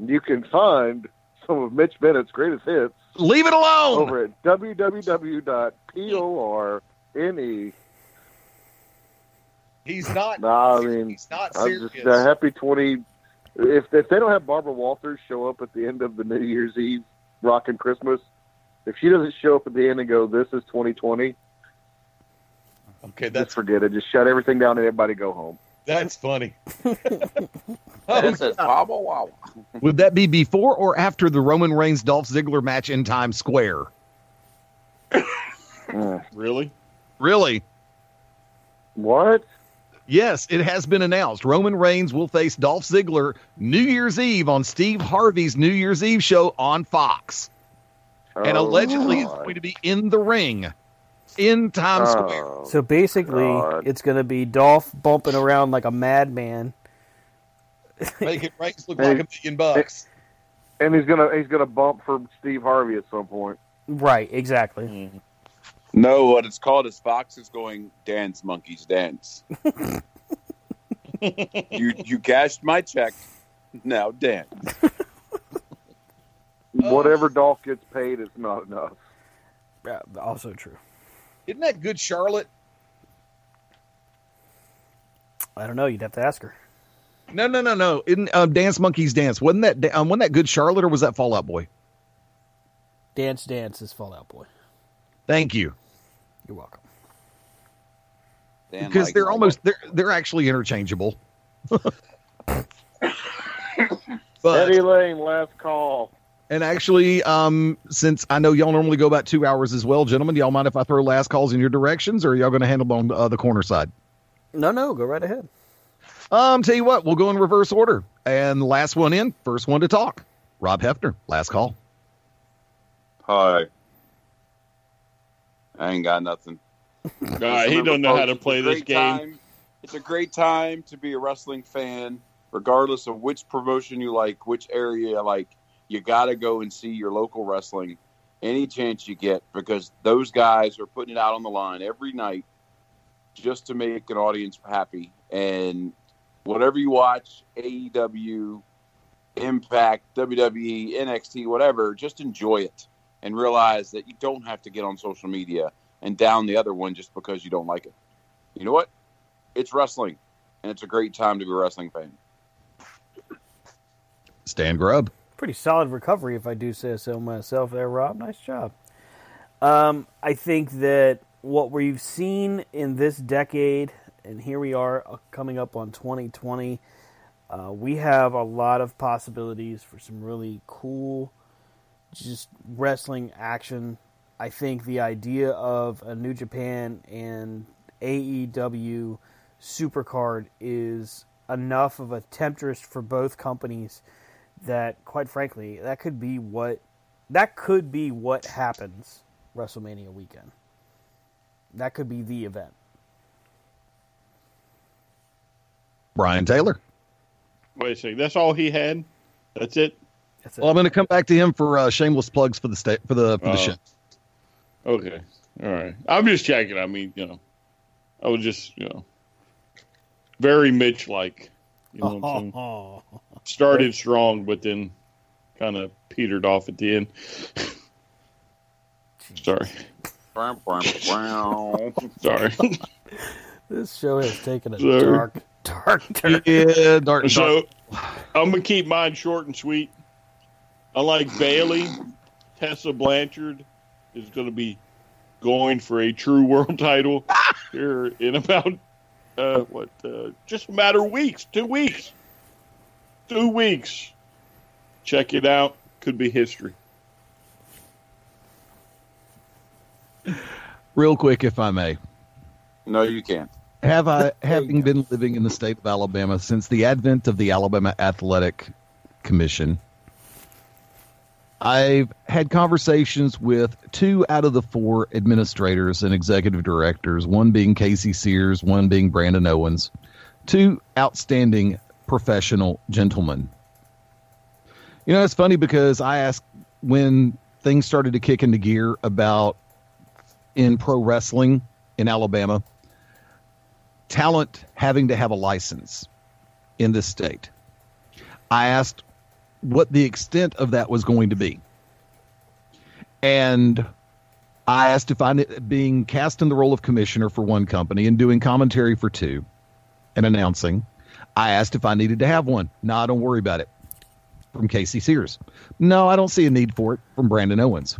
You can find some of Mitch Bennett's greatest hits Leave it alone. over at www.porne. He's not. Nah, I mean, He's not I'm just uh, happy twenty. If if they don't have Barbara Walters show up at the end of the New Year's Eve rocking Christmas, if she doesn't show up at the end and go, "This is 2020," Okay, just that's forget it. Just shut everything down and everybody go home. that's funny. Oh, this is Baba Wawa. Would that be before or after the Roman Reigns Dolph Ziggler match in Times Square? really? Really? What? Yes, it has been announced. Roman Reigns will face Dolph Ziggler New Year's Eve on Steve Harvey's New Year's Eve show on Fox. and Oh, allegedly it's going to be in the ring in Times Square. Oh, So basically, God. it's going to be Dolph bumping around like a madman. Making it Reigns look Hey. like a million bucks. and he's gonna he's gonna bump for Steve Harvey at some point. Right, exactly. Mm. No, what it's called is Fox is going dance, monkeys dance. you you cashed my check. Now dance. Whatever Dolph gets paid is not enough. Yeah, also true. Isn't that Good Charlotte? I don't know. You'd have to ask her. No, no, no, no. In uh, Dance Monkeys Dance, wasn't that da- um, wasn't that Good Charlotte, or was that Fall Out Boy? Dance Dance is Fall Out Boy. Thank you, You're welcome. Dan because they're almost they're they're actually interchangeable. but Eddie Lane, last call. And actually, um, since I know y'all normally go about two hours as well, gentlemen, y'all mind if I throw last calls in your directions, or are y'all going to handle them on uh, the corner side? No, no, go right ahead. Um, tell you what, we'll go in reverse order, and last one in, first one to talk. Rob Hefner, last call. Hi. I ain't got nothing. God, he don't know how to play this game. time- It's a great time to be a wrestling fan, regardless of which promotion you like, which area you like. You got to go and see your local wrestling any chance you get because those guys are putting it out on the line every night just to make an audience happy. And whatever you watch, AEW, Impact, WWE, NXT, whatever, just enjoy it and realize that you don't have to get on social media and down the other one just because you don't like it. You know what? It's wrestling, and it's a great time to be a wrestling fan. Stan Grubb. Pretty solid recovery, if I do say so myself. There, Rob. Nice job. Um, I think that what we've seen in this decade, and here we are uh, coming up on 2020, uh, we have a lot of possibilities for some really cool, just wrestling action. I think the idea of a New Japan and AEW Supercard is enough of a temptress for both companies that, quite frankly, that could be what that could be what happens WrestleMania weekend. That could be the event. Brian Taylor. Wait a second. That's all he had. That's it. That's Well, I'm going to come back to him for uh, shameless plugs for the state for the for the Oh. show. Okay. All right. I'm just checking. I mean, you know, I was just, you know, very Mitch like. You know what I'm saying? Started strong, but then kind of petered off at the end. Sorry. Sorry. This show has taken a Sorry. dark, dark turn. Yeah, dark. So I'm gonna keep mine short and sweet. Unlike Bayley, Tessa Blanchard is gonna be going for a true world title here in about uh, what uh, just a matter of weeks, two weeks, two weeks. Check it out. Could be history. Real quick, if I may. No, you can't. Have I, having been living in the state of Alabama since the advent of the Alabama Athletic Commission, I've had conversations with two out of the four administrators and executive directors, one being Casey Sears, one being Brandon Owens, two outstanding professional gentlemen. You know, it's funny because I asked when things started to kick into gear about in pro wrestling in Alabama, talent having to have a license in this state. I asked what the extent of that was going to be. And I asked if I'm being cast in the role of commissioner for one company and doing commentary for two and announcing. I asked if I needed to have one. No, I don't worry about it. From Casey Sears. No, I don't see a need for it from Brandon Owens.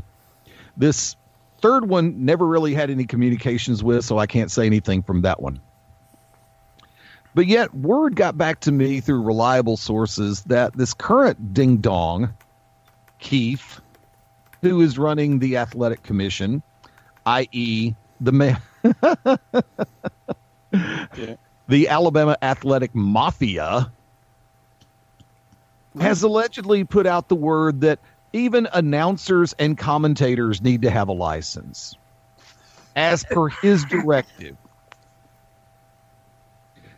This third one never really had any communications with, so I can't say anything from that one. But yet, word got back to me through reliable sources that this current ding dong, Keith, who is running the athletic commission, i.e., the ma- the Alabama athletic mafia, has allegedly put out the word that even announcers and commentators need to have a license, as per his directive.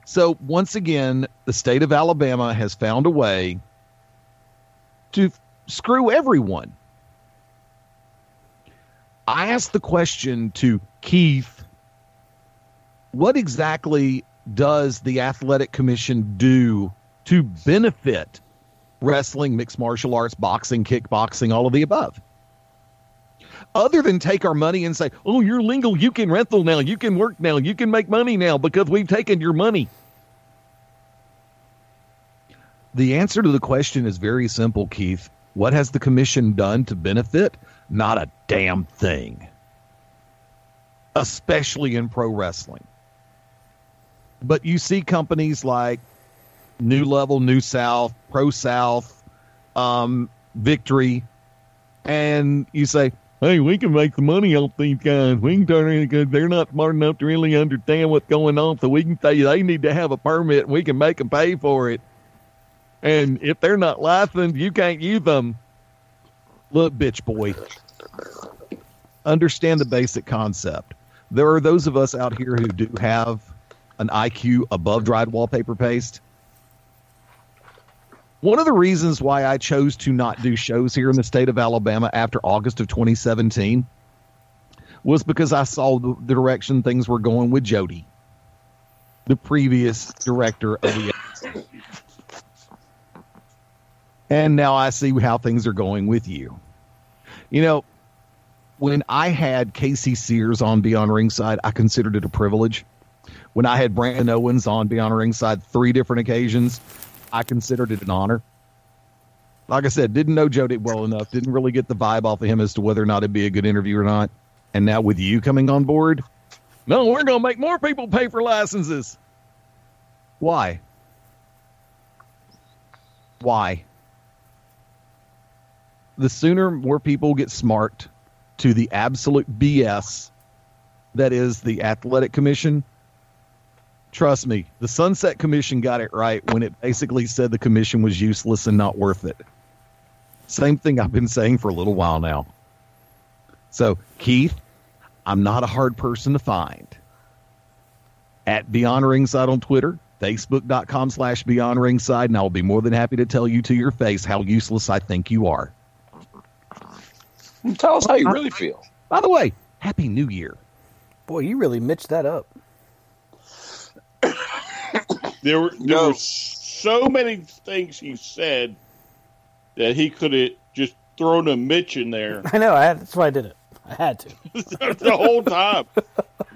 So once again, the state of Alabama has found a way to f- screw everyone. I asked the question to Keith what exactly does the athletic commission do to benefit wrestling, mixed martial arts, boxing, kickboxing, all of the above? Other than take our money and say, oh, you're legal, you can rental now, you can work now, you can make money now because we've taken your money. The answer to the question is very simple, Keith. What has the commission done to benefit? Not a damn thing. Especially in pro wrestling. But you see companies like New Level, New South, Pro South, um, Victory, and you say, "Hey, we can make the money off these guys. We can turn it because they're not smart enough to really understand what's going on. So we can say they need to have a permit, and we can make them pay for it. And if they're not licensed, you can't use them." Look, bitch boy, understand the basic concept. There are those of us out here who do have an IQ above dried wallpaper paste. One of the reasons why I chose to not do shows here in the state of Alabama after August of 2017 was because I saw the direction things were going with Jody, the previous director of the. And now I see how things are going with you. You know, when I had Casey Sears on Beyond Ringside, I considered it a privilege. When I had Brandon Owens on Beyond Ringside three different occasions, I considered it an honor. Like I said, didn't know Jody well enough, didn't really get the vibe off of him as to whether or not it'd be a good interview or not. And now with you coming on board, no, we're going to make more people pay for licenses. Why? Why? The sooner more people get smart to the absolute BS that is the athletic commission, trust me, the Sunset Commission got it right when it basically said the commission was useless and not worth it. Same thing I've been saying for a little while now. So, Keith, I'm not a hard person to find. At Beyond Ringside on Twitter, Facebook.com slash Beyond Ringside, and I will be more than happy to tell you to your face how useless I think you are. Tell us how you uh, really feel. By the way, Happy New Year. Boy, you really mitched that up. There were there were so many things he said that he could have just thrown a Mitch in there I know. I had, that's why I did it. I had to. the whole time.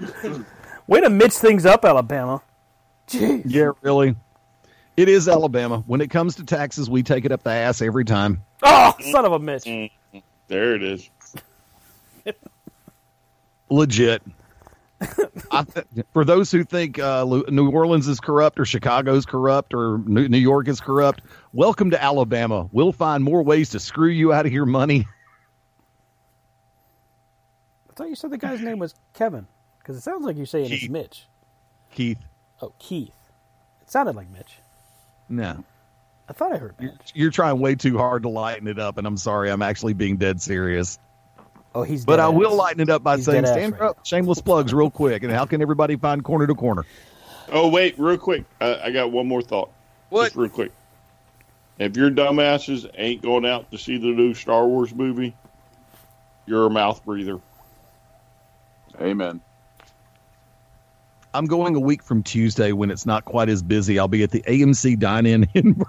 Way to mitch things up, Alabama. Jeez. Yeah, really. It is Alabama. When it comes to taxes, we take it up the ass every time. Oh, son of a Mitch. Mm-hmm. There it is. Legit. Th- for those who think uh, New Orleans is corrupt or Chicago's corrupt or New New York is corrupt, welcome to Alabama. We'll find more ways to screw you out of your money. I thought you said the guy's name was Kevin. Because it sounds like you're saying it's Mitch. Keith, Oh, Keith. It sounded like Mitch. no. I thought I heard You're, you're trying way too hard to lighten it up, and I'm sorry. I'm actually being dead serious. Oh, he's But dead I will lighten it up by He's saying, stand right up, shameless plugs, real quick. And how can everybody find corner to corner? Oh wait, real quick. I, I got one more thought. What? Just real quick. If your dumbasses ain't going out to see the new Star Wars movie, you're a mouth breather. Amen. I'm going a week from Tuesday when it's not quite as busy. I'll be at the AMC Dine In in,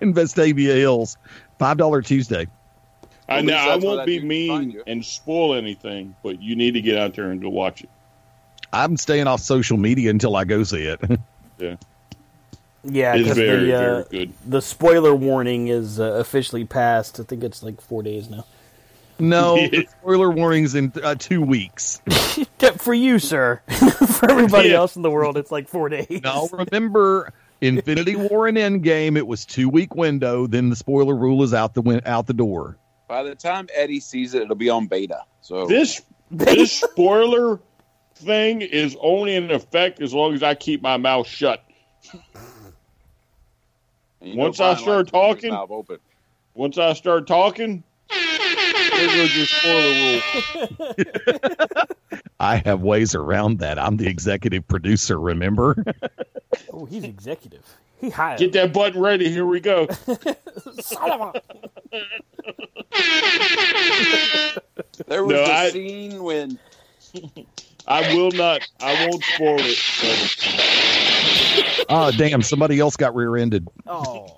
in Vestavia Hills. Five dollar Tuesday. I At know I won't be dude can find mean and spoil anything, but you need to get out there and go watch it. I'm staying off social media until I go see it. Yeah. Yeah, It's because very, the, uh, very good. the spoiler warning is uh, officially passed. I think it's like four days now. no, the spoiler warnings in uh, two weeks. For you, sir. For everybody Yeah. else in the world, it's like four days. Now remember, Infinity War and Endgame, it was two week window. Then the spoiler rule is out the win- out the door. By the time Eddie sees it, it'll be on beta. So This this spoiler thing is only in effect as long as I keep my mouth shut. And you know Once I start likes to keep his talking, mouth open. once I start talking, there goes your spoiler rule. I have ways around that. I'm the executive producer. Remember? Oh, he's executive. He hired. Get that button ready. Here we go. Son of a. There was No, a I- scene when I will not. I won't spoil it. oh damn! Somebody else got rear-ended. Oh.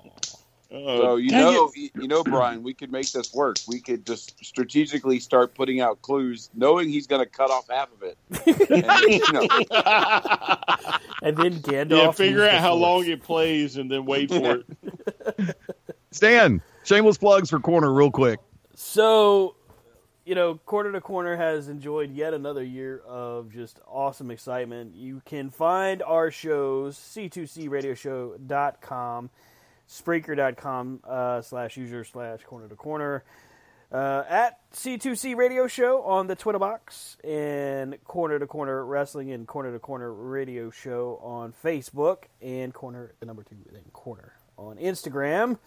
So uh, you dang know, you, you know, Brian, we could make this work. We could just strategically start putting out clues, knowing he's going to cut off half of it. And, you know, And then Gandalf. yeah, figure out how long it plays and then wait for it. Stan, shameless plugs for corner, real quick. So, you know, Corner to Corner has enjoyed yet another year of just awesome excitement. You can find our shows, c2cradioshow.com, spreaker.com uh, slash user slash corner to corner. Uh, at C2C Radio Show on the Twitter box and Corner to Corner Wrestling and Corner to Corner Radio Show on Facebook and Corner the number two then Corner on Instagram.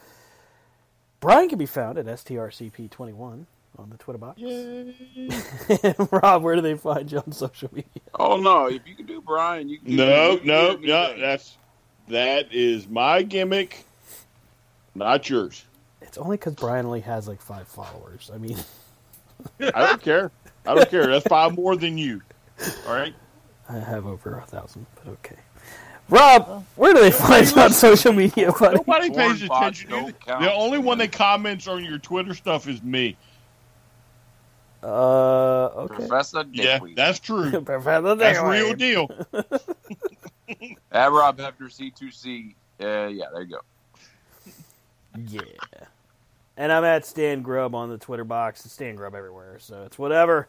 Brian can be found at STRCP21 on the Twitter box. Rob, where do they find you on social media? Oh no! If you can do Brian, you can. do- No, you no, no. That's that is my gimmick, not yours. It's only because Brian Lee has like five followers. I mean, I don't care. I don't care. That's five more than you. All right. I have over a thousand, but okay. Rob, where do they find you on social media, buddy? Nobody pays Corn attention. to. The only one that comments on your Twitter stuff is me. Uh, okay. Professor Yeah, Dickweed. that's true. Professor That's Dickweed. real deal. At Rob Hefner C2C. Uh, yeah, there you go. Yeah. And I'm at Stan Grubb on the Twitter box. It's Stan Grubb everywhere, so it's whatever.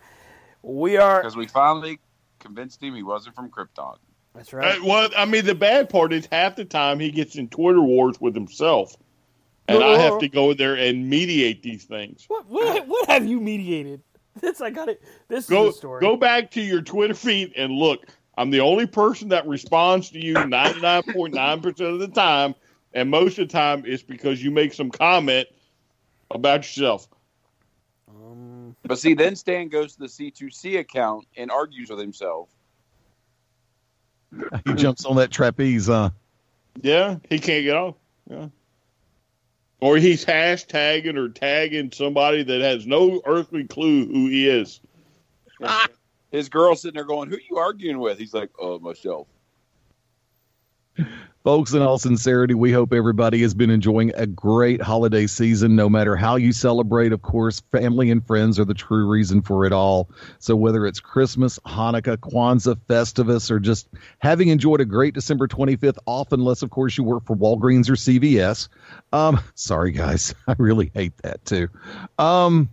We are. Because we finally convinced him he wasn't from Krypton. That's Uh, right. well, I mean, the bad part is half the time he gets in Twitter wars with himself, and I have to go in there and mediate these things. What, what, what have you mediated? This I got it. This Go is the story. go back to your Twitter feed and look. I'm the only person that responds to you 99.9 percent of the time, and most of the time it's because you make some comment about yourself. Um, But see, then Stan goes to the C2C account and argues with himself. He jumps on that trapeze, huh? Yeah, he can't get off. Yeah. Or he's hashtagging or tagging somebody that has no earthly clue who he is. His girl sitting there going, "Who are you arguing with?" He's like, "Oh, myself." Folks, in all sincerity, we hope everybody has been enjoying a great holiday season, no matter how you celebrate. Of course, family and friends are the true reason for it all. So, whether it's Christmas, Hanukkah, Kwanzaa, Festivus, or just having enjoyed a great December 25th off, unless, of course, you work for Walgreens or CVS. Um, sorry, guys. I really hate that too. Um,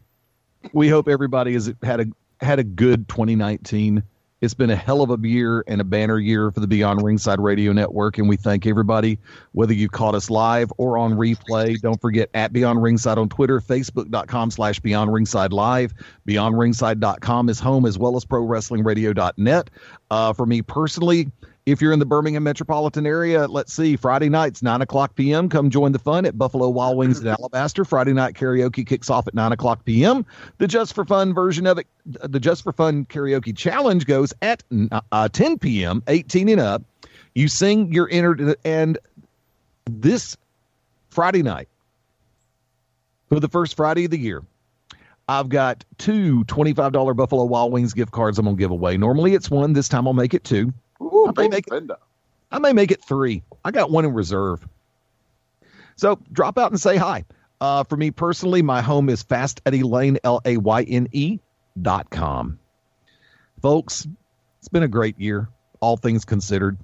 we hope everybody has had a had a good 2019. It's been a hell of a year and a banner year for the Beyond Ringside Radio Network, and we thank everybody, whether you've caught us live or on replay. Don't forget at Beyond Ringside on Twitter, Facebook.com slash Beyond Ringside Live. BeyondRingside.com is home as well as ProWrestlingRadio.net. Uh, for me personally, if you're in the Birmingham metropolitan area, let's see, Friday nights, 9 o'clock p.m., come join the fun at Buffalo Wild Wings in Alabaster. Friday night karaoke kicks off at 9 o'clock p.m. The Just for Fun version of it, the Just for Fun karaoke challenge goes at uh, 10 p.m., 18 and up. You sing, you're entered, and this Friday night, for the first Friday of the year, I've got two $25 Buffalo Wild Wings gift cards I'm going to give away. Normally it's one. This time I'll make it two. Ooh, I may make it, I may make it three. I got one in reserve. So drop out and say hi. Uh, for me personally, my home is Fast Eddie Lane, L A Y N E dot com. Folks, it's been a great year, all things considered.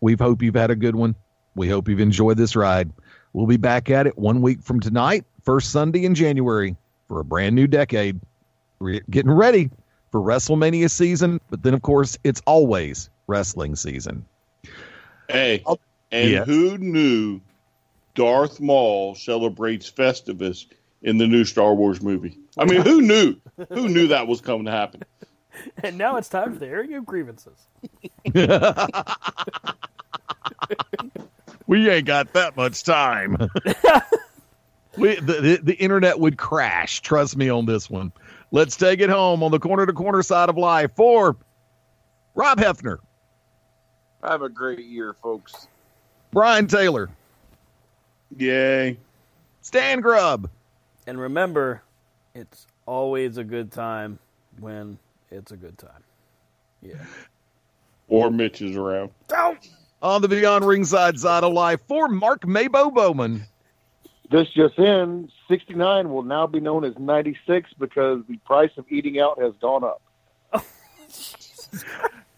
We hope you've had a good one. We hope you've enjoyed this ride. We'll be back at it one week from tonight, first Sunday in January, for a brand new decade. We're getting ready for WrestleMania season, but then, of course, it's always wrestling season. Hey, oh, and Yeah. who knew Darth Maul celebrates Festivus in the new Star Wars movie? I mean, who knew? Who knew that was coming to happen? And now it's time for the airing of grievances. we ain't got that much time. we the, the, the internet would crash. Trust me on this one. Let's take it home on the corner to corner side of life for Rob Hefner, Have a great year, folks. Brian Taylor, Yay. Stan Grubb. And remember, it's always a good time when it's a good time. Yeah. Or Mitch is around. On the Beyond Ringside side of life for Mark Mabo Bowman. This just in, 69 will now be known as 96 because the price of eating out has gone up.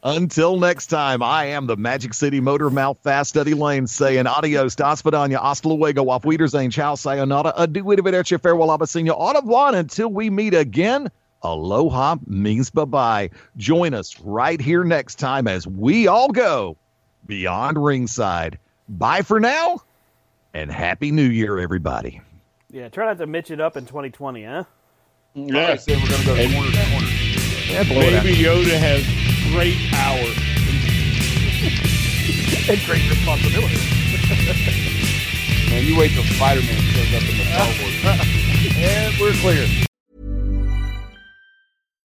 Until next time, I am the Magic City Motor Mouth Fast Eddie Lane saying adios, das vidania, hasta luego, auf Wiedersehen, ciao, sayonara, adieu, arrivederci, farewell, abasino, au revoir, until we meet again, aloha means bye-bye. Join us right here next time as we all go beyond ringside. Bye for now, and Happy New Year, everybody. Yeah, try not to mitch it up in 2020, huh? Yeah. I said we're gonna go And- corner to corner. Yeah, blow it. Baby Yoda has great power. and great responsibility. Man, you wait till Spider-Man shows up in the Star Wars. And we're clear.